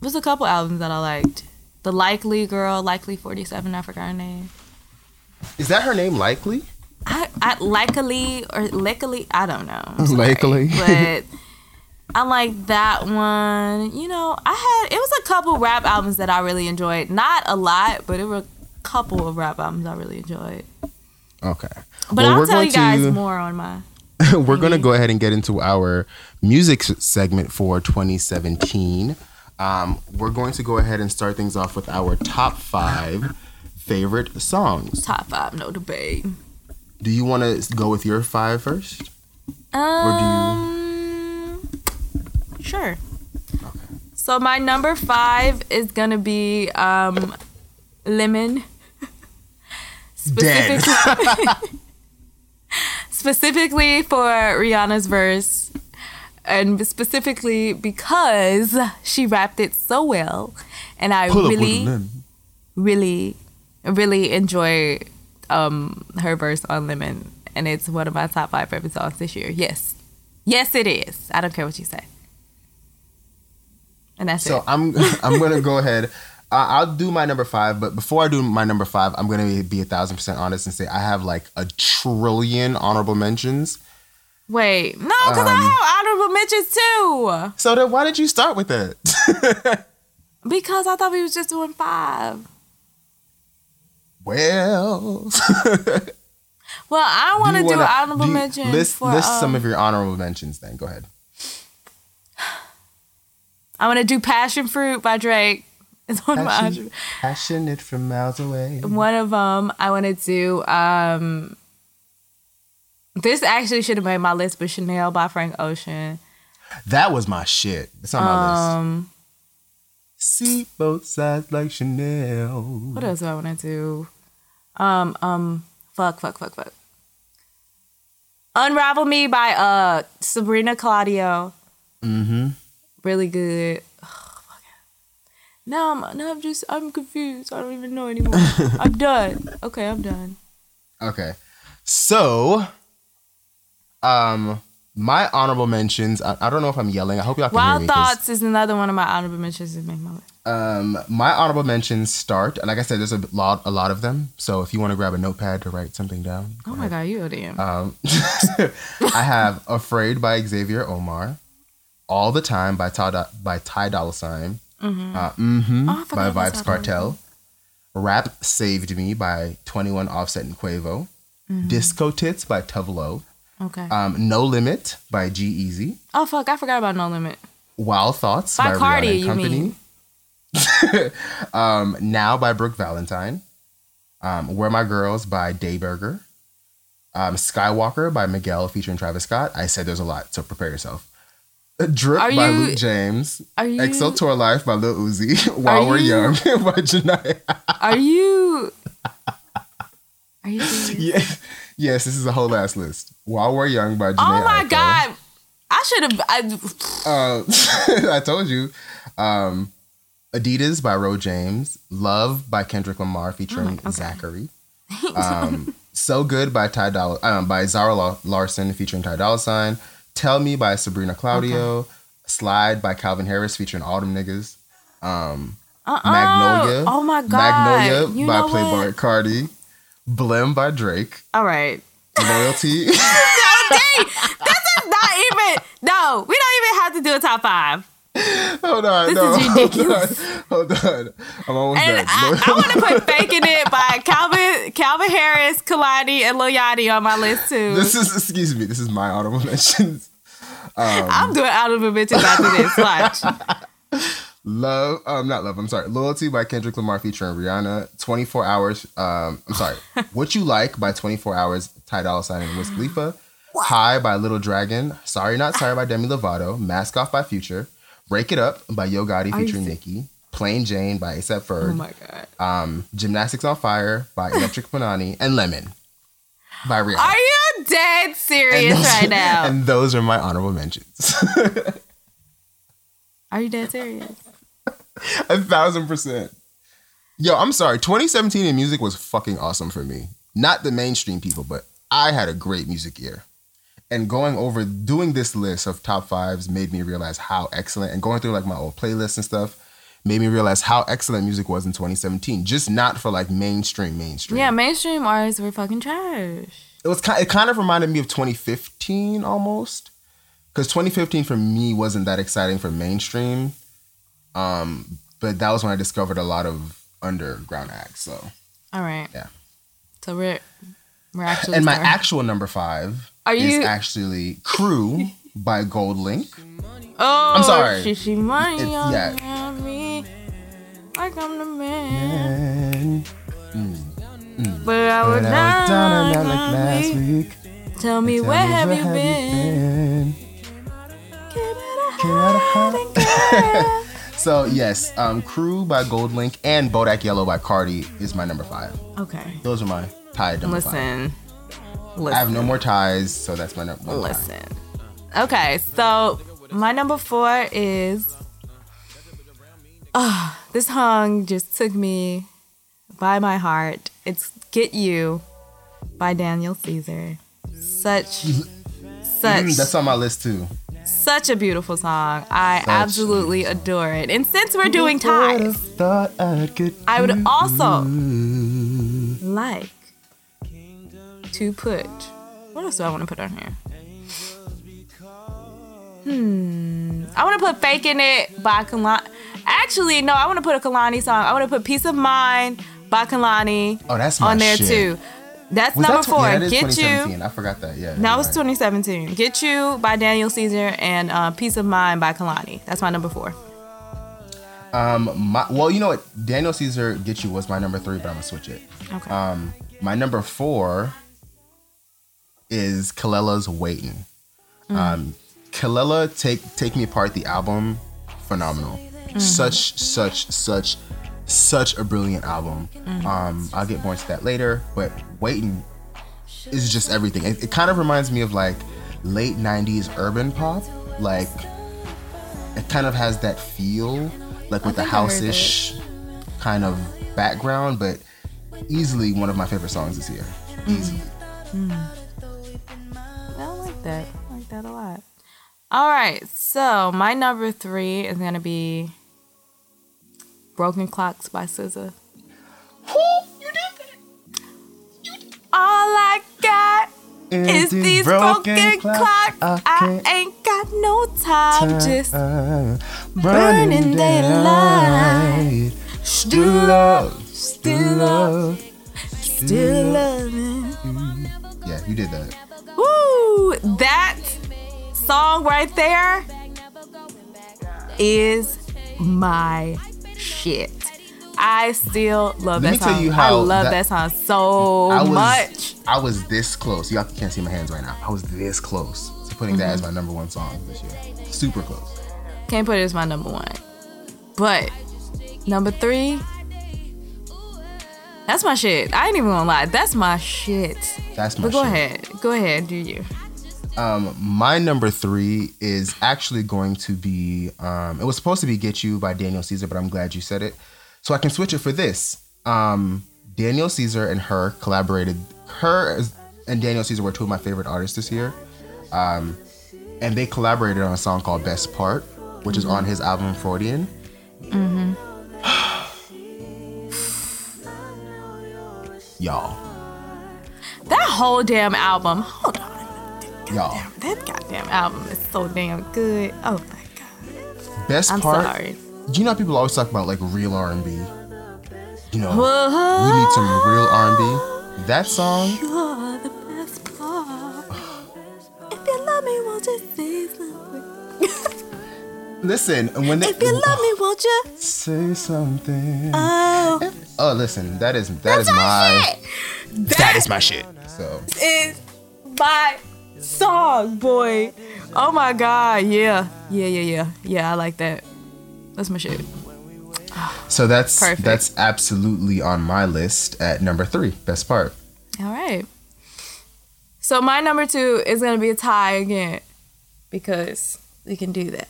there's a couple albums that I liked. The Likely Girl, Likely 47, I forgot her name. Is that her name? Likely. I, I Likely or Likely, I don't know. Sorry. Likely. But I like that one. You know, I had, it was a couple rap albums that I really enjoyed. Not a lot, but it were a couple of rap albums I really enjoyed. Okay. But Well, I'll tell you guys to- more on my. we're going to go ahead and get into our music segment for 2017. Um, we're going to go ahead and start things off with our top five favorite songs. Top five, no debate. Do you want to go with your five first? Um, sure. So my number five is gonna be um, lemon. Dead. Specifically, specifically for Rihanna's verse, and specifically because she rapped it so well, and I Pull really, really, really enjoy um, her verse on Lemon, and it's one of my top five favorite songs this year. Yes, yes, it is. I don't care what you say. And that's it. So it. I'm I'm gonna go ahead. Uh, I'll do my number five, but before I do my number five, I'm gonna be a thousand percent honest and say I have like a trillion honorable mentions. Wait, no, because Um, I have honorable mentions too. So then, why did you start with that? Because I thought we was just doing five. well, Well, I want to you do, wanna- honorable do mentions List for. list some um, of your honorable mentions. Then go ahead. I want to do Passion Fruit by Drake. It's one of my passionate from miles away. One of them I want to do. Um, this actually should have made my list, but Chanel by Frank Ocean. That was my shit. It's on my list. Um, See both sides like Chanel. what else do I want to do? Um, um, fuck, fuck, fuck, fuck. Unravel Me by uh Sabrina Claudio. Mm-hmm. Really good. Now I'm now I'm just I'm confused. I don't even know anymore. I'm done. Okay, I'm done. Okay. So, um, my honorable mentions. I, I don't know if I'm yelling. I hope y'all can hear Wild Thoughts is another one of my honorable mentions. Is make my list. Um, my honorable mentions start. Like I said, there's a lot, a lot of them. So if you want to grab a notepad to write something down, Oh my god, you a damn. Um, I have "Afraid" by Xavier Omar, "All the Time" by Ty, by Ty Dolla Sign, uh, "Mhm" Oh, by Vibes Cartel, "Rap Saved Me" by Twenty One Offset and Quavo, Mm-hmm. "Disco Tits" by Tove Lo, okay. um, "No Limit" by G-Eazy, oh fuck, I forgot about No Limit. "Wild Thoughts" By by, Cardi, Rihanna you Company, mean? um, "Now" by Brooke Valentine, um, "Where My Girls" by Dayburger, um, "Skywalker" by Miguel featuring Travis Scott. I said there's a lot, so prepare yourself. "Drip" Are by you- Luke James, Are you "XO Tour Life" by Lil Uzi, "While We're you- Young" by Jhené. Are you Are you yes, yes, this is a whole ass list. "While We're Young" by Jhené. Oh my Aiko. god. I should have I Uh, I told you. Um, Adidas by Ro James. Love by Kendrick Lamar featuring Oh, okay. Zacari. Um, so Good by Ty Dolla, um, by Zara La- Larsson featuring Ty Dolla Sign. Tell Me by Sabrina Claudio, Slide by Calvin Harris featuring them niggas. Um, Uh-uh. Magnolia. Oh my god. Magnolia You by know Playboy? Carti. Blem by Drake. All right. Loyalty. No, dang. This is not even. No, we don't even have to do a top five. Hold on. This no, is ridiculous. Hold on. Hold on. I'm almost And done. I, I want to put "Faking It" by Calvin Calvin Harris, Kehlani, and Lil Yachty on my list too. this is excuse me. This is my honorable mentions. I'm doing of bitches after this. Watch. Love, um, not love. I'm sorry. Loyalty by Kendrick Lamar featuring Rihanna. 24 Hours. Um, I'm sorry. what You Like by 24 Hours. Ty Dolla Sign and Wiz Khalifa. High by Little Dragon. Sorry Not Sorry by Demi Lovato. Mask Off by Future. Break It Up by Yo Gotti featuring Nicki. Plain Jane by ASAP Ferg. Oh my god. um, Gymnastics on Fire by Electric Panani and Lemon by Rihanna. Are you dead serious those, right now? And those are my honorable mentions. Are you dead serious? A thousand percent. Yo, I'm sorry. 2017 in music was fucking awesome for me. Not the mainstream people, but I had a great music year. And going over doing this list of top fives made me realize how excellent and going through like my old playlists and stuff made me realize how excellent music was in 2017. Just not for like mainstream mainstream. Yeah, mainstream artists were fucking trash. it was kind it kind of reminded me of 2015 almost because 2015 for me wasn't that exciting for mainstream um but that was when i discovered a lot of underground acts so All right. Yeah. So we're we're actually. and my actual number five Are you- is actually crew by GoldLink Oh, I'm sorry. She, she money It's- yeah. me. Like I'm the man. But I was But I was down and out like last week. Tell me Tell where me, have where you been? been? Give it a Get out of hiding so yes um crew by GoldLink and bodak yellow by cardi is my number five Okay. those are my tied number five Listen. Listen. I have no more ties, so that's my number one. tie. Listen. Okay, so my number four is. Ah, this song just took me by my heart. It's "Get You" by Daniel Caesar. Such, such, Mm, that's on my list too. such a beautiful song. I Such absolutely adore it. And since we're doing ties, Thought I could. I would also like to put. What else do I want to put on here? Hmm. I want to put "Faking It" by Kehlani. Actually, no. I want to put a Kehlani song. I want to put "Peace of Mind" by Kehlani Oh, that's on there shit. too. That's Was number that tw- four. Yeah, that Get 2017. you. I forgot that. Yeah. That was right. 2017. Get You by Daniel Caesar and uh, Peace of Mind by Kehlani. That's my number four. Um, my, well, you know what? Daniel Caesar "Get You" was my number three, but I'm gonna switch it. Okay. Um, my number four is Kelela's "Waiting." Mm. Um, Kelela "Take Take Me Apart" the album, phenomenal. Mm-hmm. Such such such such a brilliant album. Mm-hmm. Um, I'll get more into that later, but "Waiting" is just everything. It, it kind of reminds me of like late '90s urban pop, like it kind of has that feel, like with the think house-ish kind of background, but easily one of my favorite songs this year. Easily. I like that. I like that a lot. All right, so my number three is gonna be "Broken Clocks" by SZA. All I got is these broken, clocks. I, ain't got no time, just burning daylight. Still love, still love, still loving. Yeah, you did that. Woo! That song right there is my shit. I still love Let that song. I love that- that, song so I was much. I was this close. Y'all can't see my hands right now. I was this close to putting that as Mm-hmm. my number one song this year. Super close. Can't put it as my number one. But number three, that's my shit. I ain't even gonna lie. That's my shit. That's my But go shit. ahead. Go ahead. Do you? Um, my number three is actually going to be. Um, it was supposed to be "Get You" by Daniel Caesar, but I'm glad you said it, so I can switch it for this. Um, Daniel Caesar and her collaborated. Her and Daniel Caesar were two of my favorite artists this year. Um, and they collaborated on a song called Best Part, which is on his album Freudian. Y'all, That whole damn album. Hold on. y'all. That goddamn album is so damn good. Oh my god. Best I'm part. sorry. Do you know how people always talk about like real R and B? You know, Whoa. we need some real R and B. That song, You're the best part. If you love me, won't you say something? listen, when they If you love me, won't you? say something. Oh, Oh, listen, that is that is my that is my shit. So is my song, boy. Oh my god, yeah. Yeah, yeah, yeah. Yeah, I like that. That's my shit. so that's Perfect. that's absolutely on my list at number three. Best part. All right. So my number two is gonna be a tie again because we can do that.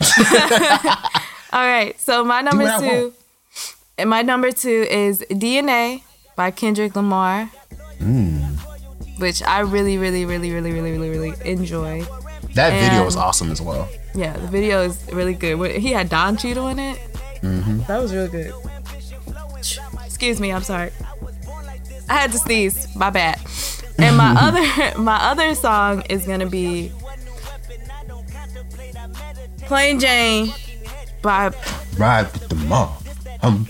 All right. So my number two, want. And my number two is DNA by Kendrick Lamar, Mm. which I really, really, really, really, really, really, really enjoy. That video is awesome as well. Yeah, the video is really good. He had Don Cheadle in it. That was really good. Excuse me, I'm sorry. I had to sneeze. My bad. And my other my other song is gonna be Plain Jane by Ride with the mom. Um.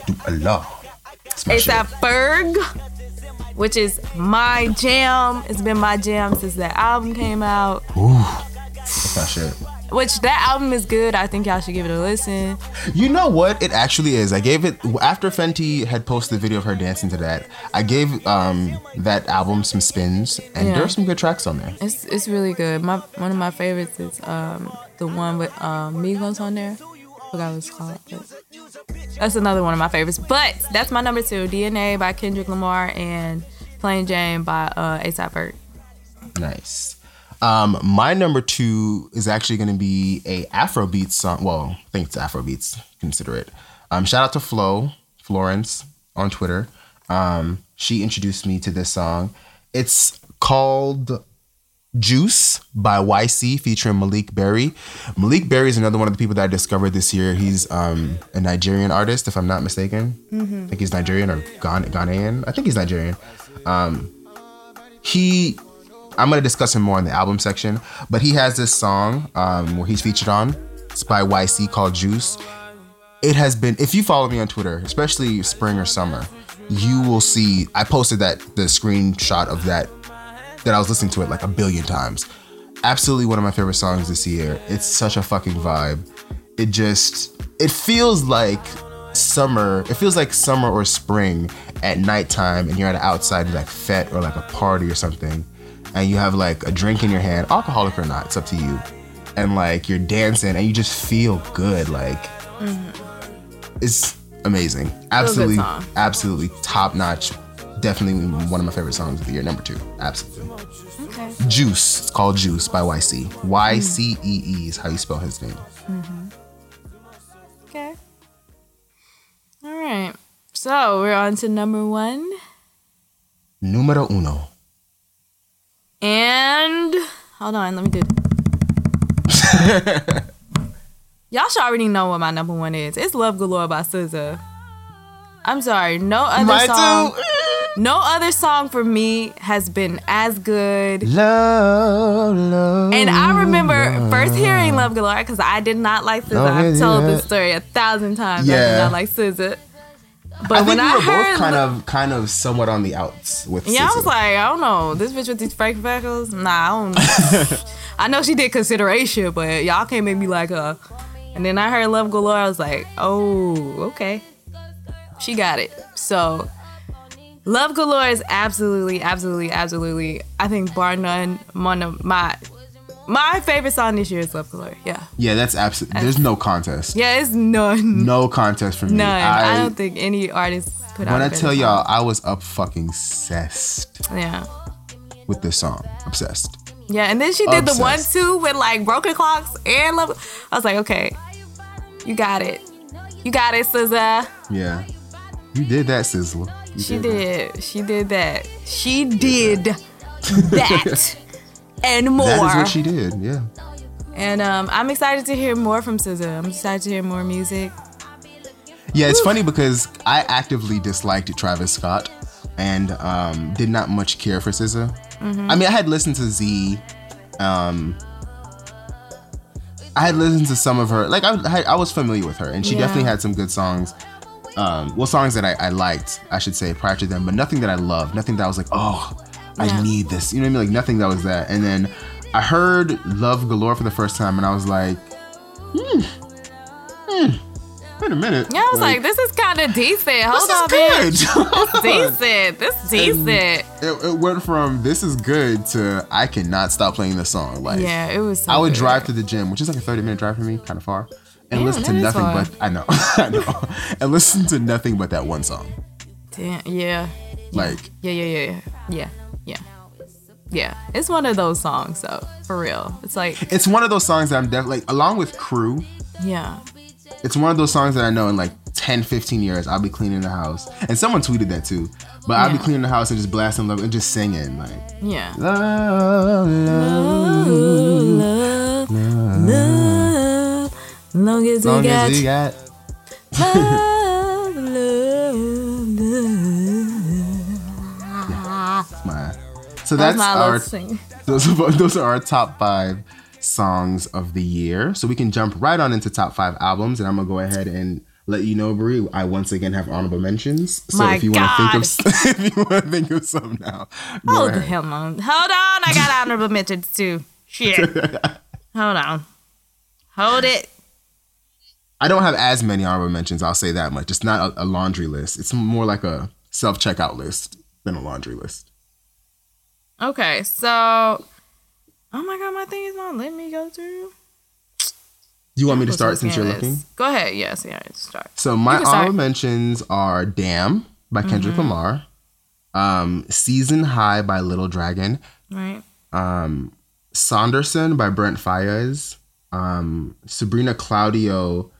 It's shit. ASAP Ferg, which is my jam. It's been my jam since that album came out. It's my shit. Which that album is good. I think y'all should give it a listen. You know what? It actually is. I gave it after Fenty had posted the video of her dancing to that. I gave um that album some spins, and Yeah. there are some good tracks on there. It's it's really good. My one of my favorites is um the one with um Migos on there. What it's called. but That's another one of my favorites. But that's my number two. DNA by Kendrick Lamar and Plain Jane by uh ASAP Ferg. Nice. Um, my number two is actually going to be a Afrobeat song. Well, I think it's Afrobeats. Consider it. Um, shout out to Flo Florence on Twitter. Um, she introduced me to this song. It's called Juice by YCee featuring Maleek Berry. Maleek Berry is another one of the people that I discovered this year. He's um, a Nigerian artist, if I'm not mistaken. I think he's Nigerian or Ghan- Ghanaian. I think he's Nigerian. Um, he I'm gonna discuss him more in the album section, but he has this song um, where he's featured on. It's by YCee called Juice. It has been, if you follow me on Twitter, especially spring or summer, you will see. I posted that the screenshot of that that I was listening to it like a billion times. Absolutely one of my favorite songs this year. It's such a fucking vibe. It just it feels like summer. It feels like summer or spring at nighttime, and you're at an outside like fete or like a party or something, and you have like a drink in your hand, alcoholic or not, it's up to you. And like you're dancing, and you just feel good. Like it's amazing. Absolutely, absolutely top notch. Definitely one of my favorite songs of the year. Number two, absolutely. Okay. Juice. It's called Juice by YCee. Y C E E is how you spell his name. Mm-hmm. Okay. All right. So we're on to number one. Numero uno. And hold on, let me do. Y'all should already know what my number one is. It's "Love Galore" by SZA. I'm sorry, no other Mine song. No other song for me has been as good. Love, love. And I remember first hearing "Love Galore" because I did not like SZA. Oh, I've told this story a thousand times. I did not like SZA. But I think when we I were heard, both kind of, kind of, somewhat on the outs with. Yeah, I was like, I don't know. This bitch with these fake freckles? Nah, I don't I know she did consideration, but y'all can't make me like her. And then I heard Love Galore, I was like, oh, okay. She got it. So Love Galore is absolutely, absolutely, absolutely, I think bar none, one of my my favorite song this year is Love Galore. Yeah. yeah, that's absolutely. There's no contest. Yeah, it's none. No contest for me. None. I, I, don't think any artist put out when I tell y'all, I was up fucking obsessed Yeah. with this song. Obsessed. Yeah, and then she did the one Obsessed. two with like broken clocks and love. I was like, okay, you got it, you got it, SZA. Yeah, you did that, Sizzler. She that. did, she did that, she did that, and more. That is what she did. Yeah. And um, I'm excited to hear more from SZA. I'm excited to hear more music. Yeah, it's funny because I actively disliked Travis Scott and um, did not much care for SZA. I mean, I had listened to Z. Um, I had listened to some of her. Like I, I, I was familiar with her, and she Yeah. definitely had some good songs. Um, well, songs that I, I liked, I should say, prior to them, but nothing that I loved. Nothing that I was like, oh, I Yeah. need this. You know what I mean? Like nothing that was that. And then I heard Love Galore for the first time, and I was like, hmm, hmm. Wait a minute. Yeah, I was like, this is kind of decent. Hold on. this is bitch. good. Decent. This decent. it, it went from this is good to I cannot stop playing this song. Like Yeah, it was. So I would good. drive to the gym, which is like a 30 minute drive for me, kind of far, and Damn, listen to nothing but I know, I know, and listen to nothing but that one song. Damn, yeah, Like yeah, yeah, yeah, yeah, yeah, yeah. Yeah, it's one of those songs, though. For real, it's like, it's one of those songs that I'm definitely like, along with Crew. yeah, It's one of those songs that I know in like 10, 15 years I'll be cleaning the house, and someone tweeted that too. But I'll be cleaning the house and just blasting love and just singing like. yeah. Love, love, Love, love, long as long we got as we got. love, love, love. my so That's that's my our those are, those are our top five songs of the year. So we can jump right on into top five albums, and I'm gonna go ahead and let you know, Brie. I once again have honorable mentions. So My if you want to think of if you want to think of some now, go the hell on. Hold on. I got honorable mentions too. Shit. Hold on. Hold it. I don't have as many honorable mentions. I'll say that much. It's not a, a laundry list. It's more like a self checkout list than a laundry list. Okay, so. Oh my god, my thing is not letting me go through. Do you want me to start since you're looking? Go ahead. Yes, yeah, start. So my start. honorable mentions are "Damn" by Kendrick Mm-hmm. Lamar, um, "Season High" by Little Dragon, Right. um, "Sonder Son" by Brent Faiyaz, um, Sabrina Claudio,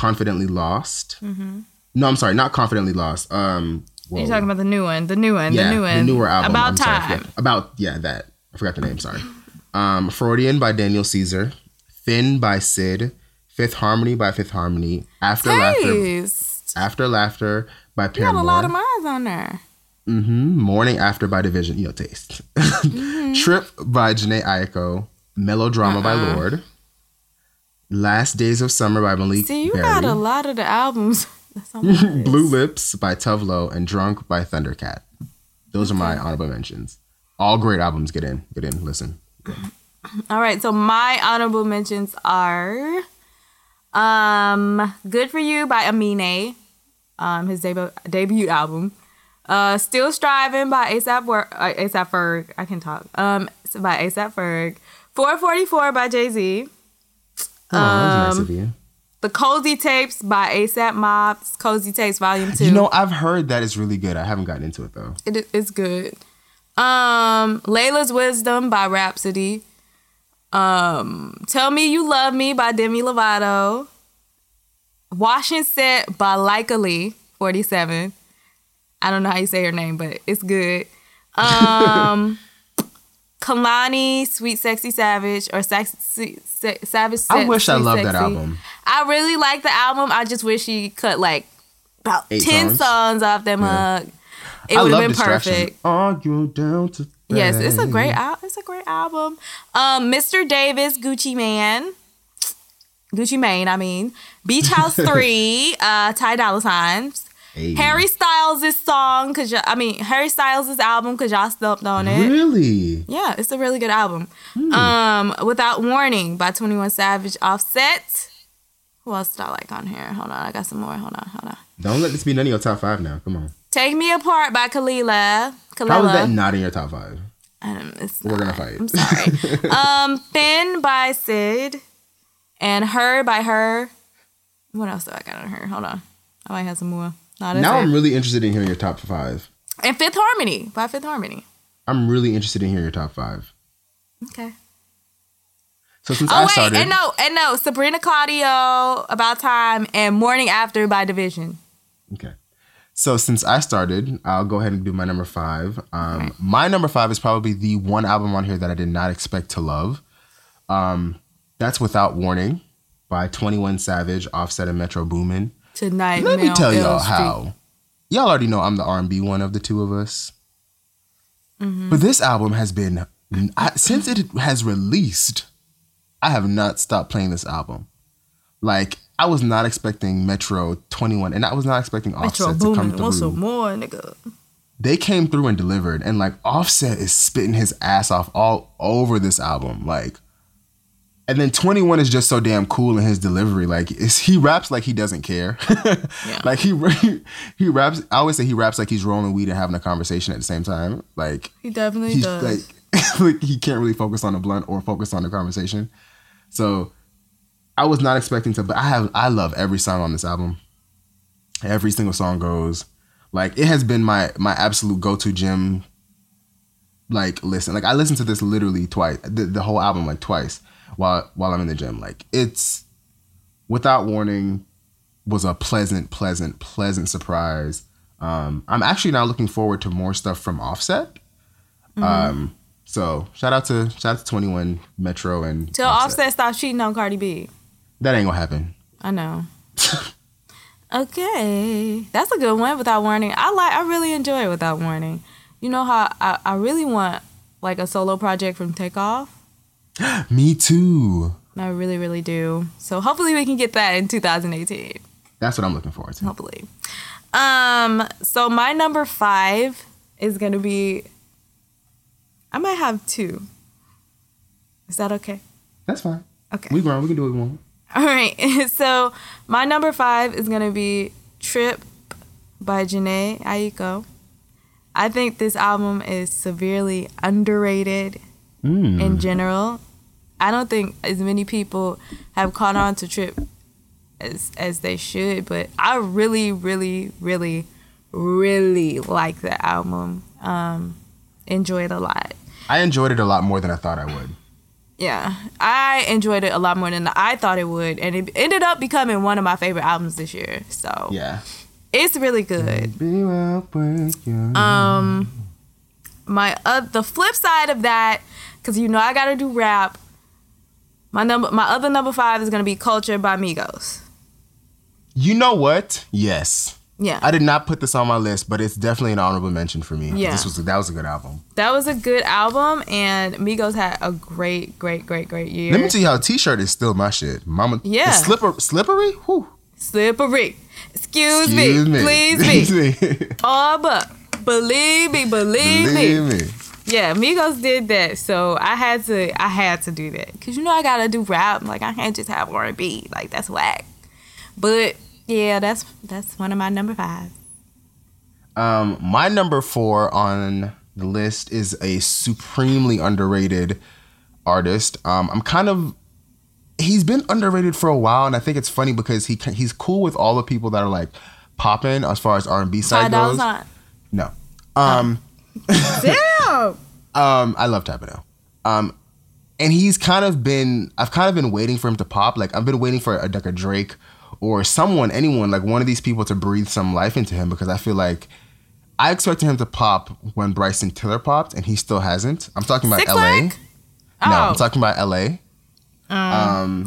"Confidently Lost." No, I'm sorry, not "Confidently Lost." Um, whoa. You're talking about the new one. The new one. yeah, the new one. newer album. About I'm time. forgot- about yeah, that I forgot the name. Sorry. Um, "Freudian" by Daniel Caesar, "Thin" by Syd, Fifth Harmony" by Fifth Harmony, "After Laughter." Taste. After Laughter by You got a lot of mines on there. hmm Morning After by Division. You know, taste. Mm-hmm. Trip by Jhené Aiko. Melodrama by Uh-uh. Lorde. Last Days of Summer by Maleek See, you Berry. got a lot of the albums. That's on my list. Blue Lips by Tove Lo and Drunk by Thundercat. Those are my honorable mentions. All great albums. Get in. Get in. Listen. All right, so my honorable mentions are um Good For You by Amine, um his debut debut album. Uh Still Striving by ASAP Wor- uh, ASAP Ferg. I can talk. Um by ASAP Ferg. 444 by Jay-Z. Oh, that was nice Um, of you. The Cozy Tapes by ASAP Mob's Cozy Tapes Volume 2. You know, I've heard that it's really good. I haven't gotten into it though. It, it's good. Um, Laila's Wisdom by Rapsody. Um, Tell Me You Love Me by Demi Lovato. Wash and Set by Leica Lee, 47. I don't know how you say her name, but it's good. Um, Kehlani, Sweet Sexy Savage, or Sex, Sweet, Se- Savage. I wish I Sweet loved that album. I really like the album. I just wish she cut like about Eight 10 songs? songs off that mug. It would have been Distraction. perfect. Are you down to Yes, it's a great al- it's a great album. Um, Mr. Davis, Gucci Man. Gucci Mane, I mean. Beach House 3, uh, Ty Dolla Signs. Hey. Harry Styles' song, cause I mean Harry Styles' album, cause y'all slept on it. Really? Yeah, it's a really good album. Hmm. Um, Without Warning by 21 Savage Offset. Who else did I like on here? Hold on, I got some more. Hold on, hold on. Don't let this be none of your top five now. Come on. Take Me Apart by Kelela. Kelela. How is that not in your top five? Um, it's We're gonna fight. I'm sorry. um, Thin by Syd, and Her by Her. What else do I got on her? Hold on, I might have some more. No, that's Now. I'm really interested in hearing your top five. and Fifth Harmony by Fifth Harmony. I'm really interested in hearing your top five. Okay. So since Oh I wait, started, and no, and no, Sabrina Claudio, About Time, and Morning After by Division. okay. So since I started, I'll go ahead and do my number five. Um, My number five is probably the one album on here that I did not expect to love. Um, That's Without Warning by 21 Savage, Offset, and Metro Boomin. Tonight, Let me tell y'all how. Y'all already know I'm the R&B one of the two of us. Mm-hmm. But this album has been I, since it has released. I have not stopped playing this album. Like I was not expecting Metro 21, and I was not expecting Metro Offset to come want some through. more, nigga? They came through and delivered, and like Offset is spitting his ass off all over this album. Like, and then 21 is just so damn cool in his delivery. Like, he raps like he doesn't care. Like he he raps. I always say he raps like he's rolling weed and having a conversation at the same time. Like He definitely he's does. like like he can't really focus on the blunt or focus on the conversation. So I was not expecting to, but I have I love every song on this album. Every single song goes like it has been my my absolute go to gym. Like listen, like I listened to this literally twice, the, the whole album like twice while while I'm in the gym. Like it's without warning was a pleasant, pleasant, pleasant surprise. Um, I'm actually now looking forward to more stuff from Offset. Mm-hmm. Um, so shout out to shout out to 21 Metro and Till Offset stop cheating on Cardi B. That ain't gonna happen. I know. okay, that's a good one. Without warning, I like. I really enjoy it without warning. You know how I, I really want like a solo project from Takeoff. Me too. I really, really do. So hopefully we can get that in 2018. That's what I'm looking forward to. Hopefully. Um. So my number five is gonna be. I might have two. Is that okay? That's fine. Okay. We grown. We can do what we want. All right. So my number five is gonna be "Trip" by Jhené Aiko. I think this album is severely underrated Mm. in general. I don't think as many people have caught on to Trip as as they should, but I really, really, really, really like the album. Um, enjoy it a lot. I enjoyed it a lot more than I thought I would. Yeah, I enjoyed it a lot more than I thought it would, and it ended up becoming one of my favorite albums this year. So Yeah. it's really good. Be well with you. Um, my uh, the flip side of that, because you know I gotta do rap. My number, my other number five is gonna be "Culture" by Migos. you know what? Yes. Yeah, I did not put this on my list, but it's definitely an honorable mention for me. Yeah. This was that was a good album. that was a good album, and Migos had a great, great, great, great year. Let me tell you how T-shirt is still my shit. Mama, Yeah. slipper, slippery. Whew. Slippery. Excuse, Excuse me, me. please me. me. Oh, but believe me, believe, me. Believe me. Yeah, Migos did that, so I had to. I had to do that because you know I gotta do rap. Like I can't just have R and B. Like that's whack. But yeah, that's that's one of my number five. Um, my number four on the list is a supremely underrated artist. Um, I'm kind of he's been underrated for a while, and I think it's funny because he can- he's cool with all the people that are like popping as far as R and B side goes. on. No, um, Damn. um, I love Tapano. Um, and he's kind of been I've kind of been waiting for him to pop. Like I've been waiting for a, like a Drake or someone, anyone, like one of these people to breathe some life into him because I feel like I expected him to pop when Bryson Tiller popped, and he still hasn't. I'm talking about LA. No, Oh. I'm talking about LA. Um,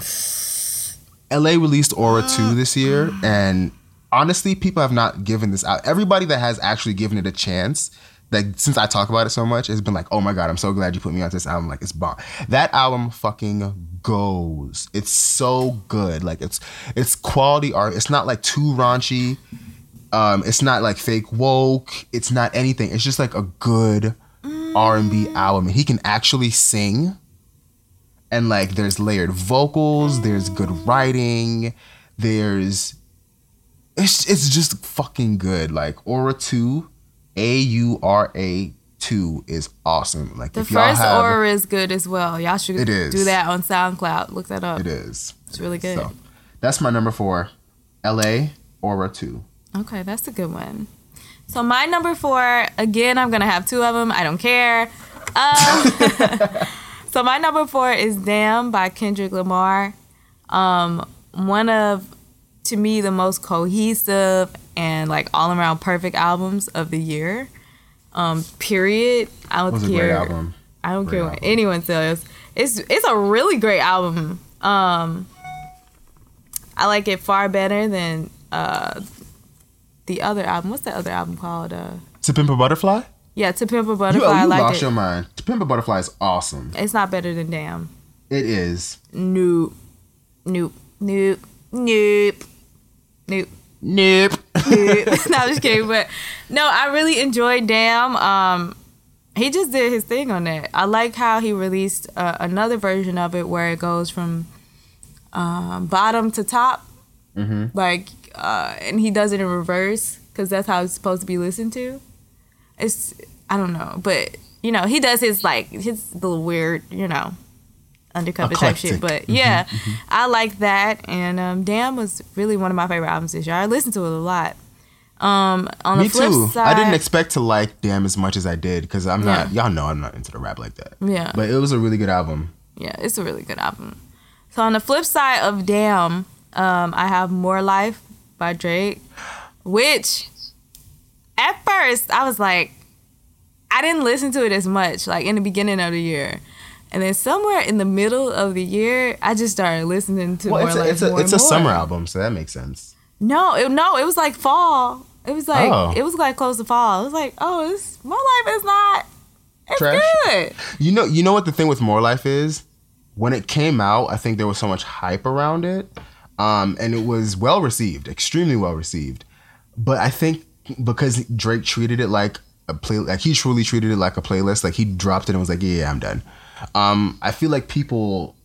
LA released Aura 2 this year, and honestly, people have not given this out. Everybody that has actually given it a chance, like since I talk about it so much, it's been like, "Oh my god, I'm so glad you put me on this album." Like it's bomb. That album fucking goes. It's so good. Like it's it's quality art. It's not like too raunchy. Um, it's not like fake woke. It's not anything. It's just like a good R and B album. He can actually sing. And like there's layered vocals, there's good writing, there's it's it's just fucking good. Like Aura 2, A U R A 2 is awesome. Like The first have Aura is good as well. Y'all should It is. do that on SoundCloud. Look that up. it is. It's really good. So that's my number four. LA Aura 2. Okay, that's a good one. So my number four, again, I'm gonna have two of them. I don't care. Um, so my number four is "Damn" by Kendrick Lamar. Um, one of, to me, the most cohesive and like all around perfect albums of the year. Um, period. I don't was care. album. I don't Great care what anyone says. It's it's a really great album. Um, I like it far better than uh the other album. What's the other album called? Uh, To Pimp a Butterfly? yeah, To Pimp a You, Butterfly. oh, I you lost it. your mind. To Pimp a Butterfly is awesome. It's not better than Damn. It is. Nope. Nope. Nope. Nope. Nope. Nope. no, I'm just kidding. But no, I really enjoyed Damn. Um, he just did his thing on that. I like how he released uh, another version of it where it goes from um, bottom to top, like, uh, and he does it in reverse because that's how it's supposed to be listened to. It's I don't know, but you know he does his like his little weird, you know, undercover type shit. Eclectic. But yeah, I like that. And um, Damn was really one of my favorite albums this year. I listened to it a lot. Um, on Me the flip too. side, I didn't expect to like Damn as much as I did because I'm not. Yeah. Y'all know I'm not into the rap like that. Yeah. But it was a really good album. yeah, it's a really good album. So on the flip side of Damn, um, I have More Life by Drake, which at first I was like, I didn't listen to it as much, like in the beginning of the year. And then somewhere in the middle of the year, I just started listening to Well, More it's a, Life it's a, more it's a summer album, so that makes sense. No, it, no, it was like fall. It was like Oh. it was like close to fall. It was like, oh, this More Life is not. It's Trash? good. You know, you know what the thing with More Life is? When it came out, I think there was so much hype around it, um, and it was well received, extremely well received. But I think because Drake treated it like a play, like he truly treated it like a playlist. Like he dropped it and was like, "Yeah, yeah I'm done." Um, I feel like people,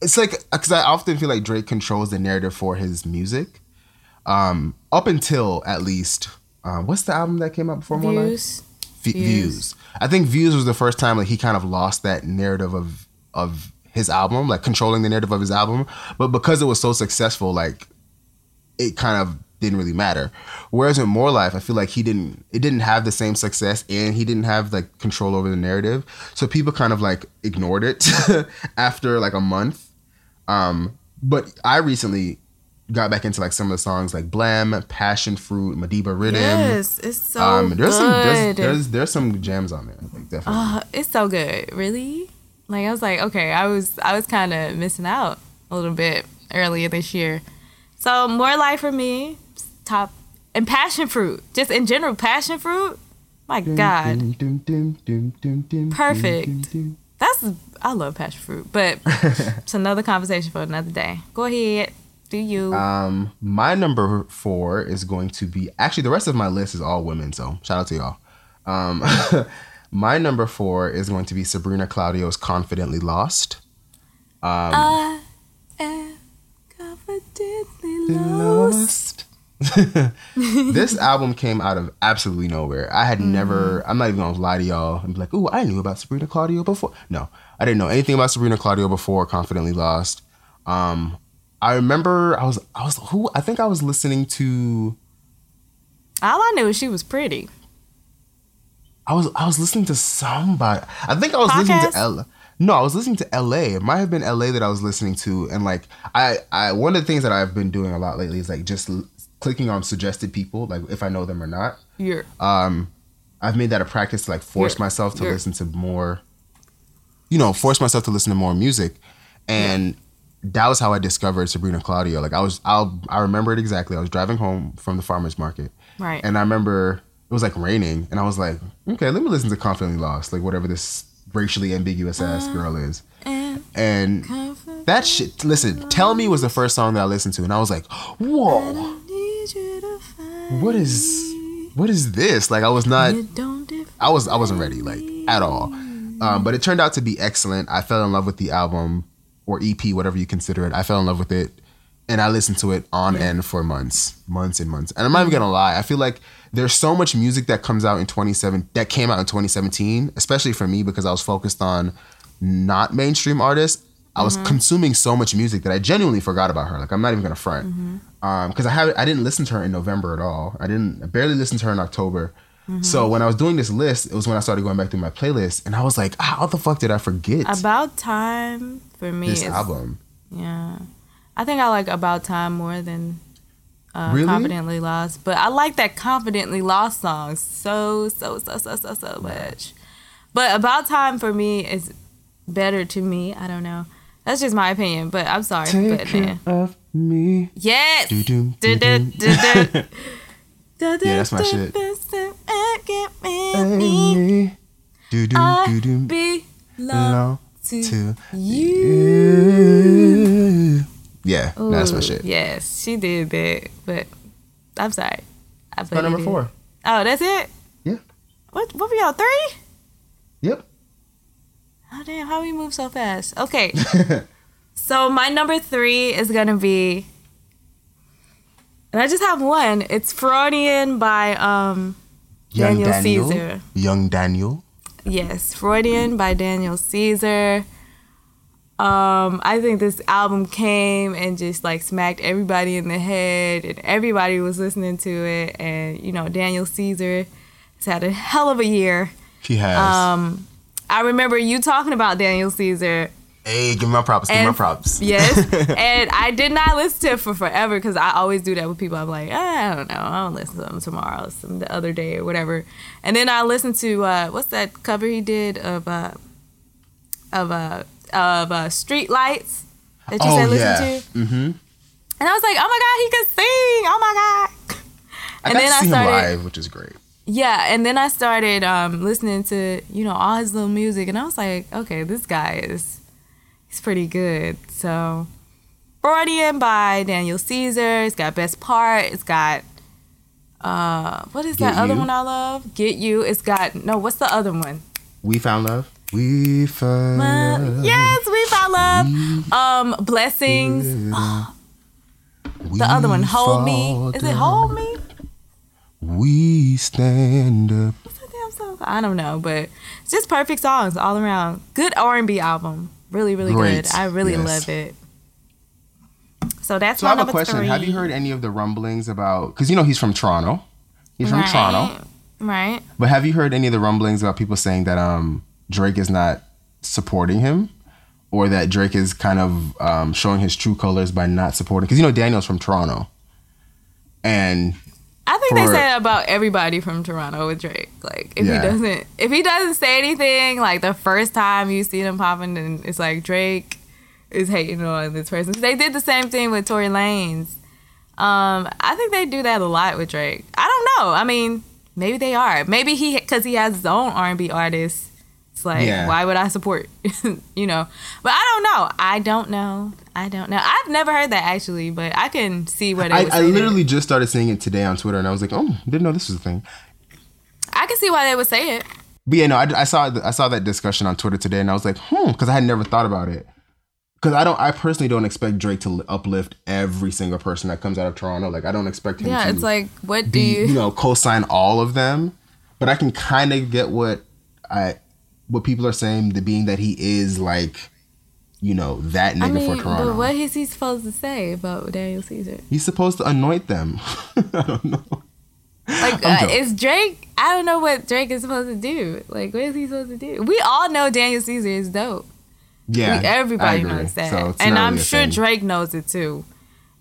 it's like because I often feel like Drake controls the narrative for his music. Um, up until at least, uh, what's the album that came out before More Life? Views. V- Views. views. I think views was the first time like he kind of lost that narrative of of his album, like controlling the narrative of his album. But because it was so successful, like it kind of didn't really matter. Whereas in More Life, I feel like he didn't it didn't have the same success and he didn't have like control over the narrative. So people kind of like ignored it after like a month. Um but I recently got back into like some of the songs like Blem, Passion Fruit, Madiba Riddim. Yes, it's so Um, there's good. some there's, there's there's some gems on there. Like definitely. Uh, it's so good. Really? Like I was like, okay, I was I was kind of missing out a little bit earlier this year. So more life for me, top and passion fruit. Just in general, passion fruit. My God, Perfect. dum, dum. that's I love passion fruit, but it's another conversation for another day. Go ahead, do you? Um, my number four is going to be actually the rest of my list is all women. So shout out to y'all. Um, my number four is going to be Sabrina Claudio's "Confidently Lost." Um, I am confidently lost. this album came out of absolutely nowhere. I had never, I'm not even gonna lie to y'all and be like, oh, I knew about Sabrina Claudio before. No, I didn't know anything about Sabrina Claudio before Confidently Lost. Um, I remember I was, I was, who, I think I was listening to, All I knew is she was pretty. I was, I was listening to somebody. I think I was listening to Ella. No, I was listening to LA. It might have been LA that I was listening to, and like I, I one of the things that I've been doing a lot lately is like just clicking on suggested people, like if I know them or not. You're um I've made that a practice to like force You're- myself to you're- listen to more you know, force myself to listen to more music. And that was how I discovered Sabrina Claudio. Like I was I'll I remember it exactly. I was driving home from the farmers market. right. And I remember it was like raining and I was like, okay, let me listen to Confidently Lost, like whatever this racially ambiguous ass Uh, girl is. and And that shit listen, Tell Me was the first song that I listened to and I was like, whoa, need you to find what is what is this? Like I was not I was I wasn't ready like at all. Um, but it turned out to be excellent. I fell in love with the album or EP, whatever you consider it. I fell in love with it, and I listened to it on end for months, months and months. And I'm not even gonna lie. I feel like there's so much music that comes out in 27 that came out in 2017, especially for me because I was focused on not mainstream artists. I was mm-hmm. consuming so much music that I genuinely forgot about her. Like I'm not even gonna front, mm-hmm. um, because I have I didn't listen to her in November at all. I didn't I barely listen to her in October. Mm-hmm. So when I was doing this list, it was when I started going back through my playlist, and I was like, ah, "How the fuck did I forget About Time for me this is album?" yeah. I think I like About Time more than uh, Really? Confidently Lost, but I like that Confidently Lost song so so so so so so much. But About Time for me is better to me. I don't know That's just my opinion, but I'm sorry Take putting care it. of me. Yes. Do-do, Du- du- do-do. du- du. Yeah, that's my shit. Get me, Hey, me. me. Do do I do do. belong Belong to to you. you. Yeah, that's my shit. Yes, she did that, but I'm sorry. I My number put it in. four. Oh, that's it. Yeah. What? What were y'all three? Yep. Oh damn! How we move so fast? Okay. so my number three is gonna be, and I just have one. It's Freudian by um Young Daniel Daniel. Caesar. Young Daniel. Yes, Freudian by Daniel Caesar. Um, I think this album came and just like smacked everybody in the head, and everybody was listening to it. And you know, Daniel Caesar has had a hell of a year. He has. Um, I remember you talking about Daniel Caesar. hey, give me my props. Give me my props. Yes, and I did not listen to it for forever because I always do that with people. I'm like, "Ah, I don't know, I'll listen to them tomorrow, some the other day or whatever. And then I listened to uh, what's that cover he did of uh, of uh, of uh, Street Lights that you oh said listen yeah. to, Mm-hmm. and I was like, oh my god, he can sing! Oh my god! I And then to I see started- him live, which is great. Yeah, and then I started um, listening to you know all his little music, and I was like, okay, this guy is he's pretty good. So, Freudian by Daniel Caesar. It's got best part. It's got uh, what is Get that other one I love? Get you. It's got no. What's the other one? We found love. We found love. yes, we found love. Um, blessings. The other one, hold me. Is it hold me? We stand up. What's that damn song? I don't know, but it's just perfect songs all around. Good R and B album. Really, really Great, good. I really yes. love it. So that's So my I have a question. three. Have you heard any of the rumblings about? Because you know he's from Toronto. He's from Toronto. Right. But have you heard any of the rumblings about people saying that um Drake is not supporting him, or that Drake is kind of um, showing his true colors by not supporting? Because you know Daniel's from Toronto, and I think they For- say that about everybody from Toronto with Drake. Like if Yeah. he doesn't if he doesn't say anything, like the first time you see them popping and it's like Drake is hating on this person. They did the same thing with Tory Lanez. Um, I think they do that a lot with Drake. I don't know. I mean, maybe they are. Maybe he because he has his own R and B artists. It's like, Yeah. why would I support? you know, but I don't know. I don't know. I don't know. I've never heard that actually, but I can see what they. I, I literally just started seeing it today on Twitter, and I was like, oh, didn't know this was a thing. I can see why they would say it. But yeah, no, I, I saw I saw that discussion on Twitter today, and I was like, hmm, because I had never thought about it. Because I don't, I personally don't expect Drake to li- uplift every single person that comes out of Toronto. Like, I don't expect him Yeah, to. it's like, what do be, you? you know, co-sign all of them. But I can kind of get what I, what people are saying, the being that he is like, you know, that nigga I mean, for Toronto. but what is he supposed to say about Daniel Caesar? He's supposed to anoint them. I don't know. Like, uh, is Drake? I don't know what Drake is supposed to do. Like, what is he supposed to do? We all know Daniel Caesar is dope. Yeah, We- everybody knows that, So and I'm really sure. Drake knows it too.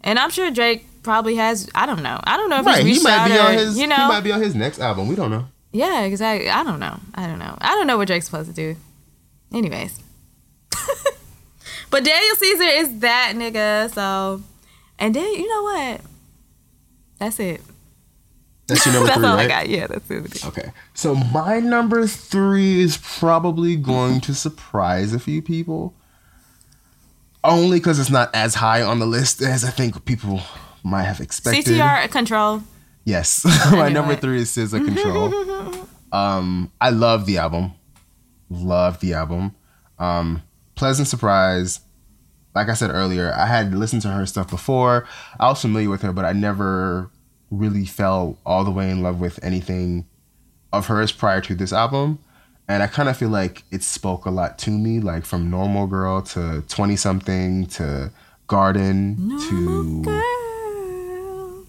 And I'm sure Drake probably has. I don't know. I don't know if Right, he's he might be or, on his. you know, he might be on his next album. We don't know. Yeah, exactly. I don't know. I don't know. I don't know what Drake's supposed to do. Anyways. but Daniel Caesar is that nigga, so and then you know what? That's it. That's your number that's three, all right? I got. Yeah, that's it. Okay. So my number three is probably going to surprise a few people. Only because it's not as high on the list as I think people might have expected. CTR control. Yes. My number it. three is SZA Control. um, I love the album. Love the album. Um, pleasant surprise. Like I said earlier, I had listened to her stuff before. I was familiar with her, but I never really fell all the way in love with anything of hers prior to this album. And I kind of feel like it spoke a lot to me, like from Normal Girl to 20 something to Garden to Girl.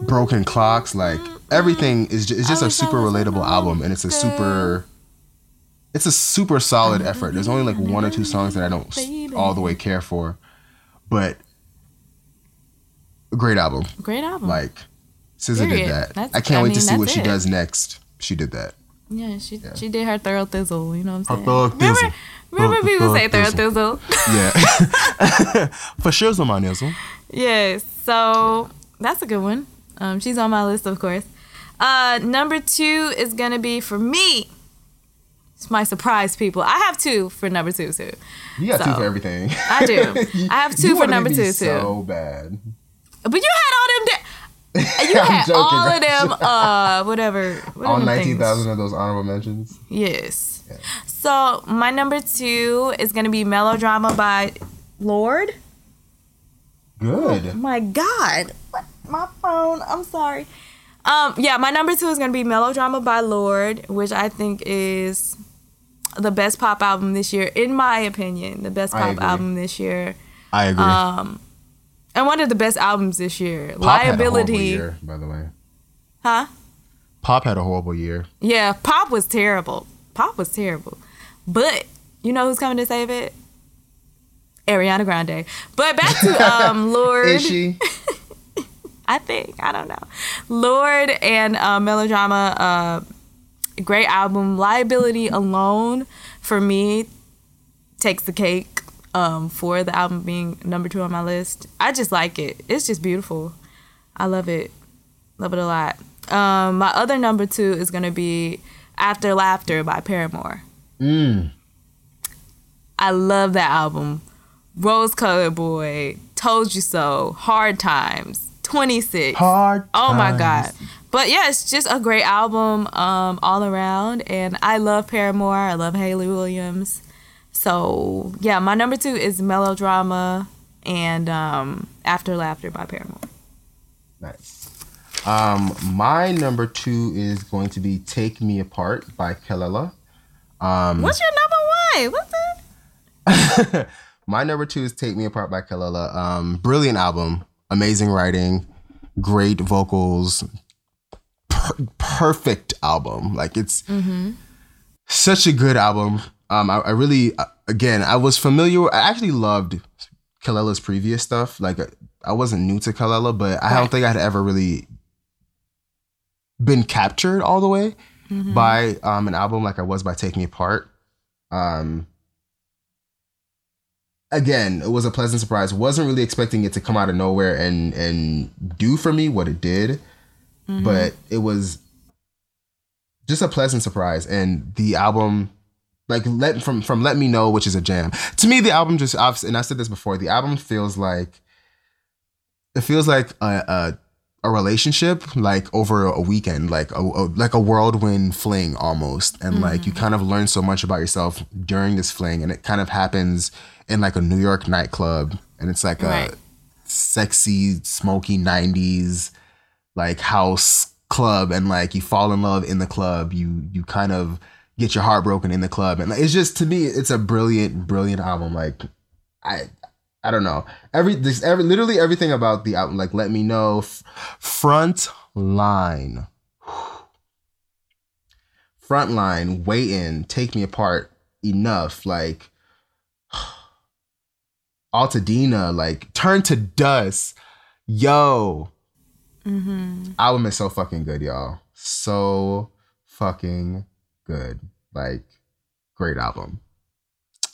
broken clocks like everything is just, it's just a super relatable album and it's a super it's a super solid effort there's only like one or two songs that i don't s- all the way care for but a great album Great album. like SZA did that That's- i can't I wait mean, to see what that's she does next she did that Yeah, she she did her thorough thizzle. You know what I'm saying? thorough Remember, thizzle. remember Thorough- people say thorough thorough thizzle. thizzle. Yeah. For sure, my nizzle. yes. So that's a good one. Um, she's on my list, of course. Uh, number two is gonna be for me. It's my surprise people. I have two for number two too. You got two for everything. I do. I have two for number to be two too. So bad. But you had all them. Da- you I'm had joking, all of them. Uh, whatever. what All them nineteen things? thousand of those honorable mentions. Yes. So my number two is gonna be melodrama by Lorde. Good. My God, what? my phone. I'm sorry. Um, yeah, my number two is gonna be melodrama by Lorde, which I think is the best pop album this year, in my opinion. The best pop album this year, I agree. um, and one of the best albums this year. Pop had a horrible Liability, year, by the way. huh? Pop had a horrible year. Yeah, Pop was terrible. Pop was terrible. But you know who's coming to save it? Ariana Grande. But back to um Lorde. Is she? I think. I don't know. Lorde and uh, Melodrama, uh, great album. Liability alone, for me, takes the cake um, for the album being number two on my list. I just like it. It's just beautiful. I love it. Love it a lot. Um, my other number two is going to be After Laughter by Paramore. Mm. I love that album. Rose Colored Boy, Told You So, Hard Times, 26. Hard. Oh my god. But yeah, it's just a great album um, all around, and I love Paramore. I love Hayley Williams. So yeah, my number two is Melodrama and um, After Laughter by Paramore. Nice. Um, my number two is going to be "Take Me Apart" by Kelela. Um, What's your number one? What's that? My number two is "Take Me Apart" by Kelela. Um, brilliant album, amazing writing, great vocals, per- perfect album. Like it's such a good album. Um, I, I really, uh, again, I was familiar. I actually loved Kelela's previous stuff. Like uh, I wasn't new to Kalela, but I don't think I'd ever really been captured all the way by um, an album like I was by Take Me Apart. Um, again, it was a pleasant surprise. Wasn't really expecting it to come out of nowhere and and do for me what it did, Mm-hmm. but it was just a pleasant surprise. And the album, like let from from Let Me Know, which is a jam. To me, the album just I've, and I said this before. The album feels like it feels like a. a a relationship like over a weekend like a, a like a whirlwind fling almost and like you mm-hmm. kind of learn so much about yourself during this fling and it kind of happens in like a New York nightclub and it's like Right. a sexy smoky 90s like house club and like you fall in love in the club you you kind of get your heart broken in the club. And it's just to me it's a brilliant brilliant album. Like I I don't know. Every this every literally everything about the album like let me know f- front line. Front line weigh in take me apart enough like Altadena like turn to dust. Yo album is so fucking good y'all so fucking good like great album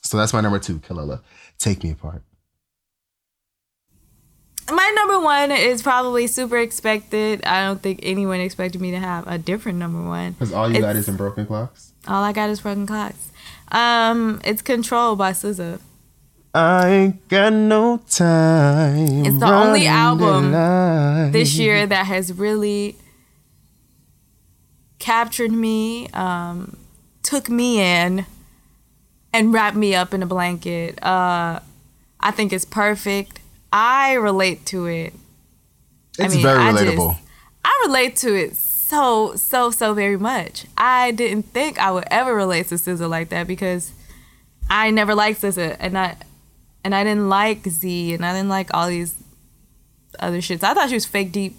so that's my number two Kelela take me apart My number one is probably super expected. I don't think anyone expected me to have a different number one. because all you got is in broken clocks All I got is broken clocks. Um, it's Control by SZA. I ain't got no time. It's the only album this year that has really captured me, um, took me in, and wrapped me up in a blanket. Uh, I think it's perfect. I relate to it. It's I mean, very I relatable. just- I relate to it so, so, so very much. I didn't think I would ever relate to SZA like that because I never liked SZA, and I, and I didn't like Z, and I didn't like all these other shits. I thought she was fake deep.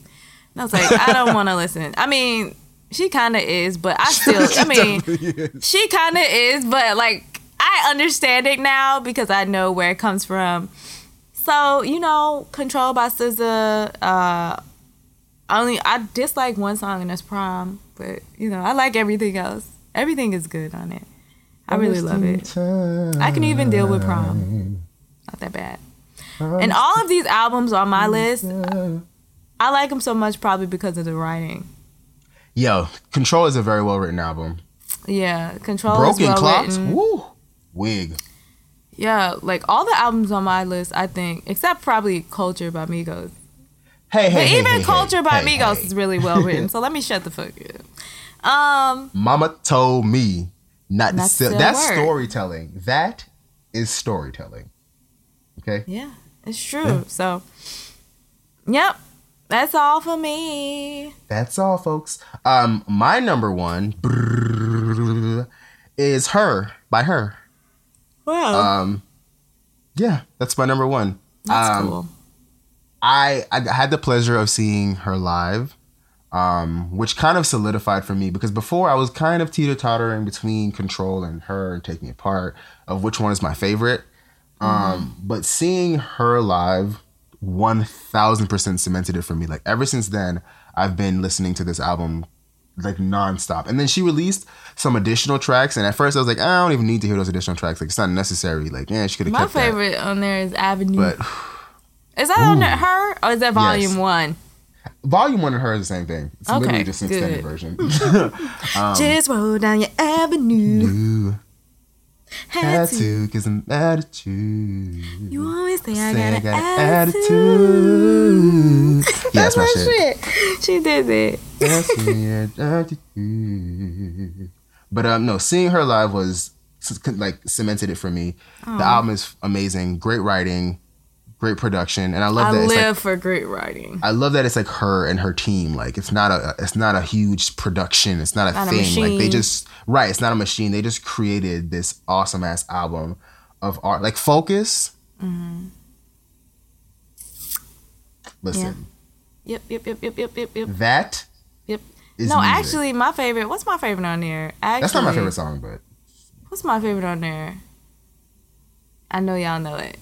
And I was like, I don't want to listen. I mean, she kind of is, but I still, I mean, she kind of is, but like, I understand it now because I know where it comes from. So, you know, Control by SZA, uh, only I dislike one song and that's Prom, but you know, I like everything else. Everything is good on it. I really love it. I can even deal with prom. Not that bad. And all of these albums on my list, I like them so much probably because of the writing. Yo, Control is a very well written album. Yeah, Control Broken is well Clocks, written. woo, wig. Yeah, like all the albums on my list, I think, except probably Culture by Migos. Hey, hey, But hey, even hey, Culture hey, by hey, Migos hey. is really well written. so let me shut the fuck up. Um, Mama told me not to Not to sell. say a That's word. storytelling. That is storytelling. Okay. yeah, it's true. So, yep, that's all for me. That's all, folks. Um, my number one is her by her. Wow, Um, yeah, that's my number one. that's um, cool. I I had the pleasure of seeing her live, um, which kind of solidified for me because before I was kind of teeter tottering between Control and her and Taking It Apart of which one is my favorite. Um, but seeing her live, one thousand percent cemented it for me. Like ever since then, I've been listening to this album like nonstop. And then she released some additional tracks, and at first I was like, I don't even need to hear those additional tracks. Like it's not necessary. Like yeah, she could have My kept that. favorite on there is Avenue. But is that on her or is that Volume Yes. One? Volume one and her is the same thing. It's literally Okay, just an extended good. version. Just roll down your avenue. Ooh, Had to. cause I'm attitude. You always say I Say got, an attitude. attitude. Yeah, that's my shit. shit. She did it. That's attitude. But um, no, seeing her live was like cemented it for me. The album is amazing, great writing, great production, and I love I that. I live like, for great writing. I love that it's like her and her team. Like it's not a it's not a huge production. It's not a Not a thing. like they just right. It's not a machine. They just created this awesome ass album of art. Like Focus. Mm-hmm. Listen, Yep, yep, yep, yep, yep, yep, yep, that yep. no, music. actually, my favorite. What's my favorite on there? Actually, that's not my favorite song, but What's my favorite on there? I know y'all know it.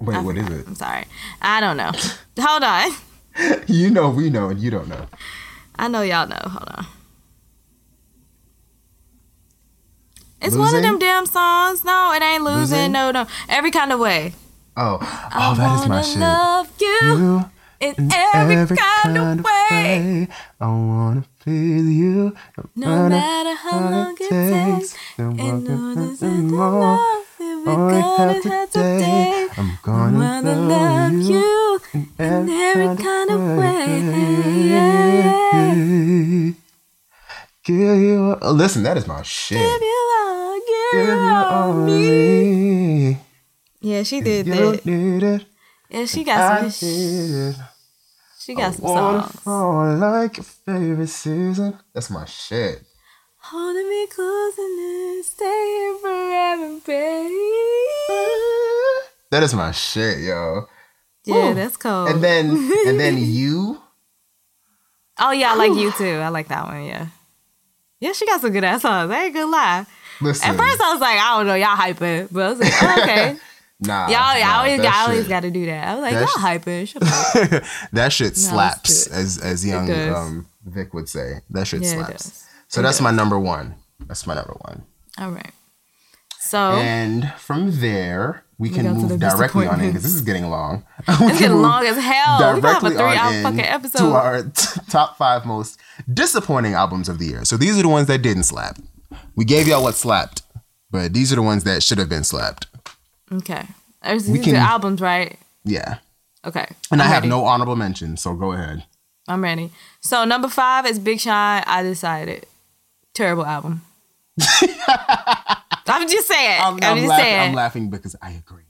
Wait, I what is forgot. it? I'm sorry. I don't know. Hold on. You know, we know, and you don't know. I know y'all know. Hold on. It's one of them damn songs. No, it ain't losing. Losing? No, no. Every kind of way. Oh, oh, that is my shit. Love you, You in in every, kind, of way. I wanna feel you. No matter how long it takes. No And matter know this how is the long. love. If we're All I gonna have today. I'm gonna wanna love love you in every kind of way. Give you, oh, listen, that is my shit. Give you all, give Give you all all me. me. Yeah, she did that. need it. Yeah, she I got some. it. She got some songs. fall like your favorite season. That's my shit. Holding me close and then stay here forever, baby. That is my shit, yo. Yeah, Woo. that's cool. And then and then you. oh yeah, I like you too. I like that one. Yeah, yeah, she got some good ass songs. I ain't gonna lie. Listen. At first, I was like, I don't know, y'all hyping, but I was like, oh, okay, nah. y'all, nah, always, that y'all always got to do that. I was like, that y'all sh- hyping. Shut up. that shit slaps, good. as as young um, Vic would say. That shit Yeah, slaps. So that's my number one. That's my number one. All right. So And from there, we can got move directly on in because this is getting long. it's getting long as hell. We gonna have a directly three hour fucking to episode. our t- top five most disappointing albums of the year. So these are the ones that didn't slap. We gave y'all what slapped, but these are the ones that should have been slapped. okay. There's We these can- are albums, right? Yeah. Okay. And i I'm have ready. no honorable mentions, so go ahead. I'm ready. So number five is Big Sean. I decided. Terrible album. I'm just saying. I'm, just laughing, saying. I'm laughing because I agree.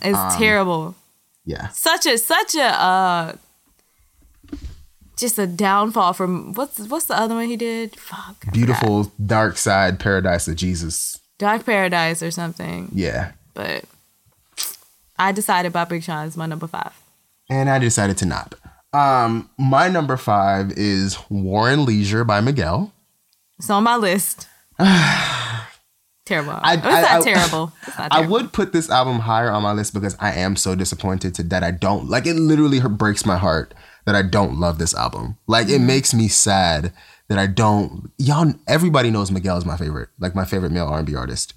It's terrible. Yeah. Such a such a uh just a downfall from what's what's the other one he did? Fuck. Beautiful dark side paradise of Jesus. Dark Paradise or something. Yeah. But I decided by Big Sean is my number five. And I decided to not. Um, my number five is War and Leisure by Miguel. It's on my list. terrible. I- it's I- not I- terrible. It's not I would put this album higher on my list because I am so disappointed to that I don't like it literally breaks my heart that I don't love this album. Like it mm. makes me sad that I don't. Y'all, everybody knows Miguel is my favorite, like my favorite male R and B artist,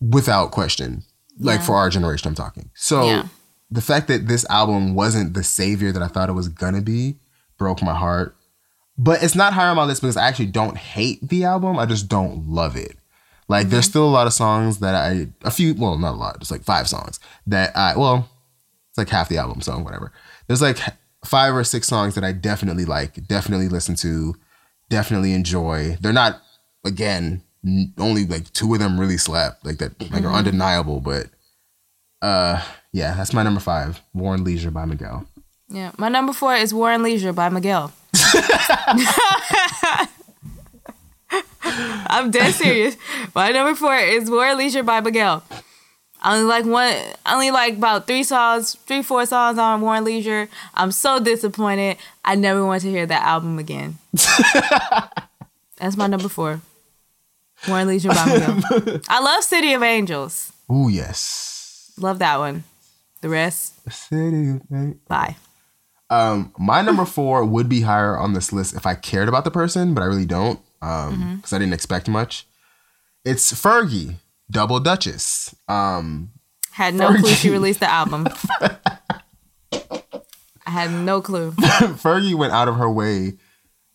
without question. Like Yeah. for our generation, I'm talking. So Yeah. the fact that this album wasn't the savior that I thought it was gonna be broke my heart. But it's not higher on my list because I actually don't hate the album. I just don't love it. Like there's still a lot of songs that I a few well not a lot, just like five songs that I well it's like half the album, so whatever. There's like five or six songs that I definitely like, definitely listen to, definitely enjoy. They're not again only like two of them really slap like that like are undeniable, but uh yeah, that's my number five, War and Leisure by Miguel. Yeah. My number four is War and Leisure by Miguel. I'm dead serious. My number four is War Leisure by Miguel. I only like one, I only like about three songs, three, four songs on War Leisure. I'm so disappointed. I never want to hear that album again. That's my number four. War Leisure by Miguel. I love City of Angels. Ooh yes. Love that one. The rest, City of Angels. bye. Um, my number four would be higher on this list if I cared about the person, but I really don't, um, because I didn't expect much. It's Fergie, Double Dutchess. Um, Had no clue she released the album. I had no clue. Fergie went out of her way.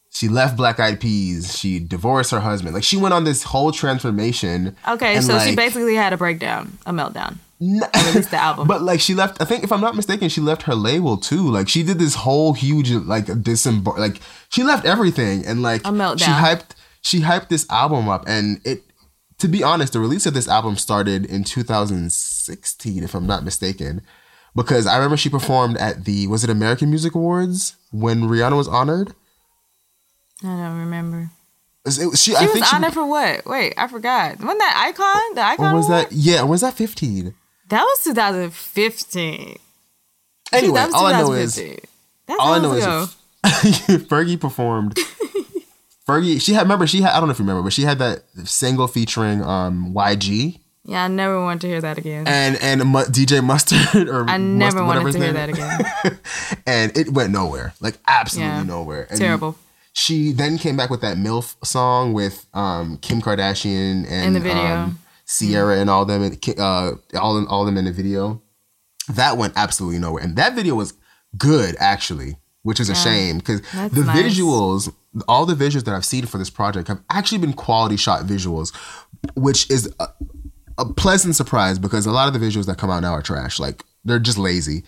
She left Black Eyed Peas. She divorced her husband. Like she went on this whole transformation. Okay, so she basically had a breakdown, a meltdown. Released the album. But like she left, I think if I'm not mistaken, she left her label too. Like she did this whole huge like disembar like she left everything and like she hyped she hyped this album up and it to be honest, the release of this album started in 2016 if I'm not mistaken. Because I remember she performed at the was it American Music Awards when Rihanna was honored? I don't remember. It she, She I was think she honored for what? Wait, I forgot. Wasn't that Icon? The Icon or was Award? that yeah, was that 15? That was 2015. Anyway, that was all I know is That's all I know ago. is Fergie performed. Fergie, she had remember she had I don't know if you remember, but she had that single featuring um YG Yeah, I never wanted to hear that again. and and DJ Mustard or I never whatever wanted to hear that again. and it went nowhere, like absolutely Yeah. nowhere. And Terrible. She then came back with that MILF song with um, Kim Kardashian and In the video. um, Ciara and all them, and uh, all in, all them in the video. That went absolutely nowhere, and that video was good actually, which is a shame because the nice. visuals, all the visuals that I've seen for this project have actually been quality shot visuals, which is a, a pleasant surprise because a lot of the visuals that come out now are trash. Like they're just lazy.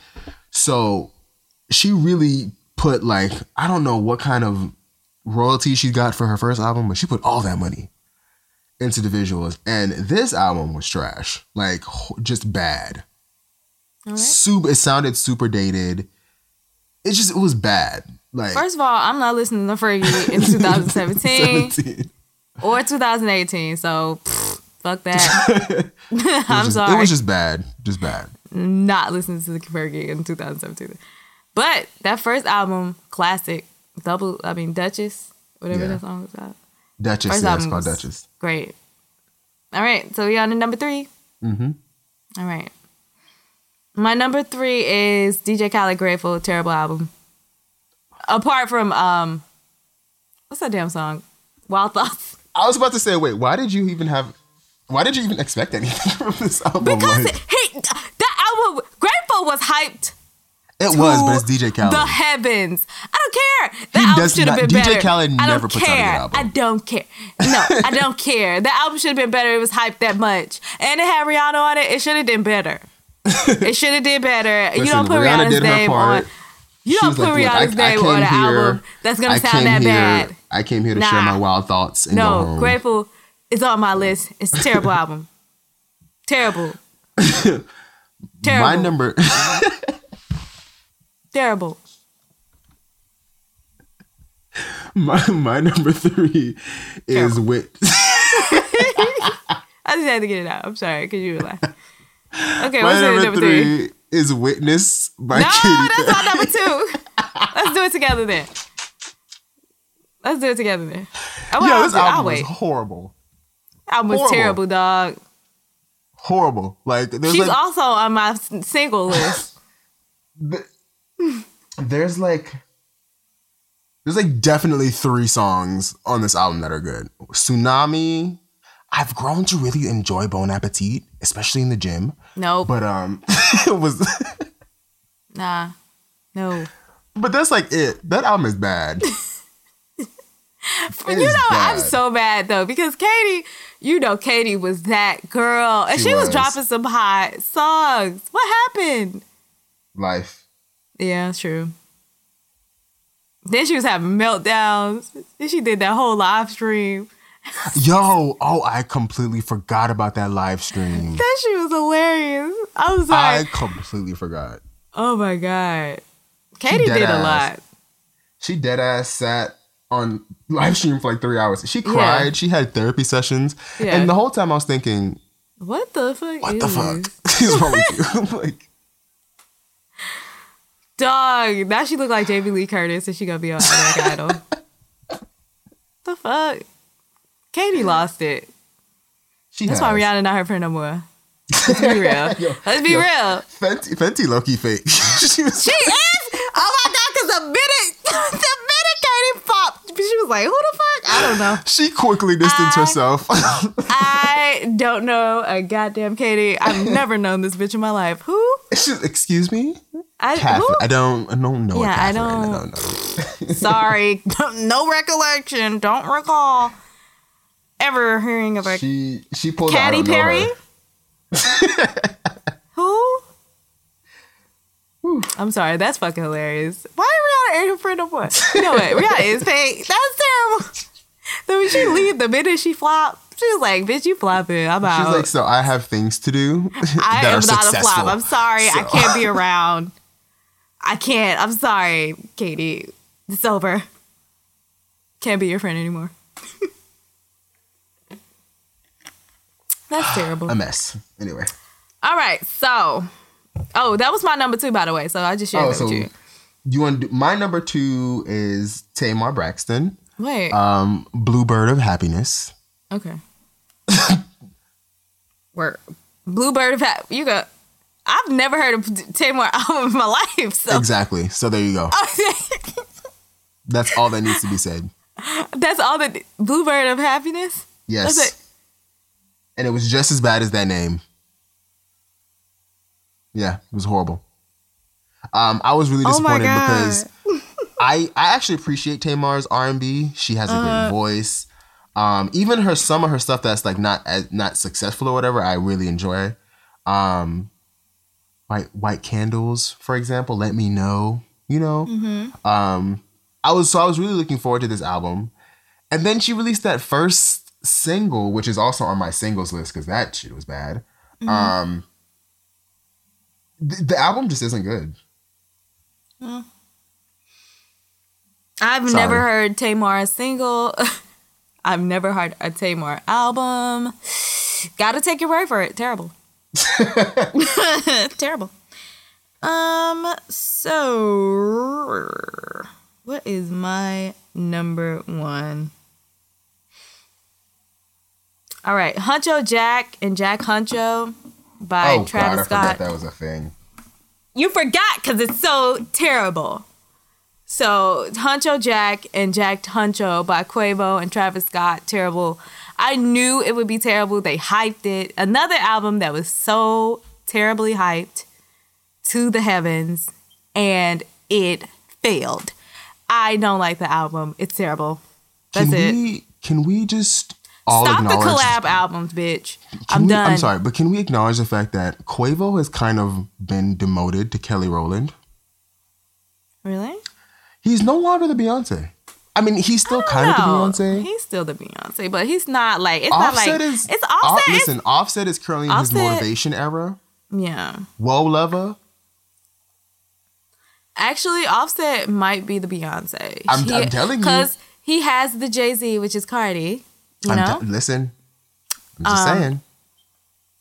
So she really put like I don't know what kind of royalty she got for her first album, but she put all that money into the visuals. And this album was trash, like just bad. right. Super, it sounded super dated. It just it was bad. Like First of all, I'm not listening to Fergie in 2017 17. or 2018, so pfft, fuck that. I'm Just- sorry. It was just bad, just bad. not listening to the Fergie in 2017. But that first album, classic, double, I mean, Dutchess, whatever Yeah. that song was called. Dutchess, First yeah, it's called Dutchess. Great. All right, so we on to number 3 Mm-hmm. All right. My number three is DJ Khaled Grateful, terrible album. Apart from um, what's that damn song? Wild Thoughts. I was about to say, wait, why did you even have? Why did you even expect anything from this album? Because Like, he, that album, Grateful was hyped. It was, but it's DJ Khaled. The heavens. I don't care. That He album should have been DJ better. DJ Khaled I never puts out a good care. album. I don't care. No, I don't care. The album should have been better. It was hyped that much, and it had Rihanna on it. It should have done better. it should have did better. you don't put Rihanna Rihanna's name part. on. You don't put like, Rihanna's I name came on an here- album that's gonna I sound that here, bad. I came here to share my wild thoughts and go No, home. Grateful is on my list. It's a terrible album. Terrible. terrible. My number, terrible. my, my number three is Terrible. with. I just had to get it out. I'm sorry, because you were laughing. Okay, My what's number, number three? three is Witness by No, Katy that's not number two. Let's do it together then. Let's do it together then. Yeah, I'll, this album was horrible. Album was horrible. terrible, dog. Horrible. Like there's She's like also on my single list. the- there's like There's like definitely three songs on this album that are good. Tsunami. I've grown to really enjoy Bon Appetit, especially in the gym. Nope. But um, it was. nah. No. But that's like it. That album is bad. you know, is I'm so bad though because Katy, you know, Katy was that girl, and she, She was. was. dropping some hot songs. What happened? Life. Yeah, it's true. Then she was having meltdowns. Then she did that whole live stream. Yo, oh, I completely forgot about that live stream. That shit was hilarious. I was like, I completely forgot. oh my god. Katy did a ass. lot. She dead ass sat on live stream for like three hours. She cried. Yeah. She had therapy sessions, Yeah. and the whole time I was thinking, What the fuck? "What the fuck is wrong with you?" I'm like, Dog. Now she look like Jamie Lee Curtis and she gonna be on American Idol. the fuck? Katy lost it. she That's has. why Rihanna not her friend no more. Let's be real. Let's be yo. real. Fenty, Fenty Loki fake. she was She is. Oh my god! Because the minute, the minute Katy popped, she was like, "Who the fuck?" I don't know. She quickly distanced I- herself. I don't know a goddamn Katy. I've never known this bitch in my life. Who? Excuse me, I Catherine. I don't. I don't know. Yeah, a I Catherine. don't- I don't know. Sorry, no recollection. Don't recall ever hearing of a She she pulled. out, I Katy don't Perry. her. Who? I'm sorry, that's fucking hilarious. Why are Rihanna ain't her friend no more? You know what? Rihanna is fake. That's terrible. So when she leave, the minute she flop, she's like, "Bitch, you flopping. I'm out." She's like, so I have things to do. I that am are not successful. a flop. I'm sorry. I can't be around. I can't. I'm sorry, Katy. It's over. Can't be your friend anymore. That's terrible. a mess. Anyway. All right, so oh, that was my number two, by the way. So I just shared Oh, that so with you. you want to do, my number two is Tamar Braxton, Wait, um, Bluebird of Happiness. okay. Where Bluebird of Hap- you got? I've never heard of Tamar album in my life. So Exactly. So there you go. That's all that needs to be said. that's all that Bluebird of Happiness. Yes. It. And it was just as bad as that name. Yeah, it was horrible. Um, I was really Oh disappointed God. because I I actually appreciate Tamar's R and B. She has a Uh-huh. great voice. Um, even her some of her stuff that's like not as not successful or whatever, I really enjoy. Um, white white candles, for example, let me know. You know, Mm-hmm. um, I was so I was really looking forward to this album, and then she released that first single, which is also on my singles list because that shit was bad. Mm-hmm. Um, th- the album just isn't good. I've Sorry. never heard Tamar single. I've never heard a Tamar album. Gotta take your word for it. Terrible. Terrible. Um, so what is my number one? All right, Huncho Jack and Jack Huncho by oh Travis God, I Scott. forgot that was a thing. You forgot because it's so terrible. So Huncho Jack and Jack Huncho by Quavo and Travis Scott, terrible. I knew it would be terrible. They hyped it. Another album that was so terribly hyped to the heavens, and it failed. I don't like the album. It's terrible. That's can it. we can we just all Stop the collab albums, bitch. I'm we- done. I'm sorry, but can we acknowledge the fact that Quavo has kind of been demoted to Kelly Rowland? Really? He's no longer the Beyonce. I mean, he's still kind of the Beyonce. He's still the Beyonce, but he's not like it's Offset not like is it's offset. is- listen, Offset is currently in his motivation era. yeah. Whoa, lover. Actually, Offset might be the Beyonce. I'm- I'm telling you. because he has the Jay Z, which is Cardi. You I'm know, listen, I'm just Um, saying.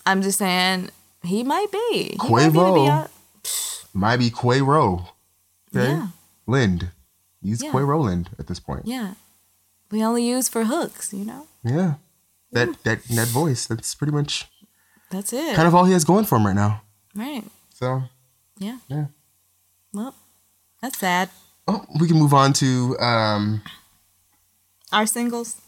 I'm just saying he might be. He Quavo. Might be Might be Quavo. Okay, Yeah, Lind. He's Yeah. Quavo Lind at this point. yeah. We only use for hooks. You know, Yeah. That that that voice. That's pretty much that's it. kind of all he has going for him right now. right. So Yeah. yeah. Well, that's sad. oh, we can move on to. um Our singles.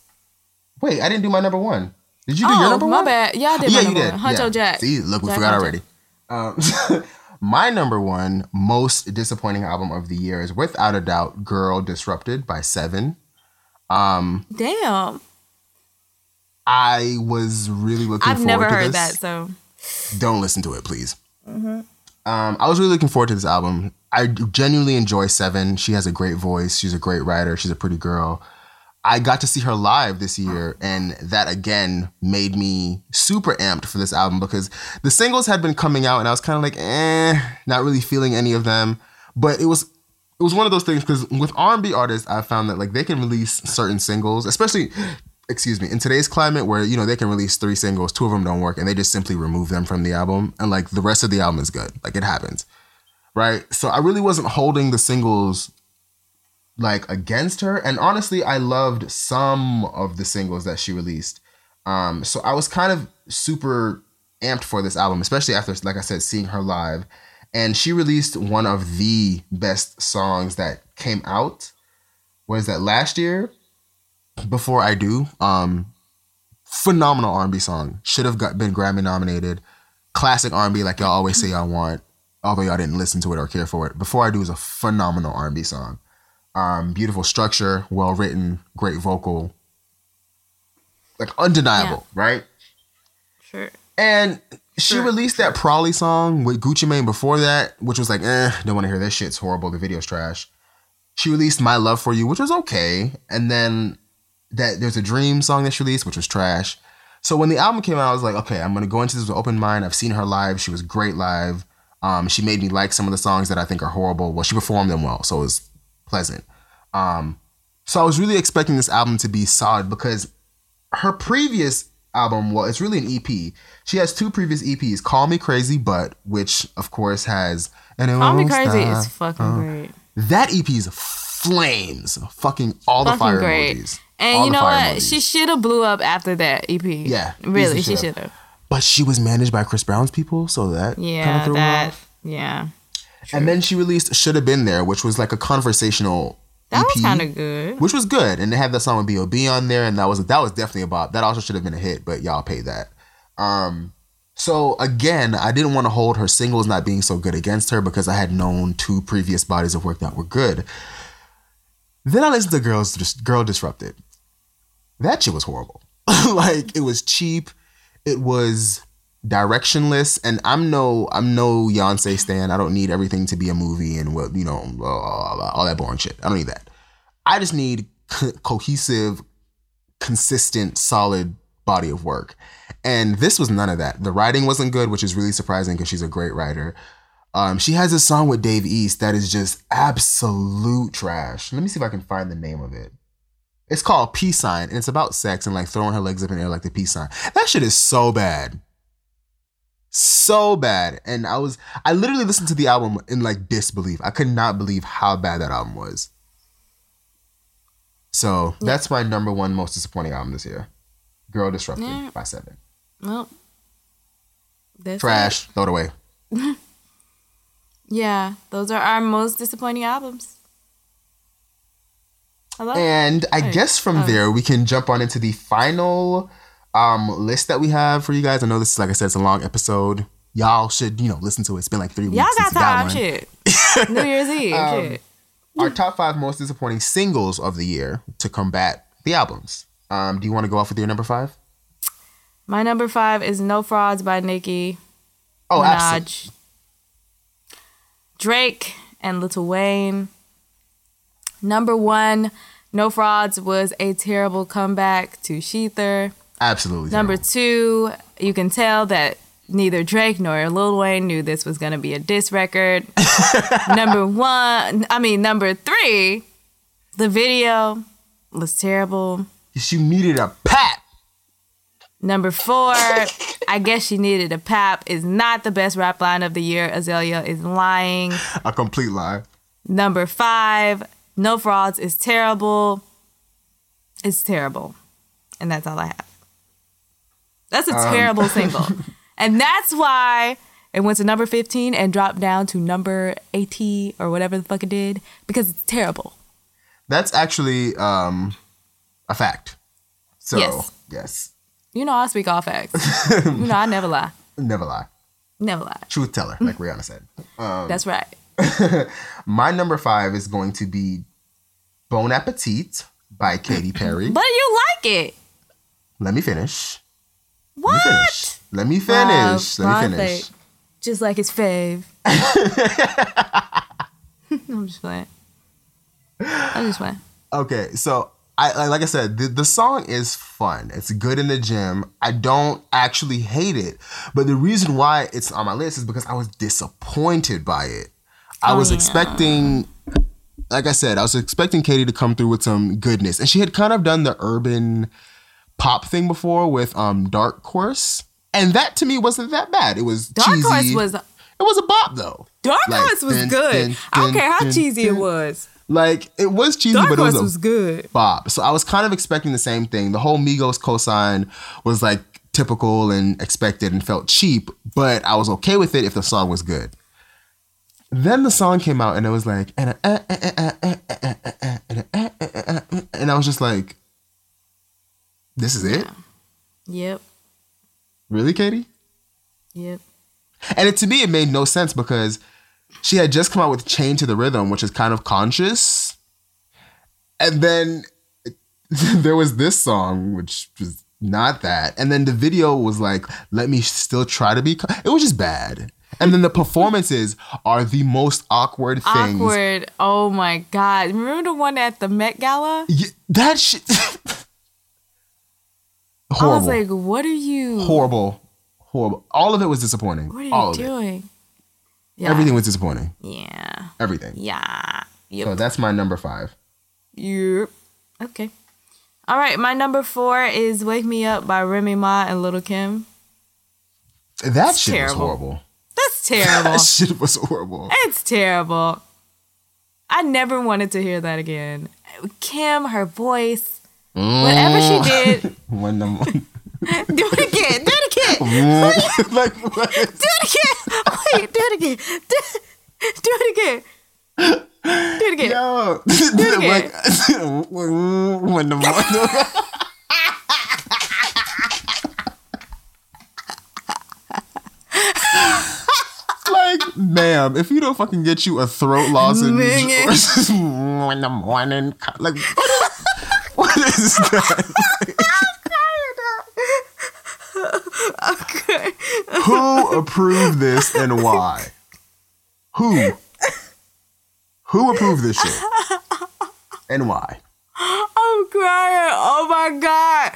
Wait, I didn't do my number one. Did you do your Oh, number my one? My bad. Yeah, I did. yeah, my you number did. One. Huncho yeah. Jack. See, look, we Jack forgot Huncho. already. Um, my number one most disappointing album of the year is without a doubt "Girl Disrupted" by Sevyn. Um, Damn. I was really looking. I've forward never heard this. that, so Don't listen to it, please. Mm-hmm. Um, I was really looking forward to this album. I genuinely enjoy Sevyn. She has a great voice. She's a great writer. She's a pretty girl. I got to see her live this year, and that again made me super amped for this album because the singles had been coming out, and I was kind of like, eh, not really feeling any of them. But it was it was one of those things because with R&B artists, I found that like they can release certain singles, especially excuse me, in today's climate where you know they can release three singles, two of them don't work, and they just simply remove them from the album, and like the rest of the album is good, like it happens, right? So I really wasn't holding the singles like against her, and honestly, I loved some of the singles that she released. Um, so I was kind of super amped for this album, especially after, like I said, seeing her live. And she released one of the best songs that came out. Was that last year? Before I do, um, phenomenal R&B song. Should have got been Grammy nominated. Classic R&B, like y'all always say y'all want. Although y'all didn't listen to it or care for it. Before I do is a phenomenal R&B song. Um, beautiful structure, well written, great vocal, like undeniable, right? sure. And she Sure. released that Prolly song with Gucci Mane before that, which was like, eh, don't want to hear this shit. It's horrible. The video's trash. She released My Love for You, which was okay. And then that there's a Dream song that she released, which was trash. So when the album came out, I was like, okay, I'm gonna go into this with an open mind. I've seen her live. She was great live. Um, she made me like some of the songs that I think are horrible. Well, she performed them well, so it was pleasant. Um, so I was really expecting this album to be solid because her previous album, well, it's really an EP. She has two previous EPs, Call Me Crazy But, which of course has and it Call Me Crazy stop. is fucking Uh, great. That EP is flames, fucking all the Fucking fire great. emojis. And you know what? She should have blew up after that EP. Yeah, Really, she should have. but she was managed by Chris Brown's people, so that kind of Yeah, threw her that. off. And then she released Should Have Been There, which was like a conversational That was kind of good. which was good. And they had that song with B.O.B. on there, and that was that was definitely a bop. That also should have been a hit, but y'all paid that. Um, so again, I didn't want to hold her singles not being so good against her because I had known two previous bodies of work that were good. Then I listened to Girls Dis- Girl Disrupted. That shit was horrible. like it was cheap. It was directionless. And i'm no i'm no Beyonce stan. I don't need everything to be a movie and what you know all, all that boring shit. I don't need that. I just need co- cohesive consistent solid body of work. And this was none of that. The writing wasn't good which is really surprising because she's a great writer. Um, she has a song with dave east that is just absolute trash. Let me see if i can find the name of it. It's called peace sign and it's about sex and like throwing her legs up in the air like the peace sign. That shit is so bad so bad and i was i literally listened to the album in like disbelief i could not believe how bad that album was so that's my number one most disappointing album this year girl disrupted Yeah. by Sevyn Well, that's trash throw it away. Yeah, those are our most disappointing albums. Hello. and i guess from Oh. there we can jump on into the final um list that we have for you guys i know this is like i said it's a long episode y'all should you know listen to it it's been like three weeks Y'all got since you got time, shit. New Year's Eve, Um, shit. our top five most disappointing singles of the year to combat the albums. Um, do you want to go off with your number five? My number five is No Frauds by Nicki Oh, Minaj. absolutely. Drake and Lil Wayne. Number one, No Frauds was a terrible comeback to Shether. Absolutely. Number terrible. two, you can tell that neither Drake nor Lil Wayne knew this was going to be a diss record. number one, I mean, number three, the video was terrible. She needed a pat. Number four, I guess she needed a pap, is not the best rap line of the year. Azalea is lying. A complete lie. Number five, No Frauds is terrible. It's terrible. And that's all I have. That's a terrible single. And that's why It went to number 15 and dropped down to number 80 or whatever the fuck it did because it's terrible. That's actually um, a fact. So Yes. yes, You know, I speak all facts. you know, I never lie. never lie, Never lie. truth teller, like Rihanna said. That's right. My number five is going to be Bon Appetit by Katy Perry. But you like it. Let me finish. Let me What? finish. Let me finish. Wow, Let me finish. Just like his fave. I'm just playing. I'm just playing. Okay, so I like I said, the, the song is fun. It's good in the gym. I don't actually hate it, but the reason why it's on my list is because I was disappointed by it. I oh, was yeah. expecting, like I said, I was expecting Katy to come through with some goodness, and she had kind of done the urban pop thing before with um Dark Horse, and that to me wasn't that bad. It was Dark cheesy. Horse was It was a bop though. Dark Like, Horse was dun, good. dun, I don't care how dun, cheesy it was. Like it was cheesy, Dark but it was a was good. bop. So I was kind of expecting the same thing. The whole Migos cosign was like typical and expected and felt cheap, but I was okay with it if the song was good. Then the song came out and it was like, and I was just like, this is it? Yep. Really, Katy? Yep. And it, to me, it made no sense because she had just come out with Chain to the Rhythm, which is kind of conscious. And then there was this song, which was not that. And then the video was like, let me still try to be. co-" It was just bad. And then the performances are the most awkward things. Awkward. Oh my god. Remember the one at the Met Gala? Y- That shit. I was like, what are you horrible. Horrible. All of it was disappointing. what are you All doing? Yeah. Everything was disappointing. Yeah. Everything. Yeah. Yep. So that's my number five. Yep. Okay. All right, my number four is "Wake Me Up" by Remy Ma and Lil Kim. That It's shit terrible. was horrible. That's terrible. That shit was horrible. it's terrible. I never wanted to hear that again. Kim, her voice, whatever she mm. did, One number. do it again, do it again, oh, like what? do it again. Oh, Wait, do it again, do, do it again, do it again. Yo, it like one number. Like, ma'am, if you don't fucking get you a throat lozenge or just in the morning, like, what is that? Okay. Who approved this and why? Who? Who approved this shit? And why? I'm crying. Oh my god.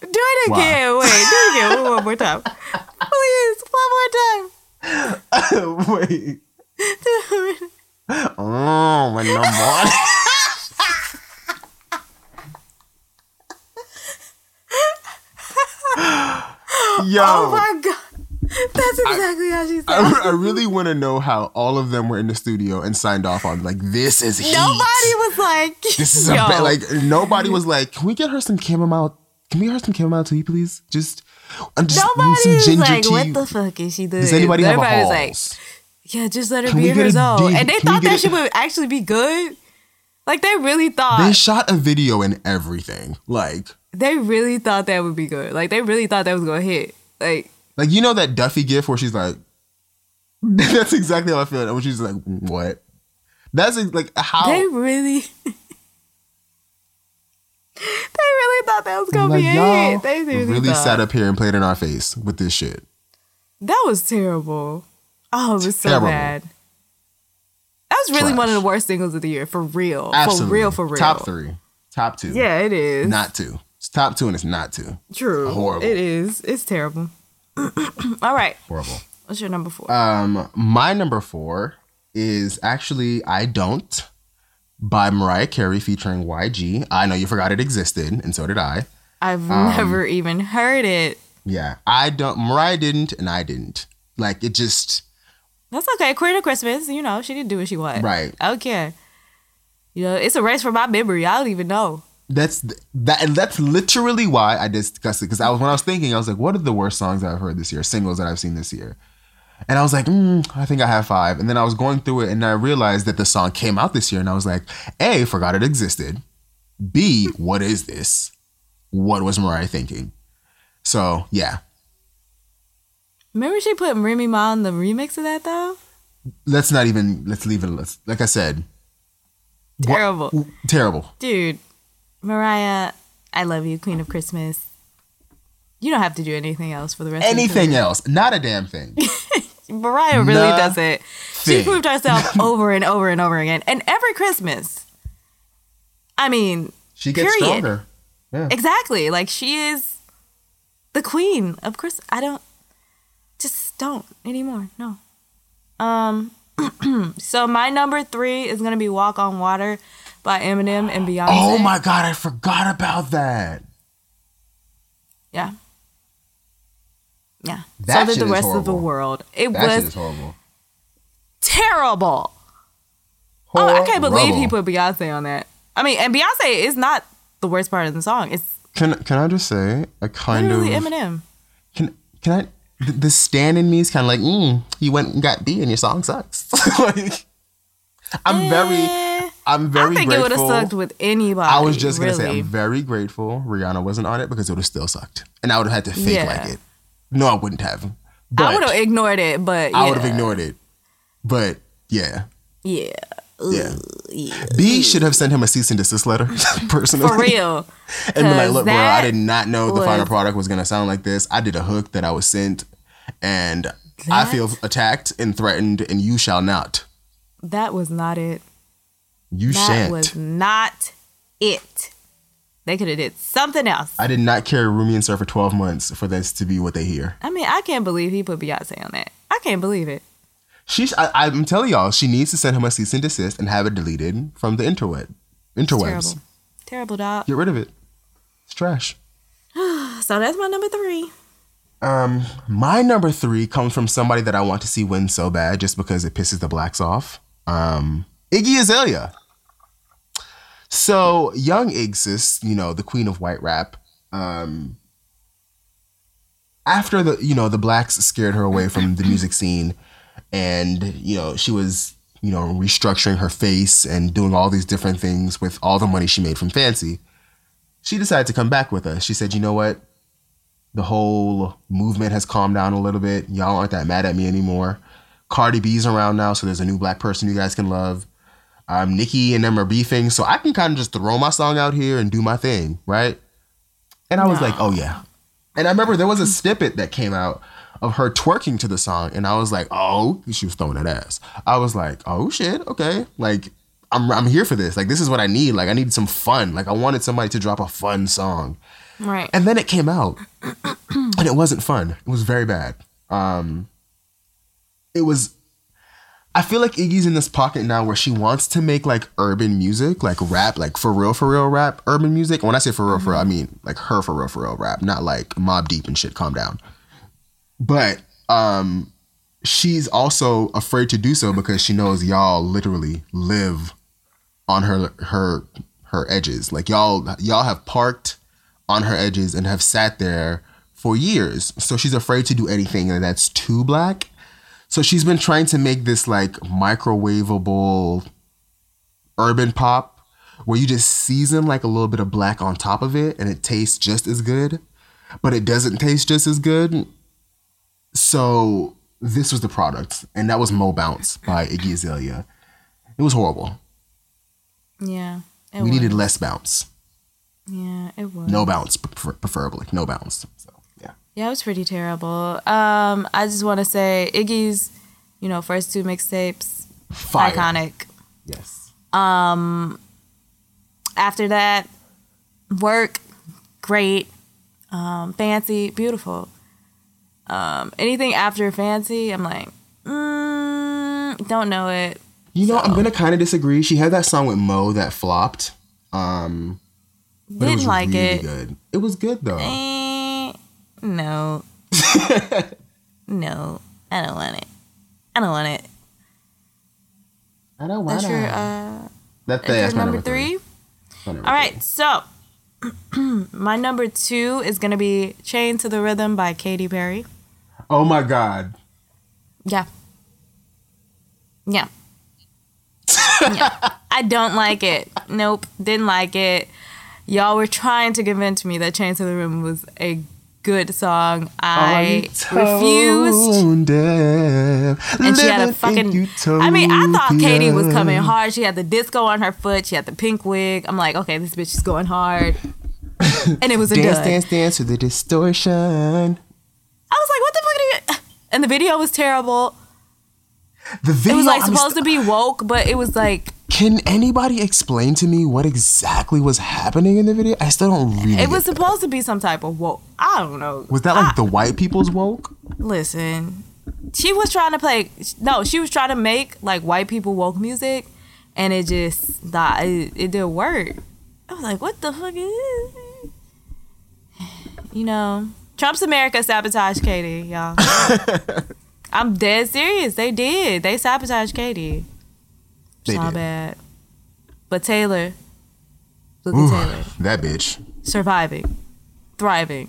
do it Wow. again. Wait, do it again. One, one more time. Please, one more time. Wait. Oh, my number. Yo, Oh my god. That's exactly how she said. I, I really want to know how all of them were in the studio and signed off on like this is heat. Nobody was like, This is a ba- like nobody was like, can we get her some chamomile? Can we get her some chamomile tea, please? Just, and just Nobody some was ginger like, tea. what the fuck is she doing? Does anybody have a Everybody was halls? like, yeah, just let her Can be we in her zone. And they can thought that a- shit would actually be good. Like they really thought they shot a video and everything. Like, they really thought that would be good. Like they really thought that was gonna hit. Like like you know that Duffy gif where she's like, that's exactly how I feel. When she's like, what? That's like how. they really They really thought that was gonna like, be a hit. They really, really thought. sat up here and played in our face with this shit. That was terrible. Oh, it was so Terrible. bad. That was really one of the worst singles of the year, for real. Absolutely. For real, for real. Top three. Top two. Yeah, it is. Not two. Top two and it's not two. True. Horrible. It is. It's terrible. All right. Horrible. What's your number four? Um, my number four is actually I Don't by Mariah Carey featuring YG. I know you forgot it existed, and so did I. I've um, never even heard it. Yeah. I don't Mariah didn't and I didn't. Like it just That's okay. Queen of Christmas, you know, she didn't do what she wanted. Right. I don't care. You know, it's a race for my memory. I don't even know. That's that, and that's literally why I discussed it because I was when I was thinking, I was like, what are the worst songs that I've heard this year, singles that I've seen this year, and I was like, mm, I think I have five, and then I was going through it and I realized that the song came out this year, and I was like, a, forgot it existed, b, what is this? What was Mariah thinking? So yeah, Remember she put Remy Ma on the remix of that though? let's not even let's leave it. Let's, like I said, what- Terrible. terrible. Dude, Mariah, I love you, Queen of Christmas. You don't have to do anything else for the rest of Anything else? Not a damn thing. Mariah really Nothing. does it. She proved herself over and over and over again. And every Christmas. I mean, She gets Period. stronger. Yeah. exactly. Like she is the queen of Christmas. I don't just don't anymore. No. Um so my number three is gonna be Walk on Water by Eminem and Beyonce. Oh my god, I forgot about that. Yeah. Yeah. That so did the rest of the world. It That was is horrible. terrible. Oh, I can't believe he put Beyonce on that. I mean, and Beyonce is not the worst part of the song. It's Can can I just say a kind of Eminem. can can I the, stand in me is kind of like mm, you went and got B and your song sucks. like, I'm very I'm very I think grateful. it would have sucked with anybody. I was just gonna really. say I'm very grateful Rihanna wasn't on it because it would have still sucked, and I would have had to fake Yeah. like it. No, I wouldn't have. But I would have ignored it, but yeah. I would have ignored it. But yeah, Yeah. yeah. B should have sent him a cease and desist letter personally. For real. and be like, look, bro, I did not know the final product was gonna sound like this. I did a hook that I was sent, and I feel attacked and threatened, and you shall not. That was not it. You That shan't. was not it. They could have did something else. I did not carry Rumi and Sir for 12 months for this to be what they hear. I mean, I can't believe he put Beyonce on that. I can't believe it. She's, I, I'm telling y'all, she needs to send him a cease and desist and have it deleted from the interweb, interwebs. Terrible. Terrible dog. Get rid of it. It's trash. So that's my number three. Um, my number three comes from somebody that I want to see win so bad, just because it pisses the blacks off. Um, Iggy Azalea. So young Igsis, you know, the queen of white rap. Um, after the you know the blacks scared her away from the music scene, and you know she was you know restructuring her face and doing all these different things with all the money she made from Fancy. She decided to come back with us. She said, "You know what? the whole movement has calmed down a little bit. Y'all aren't that mad at me anymore. Cardi B's around now, so there's a new black person you guys can love. Um, Nicki and them are beefing, so I can kind of just throw my song out here and do my thing, right? And I was like, oh yeah. And I remember there was a snippet that came out of her twerking to the song, and I was like, oh, she was throwing that ass. I was like, oh shit, okay, like I'm I'm here for this. Like this is what I need. Like I needed some fun. Like I wanted somebody to drop a fun song. Right. And then it came out, and it wasn't fun. It was very bad. Um, it was. I feel like Iggy's in this pocket now where she wants to make like urban music, like rap, like for real, for real rap, urban music. When I say for real, for real, I mean like her for real, for real rap, not like Mobb Deep and shit. Calm down. But um, she's also afraid to do so because she knows y'all literally live on her her her edges. Like y'all y'all have parked on her edges and have sat there for years. So she's afraid to do anything that's too black. So she's been trying to make this like microwavable urban pop where you just season like a little bit of black on top of it and it tastes just as good, but it doesn't taste just as good. So this was the product, and that was Mo Bounce by Iggy Azalea. It was horrible. Yeah. It we was. needed less bounce. Yeah, it was. No bounce, prefer- preferably. No bounce. So, yeah. It was pretty terrible. Um, I just want to say Iggy's, you know, first two mixtapes, iconic. Yes. Um, after that, work, great. Um, fancy, beautiful. Um, anything after fancy, I'm like, mm, don't know it. You know, I'm gonna kind of disagree. She had that song with MØ that flopped. Um, but it Didn't was like really it. good. It was good though. No. no, I don't want it. I don't want it. I don't That's your uh, That, that's that's your number three. Number All right, so my number two is gonna be "Chained to the Rhythm" by Katy Perry. Oh my god. Yeah. Yeah. yeah. I don't like it. Nope, didn't like it. Y'all were trying to convince me that "Chain to the Rhythm" was a good song. I refused. And she had a fucking. I mean, I thought Katy was coming hard. She had the disco on her foot. She had the pink wig. I'm like, okay, this bitch is going hard. And it was a Dance, dud. dance, dance to the distortion. I was like, what the fuck are you? And the video was terrible. The video It was like supposed to be woke, but it was like Can anybody explain to me what exactly was happening in the video? I still don't really. it was get that. supposed to be some type of woke. I don't know. Was that like the white people's woke? Listen, she was trying to play. No, she was trying to make like white people woke music, and it just that it, it didn't work. I was like, what the fuck is this? You know, Trump's America sabotaged Katy, y'all. I'm dead serious. They did. They sabotaged Katy. It's They did. bad. But Taylor, look at Taylor, That bitch. surviving, thriving.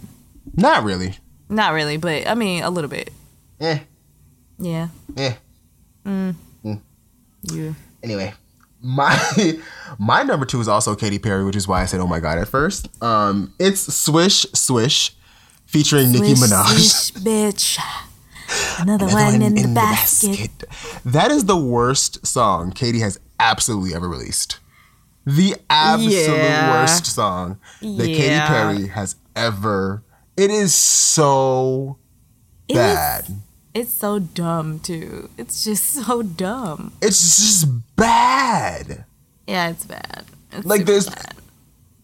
Not really. Not really, but I mean a little bit. Eh. Yeah. Eh. You. Anyway, my my number two is also Katy Perry, which is why I said "Oh my god" at first. Um, it's "Swish Swish" featuring Nicki Minaj. swish, bitch. Another, Another one, in, the, basket. That is the worst song Katy has absolutely ever released. The absolute Yeah. worst song that Katy Perry has ever. It is so It is- bad. It's so dumb too. It's just so dumb. It's just bad. Yeah, it's bad. It's Like super there's bad.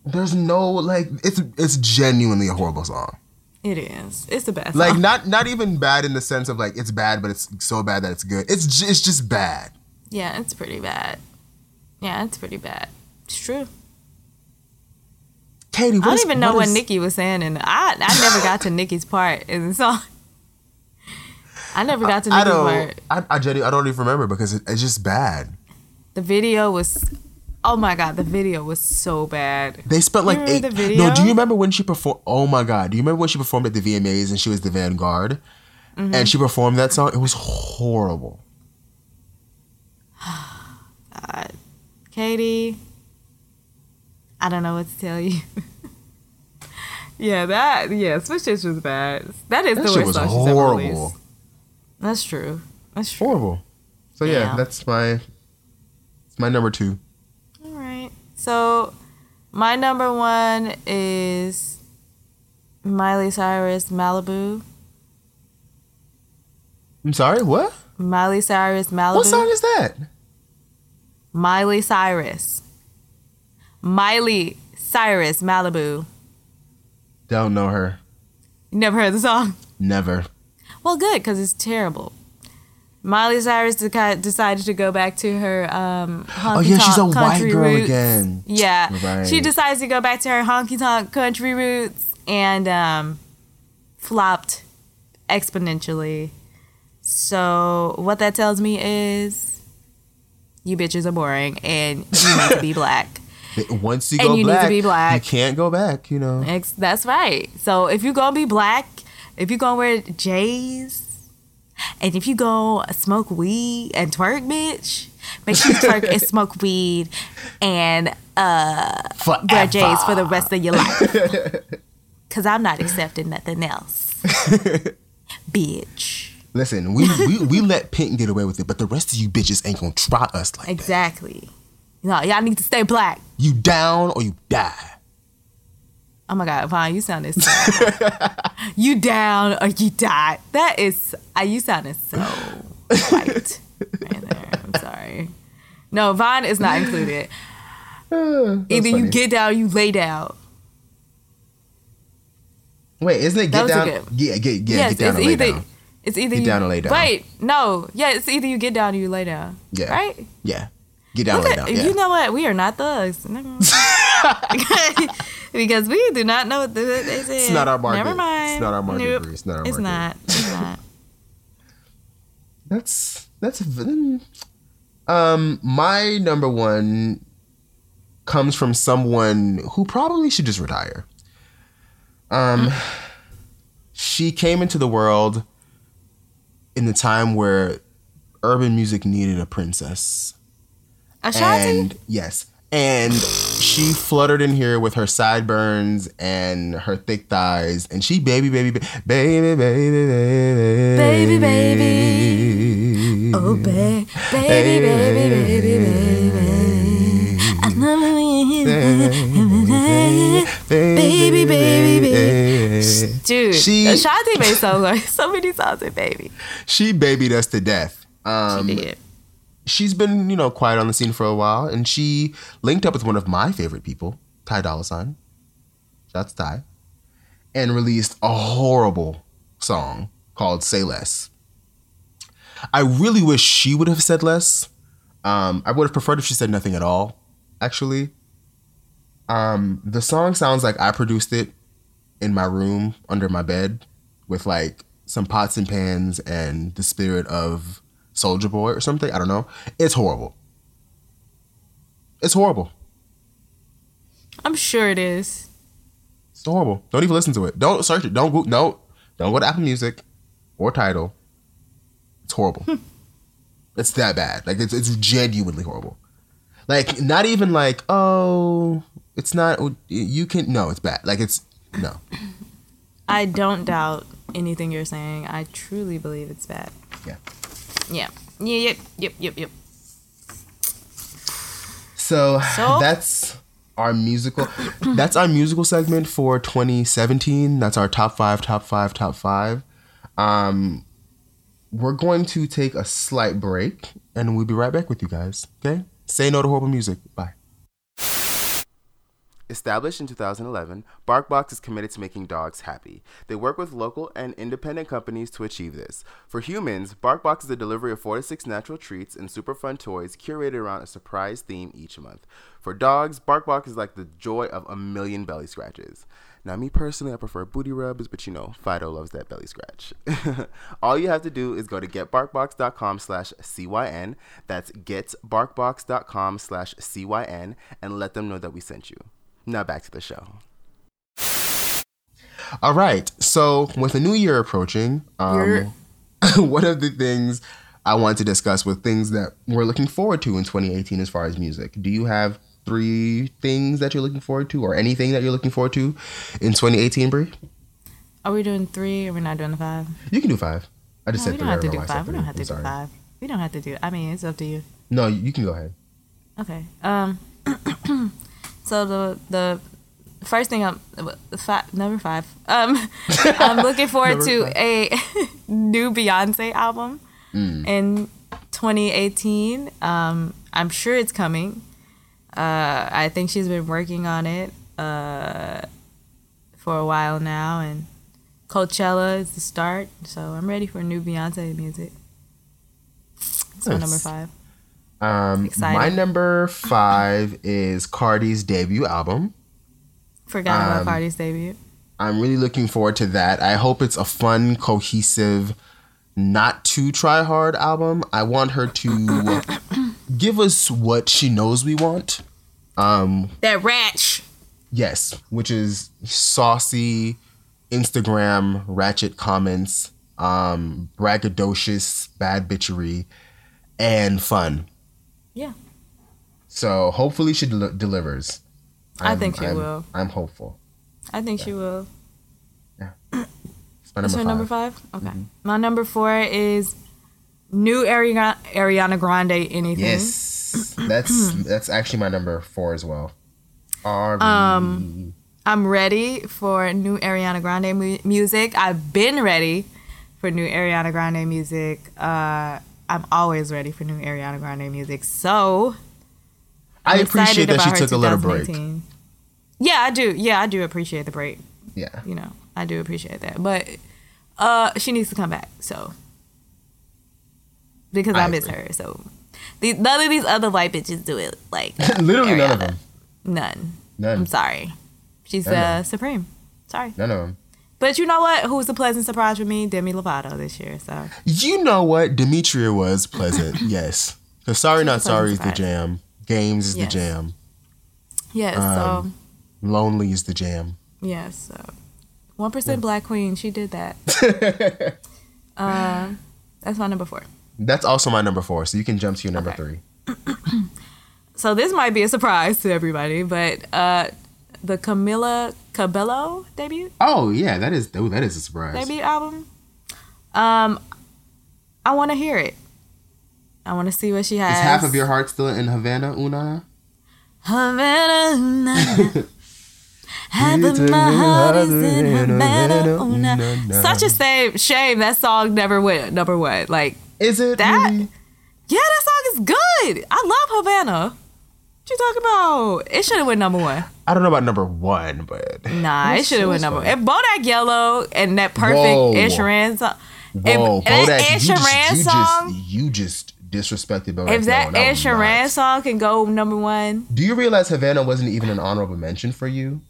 there's no like it's it's genuinely a horrible song. It is. It's the best. Like not not even bad in the sense of like it's bad, but it's so bad that it's good. It's j- it's just bad. yeah, it's pretty bad. Yeah, it's pretty bad. It's true. Katy, what I don't is- even know what what is- Nicki was saying, and I I never got to Nicki's part in the song. I never got to I Nicki's don't. part. I I, I don't even remember because it, it's just bad. The video was, oh my god, the video was so bad. They spent like eight. No, do you remember when she performed? Oh my god, do you remember when she performed at the VMAs and she was the Vanguard, Mm-hmm. and she performed that song? It was horrible. God. Katy, I don't know what to tell you. yeah, that yeah, Swish Swish was bad. That is That the worst was song she's ever horrible. released. That's true. That's true. Horrible. So yeah, Yeah. that's my. It's my number two. So, my number one is Miley Cyrus Malibu. I'm sorry. What? Miley Cyrus Malibu. What song is that? Miley Cyrus. Miley Cyrus Malibu. Don't know her. You never heard the song? Never. Well, good, because it's terrible. Miley Cyrus decided to go back to her um, honky Oh, yeah, she's a white girl roots. again. Yeah, Right. she decides to go back to her honky tonk country roots and um, flopped exponentially. So what that tells me is, you bitches are boring and you need to be black. Once you And go you need to be black. you can't go back. You know. That's right. So if you're gonna be black, if you're gonna wear J's, and if you go smoke weed and twerk, bitch, make sure you twerk and smoke weed and uh, wear J's for the rest of your life. Cause I'm not accepting nothing else, bitch. Listen, we, we we let Pink get away with it, but the rest of you bitches ain't gonna try us like that. Exactly. No, y'all need to stay black. You down or you die. Oh my God, Vaughn, you sounded so. you down or you die. That is, uh, you sounded so white right there. I'm sorry. No, Vaughn is not included. Either you get down or you lay down. Wait, isn't it get down? good- Yeah, get yeah, yes, get down it's or lay either. down. It's either Get you down or lay down. Wait, no, yeah, it's either you get down or you lay down. Yeah. right. Yeah, get down Look lay at- down. Yeah. You know what? We are not thugs. because we do not know what they said. It's not our market. Never mind. It's not our market, Nope. It's not our It's market. not. It's not. That's that's um my number one comes from someone who probably should just retire. Um, she came into the world in the time where urban music needed a princess. Ashanti? And yes. And she fluttered in here with her sideburns and her thick thighs, and she baby, baby, baby, baby, baby, Baby, baby. Oh, baby, baby, baby, baby, baby. I love you. Baby, baby, baby. Dude, She- Ashanti made so like so many songs with baby. She babied us to death. She Um, did. She's been, you know, quiet on the scene for a while, and she linked up with one of my favorite people, Ty Dolla Sign. That's Ty, and released a horrible song called "Say Less." I really wish she would have said less. Um, I would have preferred if she said nothing at all. Actually, um, the song sounds like I produced it in my room under my bed with like some pots and pans and the spirit of Soldier Boy or something. I don't know. It's horrible. It's horrible. I'm sure it is. It's horrible. Don't even listen to it. Don't search it. Don't go. No. Don't go to Apple Music or Tidal. It's horrible. Hmm. it's that bad. Like it's it's genuinely horrible. Like not even like oh it's not oh, you can no it's bad. Like it's no. I don't doubt anything you're saying. I truly believe it's bad. Yeah. Yeah. Yeah, yep, yep, yep, yep. So, So? that's our musical that's our musical segment for 2017. That's our top 5 top 5 top 5. Um we're going to take a slight break and we'll be right back with you guys. Okay? Say no to horrible music. Bye. Established in 2011, BarkBox is committed to making dogs happy. They work with local and independent companies to achieve this. For humans, BarkBox is the delivery of 4 to 6 natural treats and super fun toys curated around a surprise theme each month. For dogs, BarkBox is like the joy of a million belly scratches. Now, me personally, I prefer booty rubs, but you know, Fido loves that belly scratch. All you have to do is go to getbarkbox.com slash CYN. That's getbarkbox.com slash CYN and let them know that we sent you. Now back to the show. All right. So, with the new year approaching, um, one of the things I want to discuss with things that we're looking forward to in 2018 as far as music. Do you have three things that you're looking forward to, or anything that you're looking forward to in 2018, Brie? Are we doing three or we're not doing the five? You can do five. I just No, said we three. don't have I to don't know do why I said five. We don't have to I'm do sorry. five. We don't have to do. I mean, it's up to you. No, you you can go ahead. Okay. Um. so the the first thing I'm five, number five. Um, I'm looking forward to five. a new Beyonce album Mm. in 2018. Um, I'm sure it's coming. Uh, I think she's been working on it uh for a while now, and Coachella is the start. So I'm ready for new Beyonce music. That's my Nice. number five. Um, Excited. my number five is Cardi's debut album. Forgot about Um, Cardi's debut. I'm really looking forward to that. I hope it's a fun, cohesive, not too try hard album. I want her to give us what she knows we want. Um, That ratch. yes, which is saucy Instagram ratchet comments, um, braggadocious bad bitchery, and fun. Yeah. So hopefully she del- delivers. I think she I'm- will. I'm hopeful. I think she will. Yeah. That's number her five. number five? Okay. My number four is new Ariana, Ariana Grande anything. Yes, that's that's actually my number four as well. Um, I'm ready for new Ariana Grande mu- music. I've been ready for new Ariana Grande music. Uh, I'm always ready for new Ariana Grande music. So I I'm appreciate excited that she took a little break. 2018. Yeah, I do. Yeah, I do appreciate the break. Yeah, You know, I do appreciate that. But uh, she needs to come back. So because I, I miss her. So these, none of these other white bitches do it. Like literally none of them. None. None. I'm sorry. She's None uh, supreme. Sorry. None of them. But you know what? Who was a pleasant surprise for me? Demi Lovato this year. So You know what? Demetria was pleasant. yes. The sorry not sorry is the jam. Games is Yes. the jam. Yes. Um, so Lonely is the jam. yeah, so one Black Queen, she did that. um, that's my number four. That's also my number four. So you can jump to your number Okay. three. So this might be a surprise to everybody, but uh, the Camila Cabello debut Oh yeah, that is oh, that is a surprise. debut album. Um, I want to hear it. I want to see what she has. Is half of your heart still in Havana, Una? Havana, half of my heart is in Havana. nah. Such a shame. Shame that song never went number one. Like Is it That- really? Yeah, that song is good. I love Havana. You talking about? It should have went number one. I don't know about number one, but Nah, it should have went number one. And Bodak Yellow and that perfect Whoa. Sheeran song. Uh, whoa, if that Bodak, Ed you just, Sheeran you song, just you just disrespected Bodak. if that Yellow. Ed was Sheeran nuts. song can go number one, Do you realize Havana wasn't even an honorable mention for you?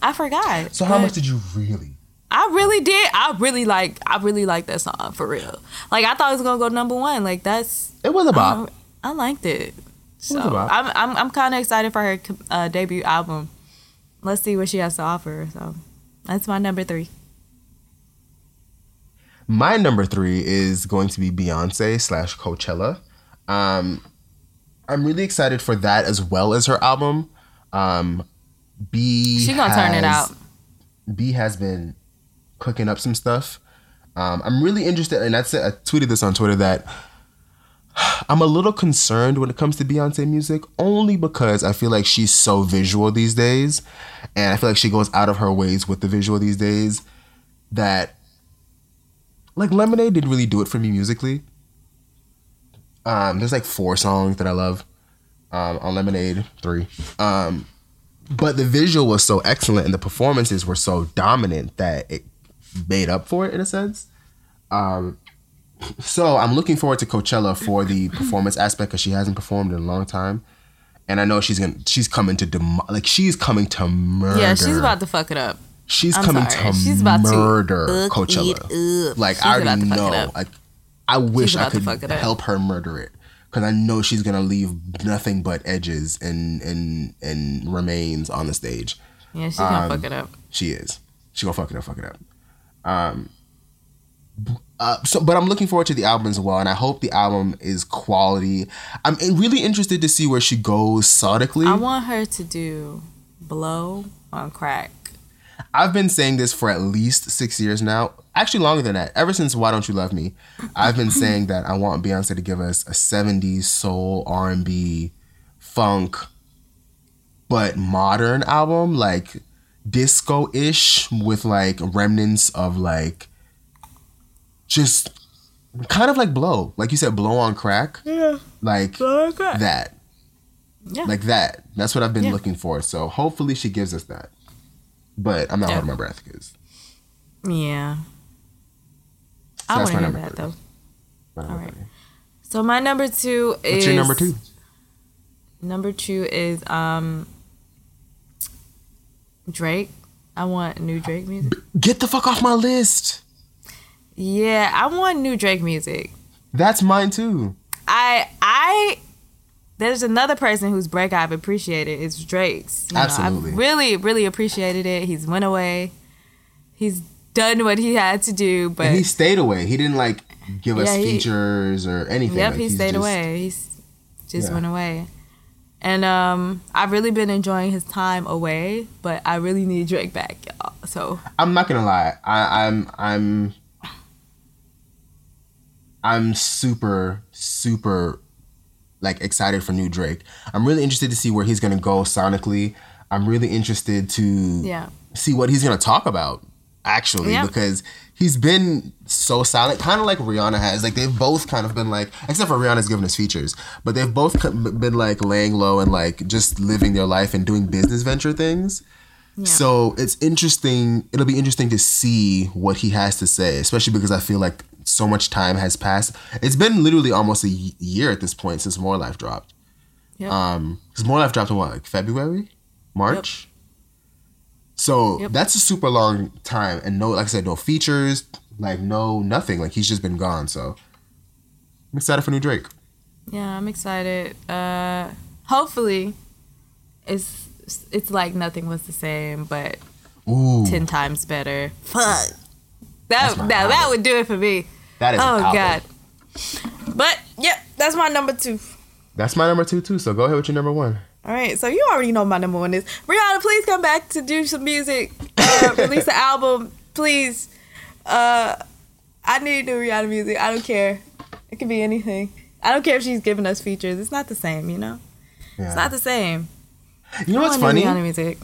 I forgot. So how much did you really? I really did. I really like. I really like that song for real. Like I thought it was gonna go number one. Like that's. It was a bop. I, I liked it. So was a bop. I'm I'm I'm kind of excited for her uh, debut album. Let's see what she has to offer. So that's my number three. My number three is going to be Beyonce slash Coachella. Um, I'm really excited for that as well as her album. Um, B She gonna turn it out. B has been cooking up some stuff. Um, I'm really interested, and that's I tweeted this on Twitter that I'm a little concerned when it comes to Beyonce music, only because I feel like she's so visual these days, and I feel like she goes out of her ways with the visual these days. That like Lemonade didn't really do it for me musically. Um, there's like four songs that I love um, on Lemonade three. Um, but the visual was so excellent and the performances were so dominant that it made up for it in a sense. Um, so I'm looking forward to Coachella for the performance aspect because she hasn't performed in a long time, and I know she's gonna she's coming to dem- like she's coming to murder. Yeah, she's about to fuck it up. she's I'm coming sorry. to She's about to murder fuck Coachella. Like She's I already to know. Like I wish I could fuck it up. help her murder it because I know she's gonna leave nothing but edges and and and remains on the stage. Yeah, she's gonna Um, fuck it up. She is. She gonna fuck it up, fuck it up. Um. Uh, so, but I'm looking forward to the album as well, and I hope the album is quality. I'm really interested to see where she goes sonically. I want her to do blow on crack. I've been saying this for at least six years now. Actually, longer than that. Ever since "Why Don't You Love Me," I've been saying that I want Beyonce to give us a '70s soul, R&B, funk, but modern album, like disco-ish, with like remnants of like just kind of like blow, like you said, blow on crack. Yeah, Like crack. that, Yeah, like that. That's what I've been Yeah. looking for. So hopefully she gives us that. But I'm not Yeah. holding my breath because yeah. So I want to hear that three. though. All All right. So my number two is What's your number two? Number two is um Drake. I want new Drake music. Get the fuck off my list. Yeah, I want new Drake music. That's mine too. I I there's another person whose break I've appreciated is Drake's. You know, Absolutely. I've really, really appreciated it. He's went away. He's done what he had to do, but And he stayed away. He didn't like give us Yeah, he- features or anything. Yep, Like, he stayed just- away. He's just Yeah. went away. And um I've really been enjoying his time away, but I really need Drake back, y'all. So I'm not gonna lie. I, I'm I'm I'm super super like excited for new Drake. I'm really interested to see where he's gonna go sonically. I'm really interested to yeah. see what he's gonna talk about actually Yeah. because he's been so silent kind of like rihanna has like they've both kind of been like except for rihanna's given us features but they've both been like laying low and like just living their life and doing business venture things so it's interesting it'll be interesting to see what he has to say especially because i feel like so much time has passed it's been literally almost a year at this point since more life dropped Yep. um because more life dropped in what like february march Yep. so Yep. that's a super long time, and no, like I said, no features, like no nothing. Like he's just been gone. So I'm excited for new Drake. Yeah, I'm excited. Uh hopefully it's it's like nothing was the same, but Ooh, ten times better. Fuck. That that, that would do it for me. that is. Oh god. But yep, that's my number two. That's my number two too. So go ahead with your number one. All right, so you already know my number one is Rihanna. Please come back to do some music, uh, release an album, please. Uh, I need new Rihanna music. I don't care. It could be anything. I don't care if she's giving us features. It's not the same, you know. Yeah. It's not the same. You know what's funny? Rihanna music.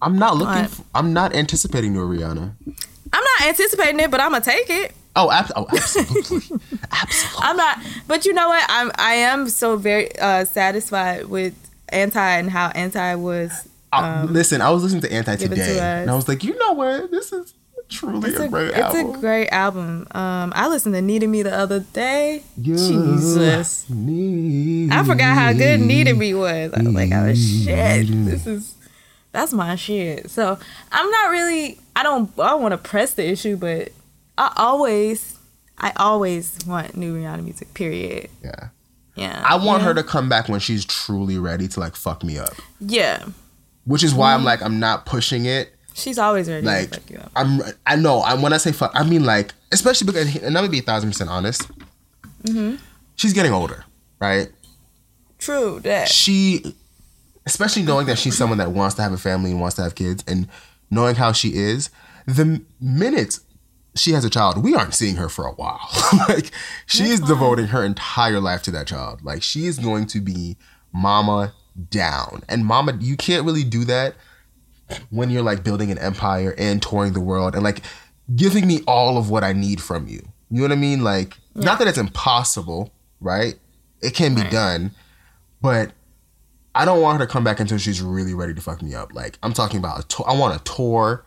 I'm not looking. F I'm not anticipating new Rihanna. I'm not anticipating it, but I'm gonna take it. Oh, ab- oh absolutely, absolutely. I'm not. But you know what? I'm. I am so very uh, satisfied with anti and how anti was. Uh, listen, I was listening to Anti it to today, and I was like, you know what? This is truly It's a, a, great it's album. It's a great album. Um, I listened to Needed Me the other day. You Jesus. need I forgot how good Needed Me was. I was like, oh shit, this is that's my shit. So I'm not really. I don't. I don't want to press the issue, but I always, I always want new Rihanna music. Period. Yeah. Yeah. I want yeah. her to come back when she's truly ready to like fuck me up. Yeah. Which is why Mm-hmm. I'm like I'm not pushing it. She's always ready Like to fuck you up. I'm I know I'm when I say fuck I mean like especially because and I'm gonna be a thousand percent honest. Mm-hmm. She's getting older, right? True that. She especially knowing that she's someone that wants to have a family and wants to have kids and knowing how she is, the minute she has a child, we aren't seeing her for a while. like she is devoting her entire life to that child. Like she is going to be mama down. And mama, you can't really do that when you're like building an empire and touring the world and like giving me all of what I need from you. You know what I mean? Like not that it's impossible, right? It can be done, but I don't want her to come back until she's really ready to fuck me up. Like I'm talking about a tour. I want a tour.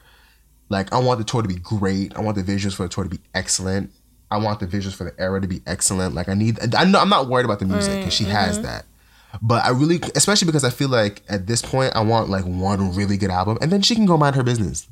Like I want the tour to be great. I want the visuals for the tour to be excellent. I want the visuals for the era to be excellent. Like I need. I know I'm not worried about the music because she has mm-hmm. that. But I really, especially because I feel like at this point I want like one really good album, and then she can go mind her business.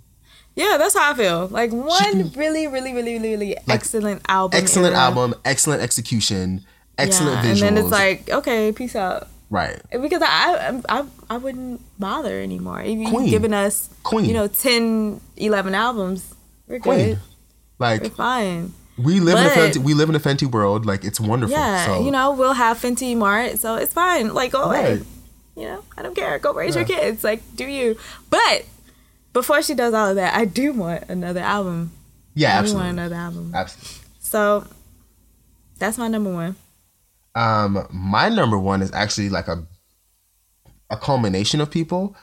Yeah, that's how I feel. Like one really, really, really, really, really excellent album. Excellent era. album, excellent execution, excellent yeah, visuals. And then it's like, okay, peace out. Right. Because I, I, I, wouldn't bother anymore. If you've Queen. given us, Queen. you know, 10, 11 albums, we're Queen. good. Like We're fine. we live in a But- Fenty, we live in a Fenty world. Like it's wonderful. Yeah, so, you know, we'll have Fenty Mart, so it's fine. Like, go away. You know, I don't care. Go raise your kids. Like, do you? But before she does all of that, I do want another album. Yeah, I do absolutely. want another album. Absolutely. So that's my number one. Um, my number one is actually like a a culmination of people.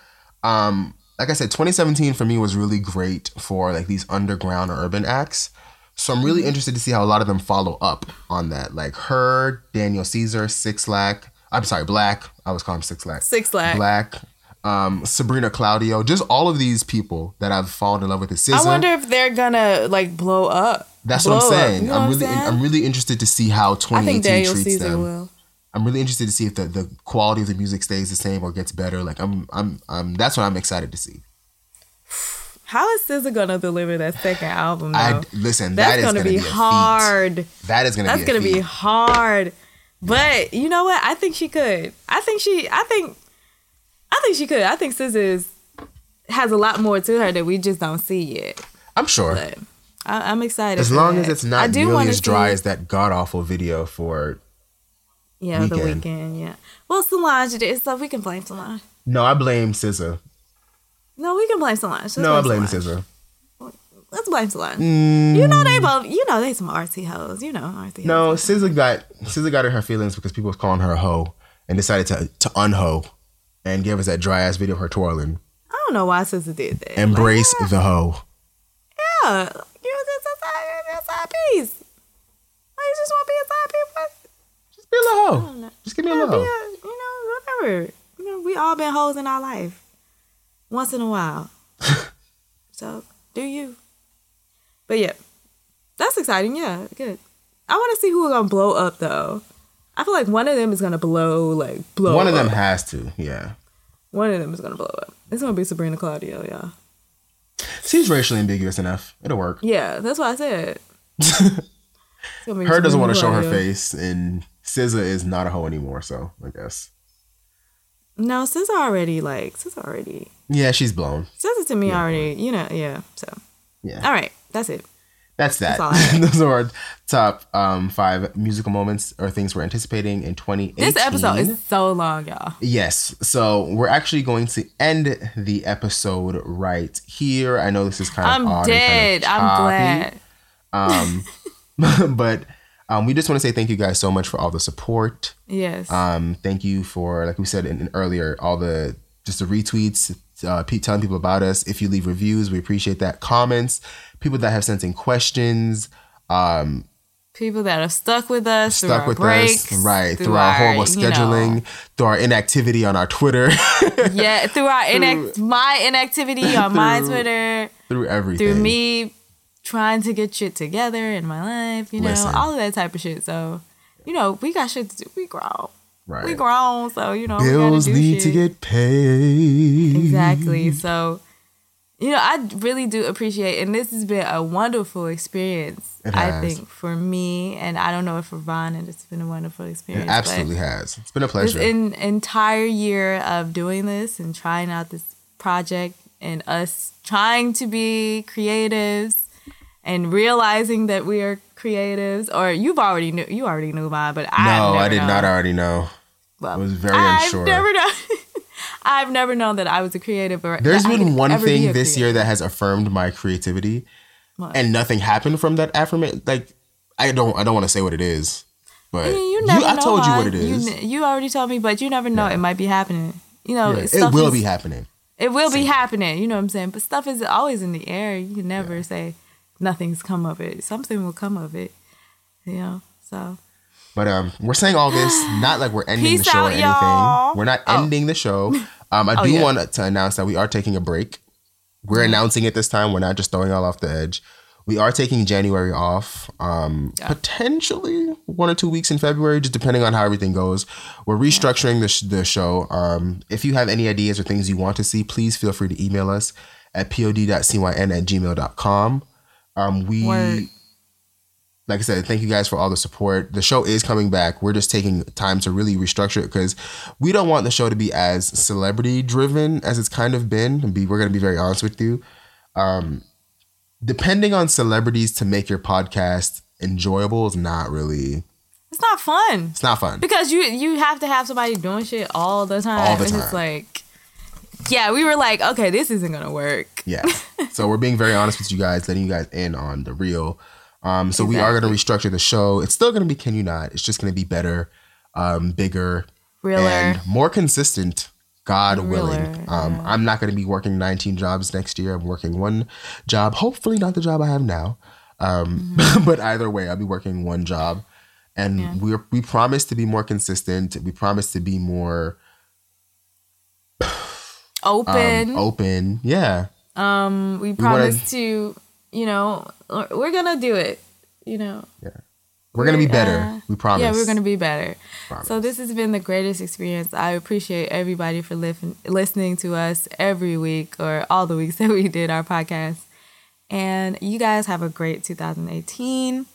Um, like I said, 2017 for me was really great for like these underground or urban acts. So I'm really interested to see how a lot of them follow up on that. Like her, Daniel Caesar, Six Lack. I'm sorry, Black. I was calling him Six Lack. Six Lack. Black. Um, Sabrina Claudio. Just all of these people that I've fallen in love with. SZA. I wonder if they're gonna like blow up. That's Blow what I'm saying. you know I'm really, saying? I'm really interested to see how I 2018 think treats Caesar them. will. I'm really interested to see if the, the quality of the music stays the same or gets better. Like I'm I'm I'm that's what I'm excited to see. How is SZA gonna deliver that second album? Though? I listen. That's that is gonna, be, a feat. hard. That is gonna That's be. gonna a be hard. But you know what? I think she could. I think she. I think. I think she could. I think SZA is, has a lot more to her that we just don't see yet. I'm sure. But I, I'm excited. As long that. as it's not I do nearly as dry see- as that god awful video for. yeah the weekend. Yeah. Well, Solange did it, so we can blame Solange. No, I blame SZA. No, we can blame Solange. Let's No, I blame Solange. SZA. Let's blame Solange. Mm, You know they both. You know they some RT hoes. You know RT. no, hoes. SZA got SZA got in her feelings because people was calling her a hoe and decided to to unhoe and gave us that dry ass video of her twirling. I don't know why SZA did that. Embrace Like, the hoe. yeah, you just a side, a side piece. Why you just want to be a side piece? Just be a little hoe. Just give me a Yeah, little hoe. you know, whatever. You know, we all been hoes in our life, once in a while. so do you? But yeah, that's exciting. Yeah, good. I want to see who gonna blow up though. I feel like one of them is gonna blow, like blow. One of them has to, yeah. One of them is gonna blow up. It's gonna be Sabrina Claudio, yeah. Seems racially ambiguous enough. It'll work. Yeah, that's what I said. Her doesn't want to show her face, and SZA is not a hoe anymore. So I guess No, sis already like sis already Yeah, she's blown. it to me already. You know, yeah. So Yeah. all right, that's it. That's that. That's all I have. Those are our top um, five musical moments or things we're anticipating in 2018. This episode is so long, y'all. Yes. So we're actually going to end the episode right here. I know this is kind of I'm odd dead. Kind of I'm glad. Um, but um, we just want to say thank you guys so much for all the support. Yes. Um, thank you for, like we said in, in earlier, all the just the retweets, uh, telling people about us. If you leave reviews, we appreciate that. Comments, people that have sent in questions, um, People that have stuck with us, through stuck our with breaks, us, right? Through, our, horrible you know, scheduling, through our inactivity on our Twitter, yeah, through our inact- my inactivity on my Twitter, through everything. through me trying to get shit together in my life, you know, Listen. all of that type of shit. So, you know, we got shit to do. We grown. Right? We grown, so you know, Bills need shit. to get paid. Exactly. So, you know, I really do appreciate, and this has been a wonderful experience. I think for me, and I don't know if for Vaughn, and it's been a wonderful experience. It absolutely has. It's been a This pleasure. en- entire year of doing this and trying out this project, and us trying to be creatives, and realizing that we are creatives. Or you've already knew, you already knew mine, but I no, I did known. not already know. Well, I was very I've unsure. never known. I've never known that I was a creative. Or There's I been one ever be thing this creative. year that has affirmed my creativity, What? and nothing happened from that affirmation. Like I don't, I don't want to say what it is, but I mean, you never I know told you what it is. You, you already told me, but you never know. It might be happening. You know, Yeah, it will is- be happening. It will be happening. You know what I'm saying? But stuff is always in the air. You can never say nothing's come of it. Something will come of it. You know. So But um, we're saying all this not like we're ending the Peace show or anything. y'all. We're not Oh. ending the show. Um, I Oh, do yeah. want to announce that we are taking a break. We're announcing it this time. We're not just throwing all off the edge. We are taking January off. Um, potentially one or two weeks in February, just depending on how everything goes. We're restructuring the, sh- the show. Um, if you have any ideas or things you want to see, please feel free to email us at pod.cyn at gmail.com. Um, we Word. Like I said, thank you guys for all the support. The show is coming back. We're just taking time to really restructure it because we don't want the show to be as celebrity driven as it's kind of been. And be we're gonna be very honest with you. Um, depending on celebrities to make your podcast enjoyable is not really. it's not fun It's not fun. because you you have to have somebody doing shit all the time. All the And it's time. like, yeah, we were like, okay, this isn't gonna work. Yeah. so we're being very honest with you guys, letting you guys in on the real. Um, so we are going to restructure the show. It's still going to be Can You Not? It's just going to be better, um, bigger, Realer. and more consistent. God willing. Realer, Um, I'm not going to be working 19 jobs next year. I'm working one job. Hopefully, not the job I have now. Um, Mm-hmm. but either way, I'll be working one job, and we we promise to be more consistent. We promise to be more Open. um, open. Yeah. Um, we wanna- promise to, you know, we're gonna do it. You know, Yeah. We're gonna be better. uh, we promise. yeah, we're gonna be better. Promise. So this has been the greatest experience. I appreciate everybody for lif- listening to us every week or all the weeks that we did our podcast. And you guys have a great 2018.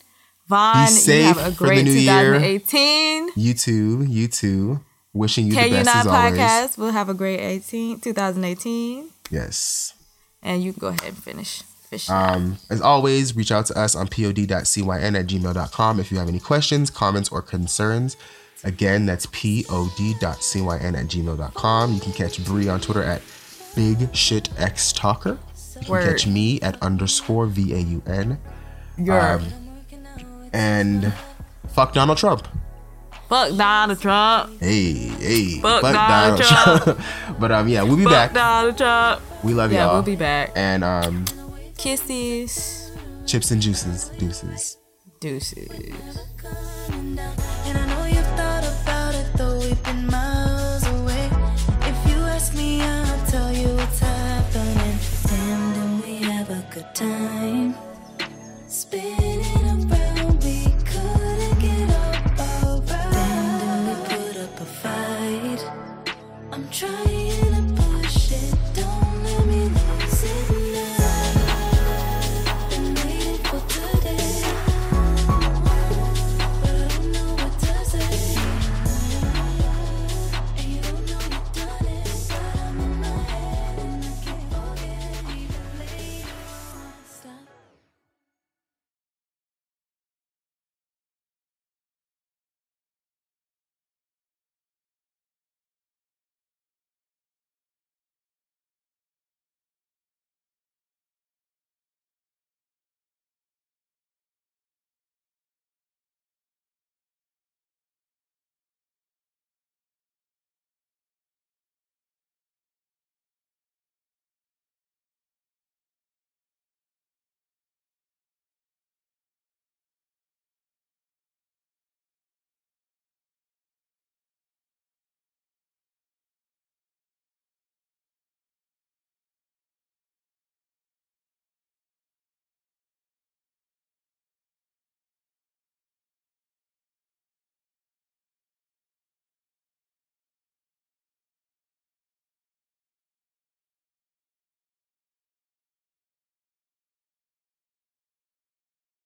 Vaughn, you have a great new year. 2018. You too. You too. Wishing you Can the you best not as always. podcast? We'll have a great 18, 2018. Yes. And you can go ahead and finish. Um, as always, reach out to us on pod.cyn at gmail.com if you have any questions, comments, or concerns. Again, that's pod.cyn at gmail.com. You can catch Bree on Twitter at Big Shit X Talker. You can catch me at underscore V A U N. Um, And fuck Donald Trump. fuck Donald Trump. Hey, hey. Fuck Donald Trump. but um, yeah, we'll be Fuck back. Donald Trump. We love Yeah, y'all. we'll be back. And um, Kisses. chips and juices, deuces. Deuces.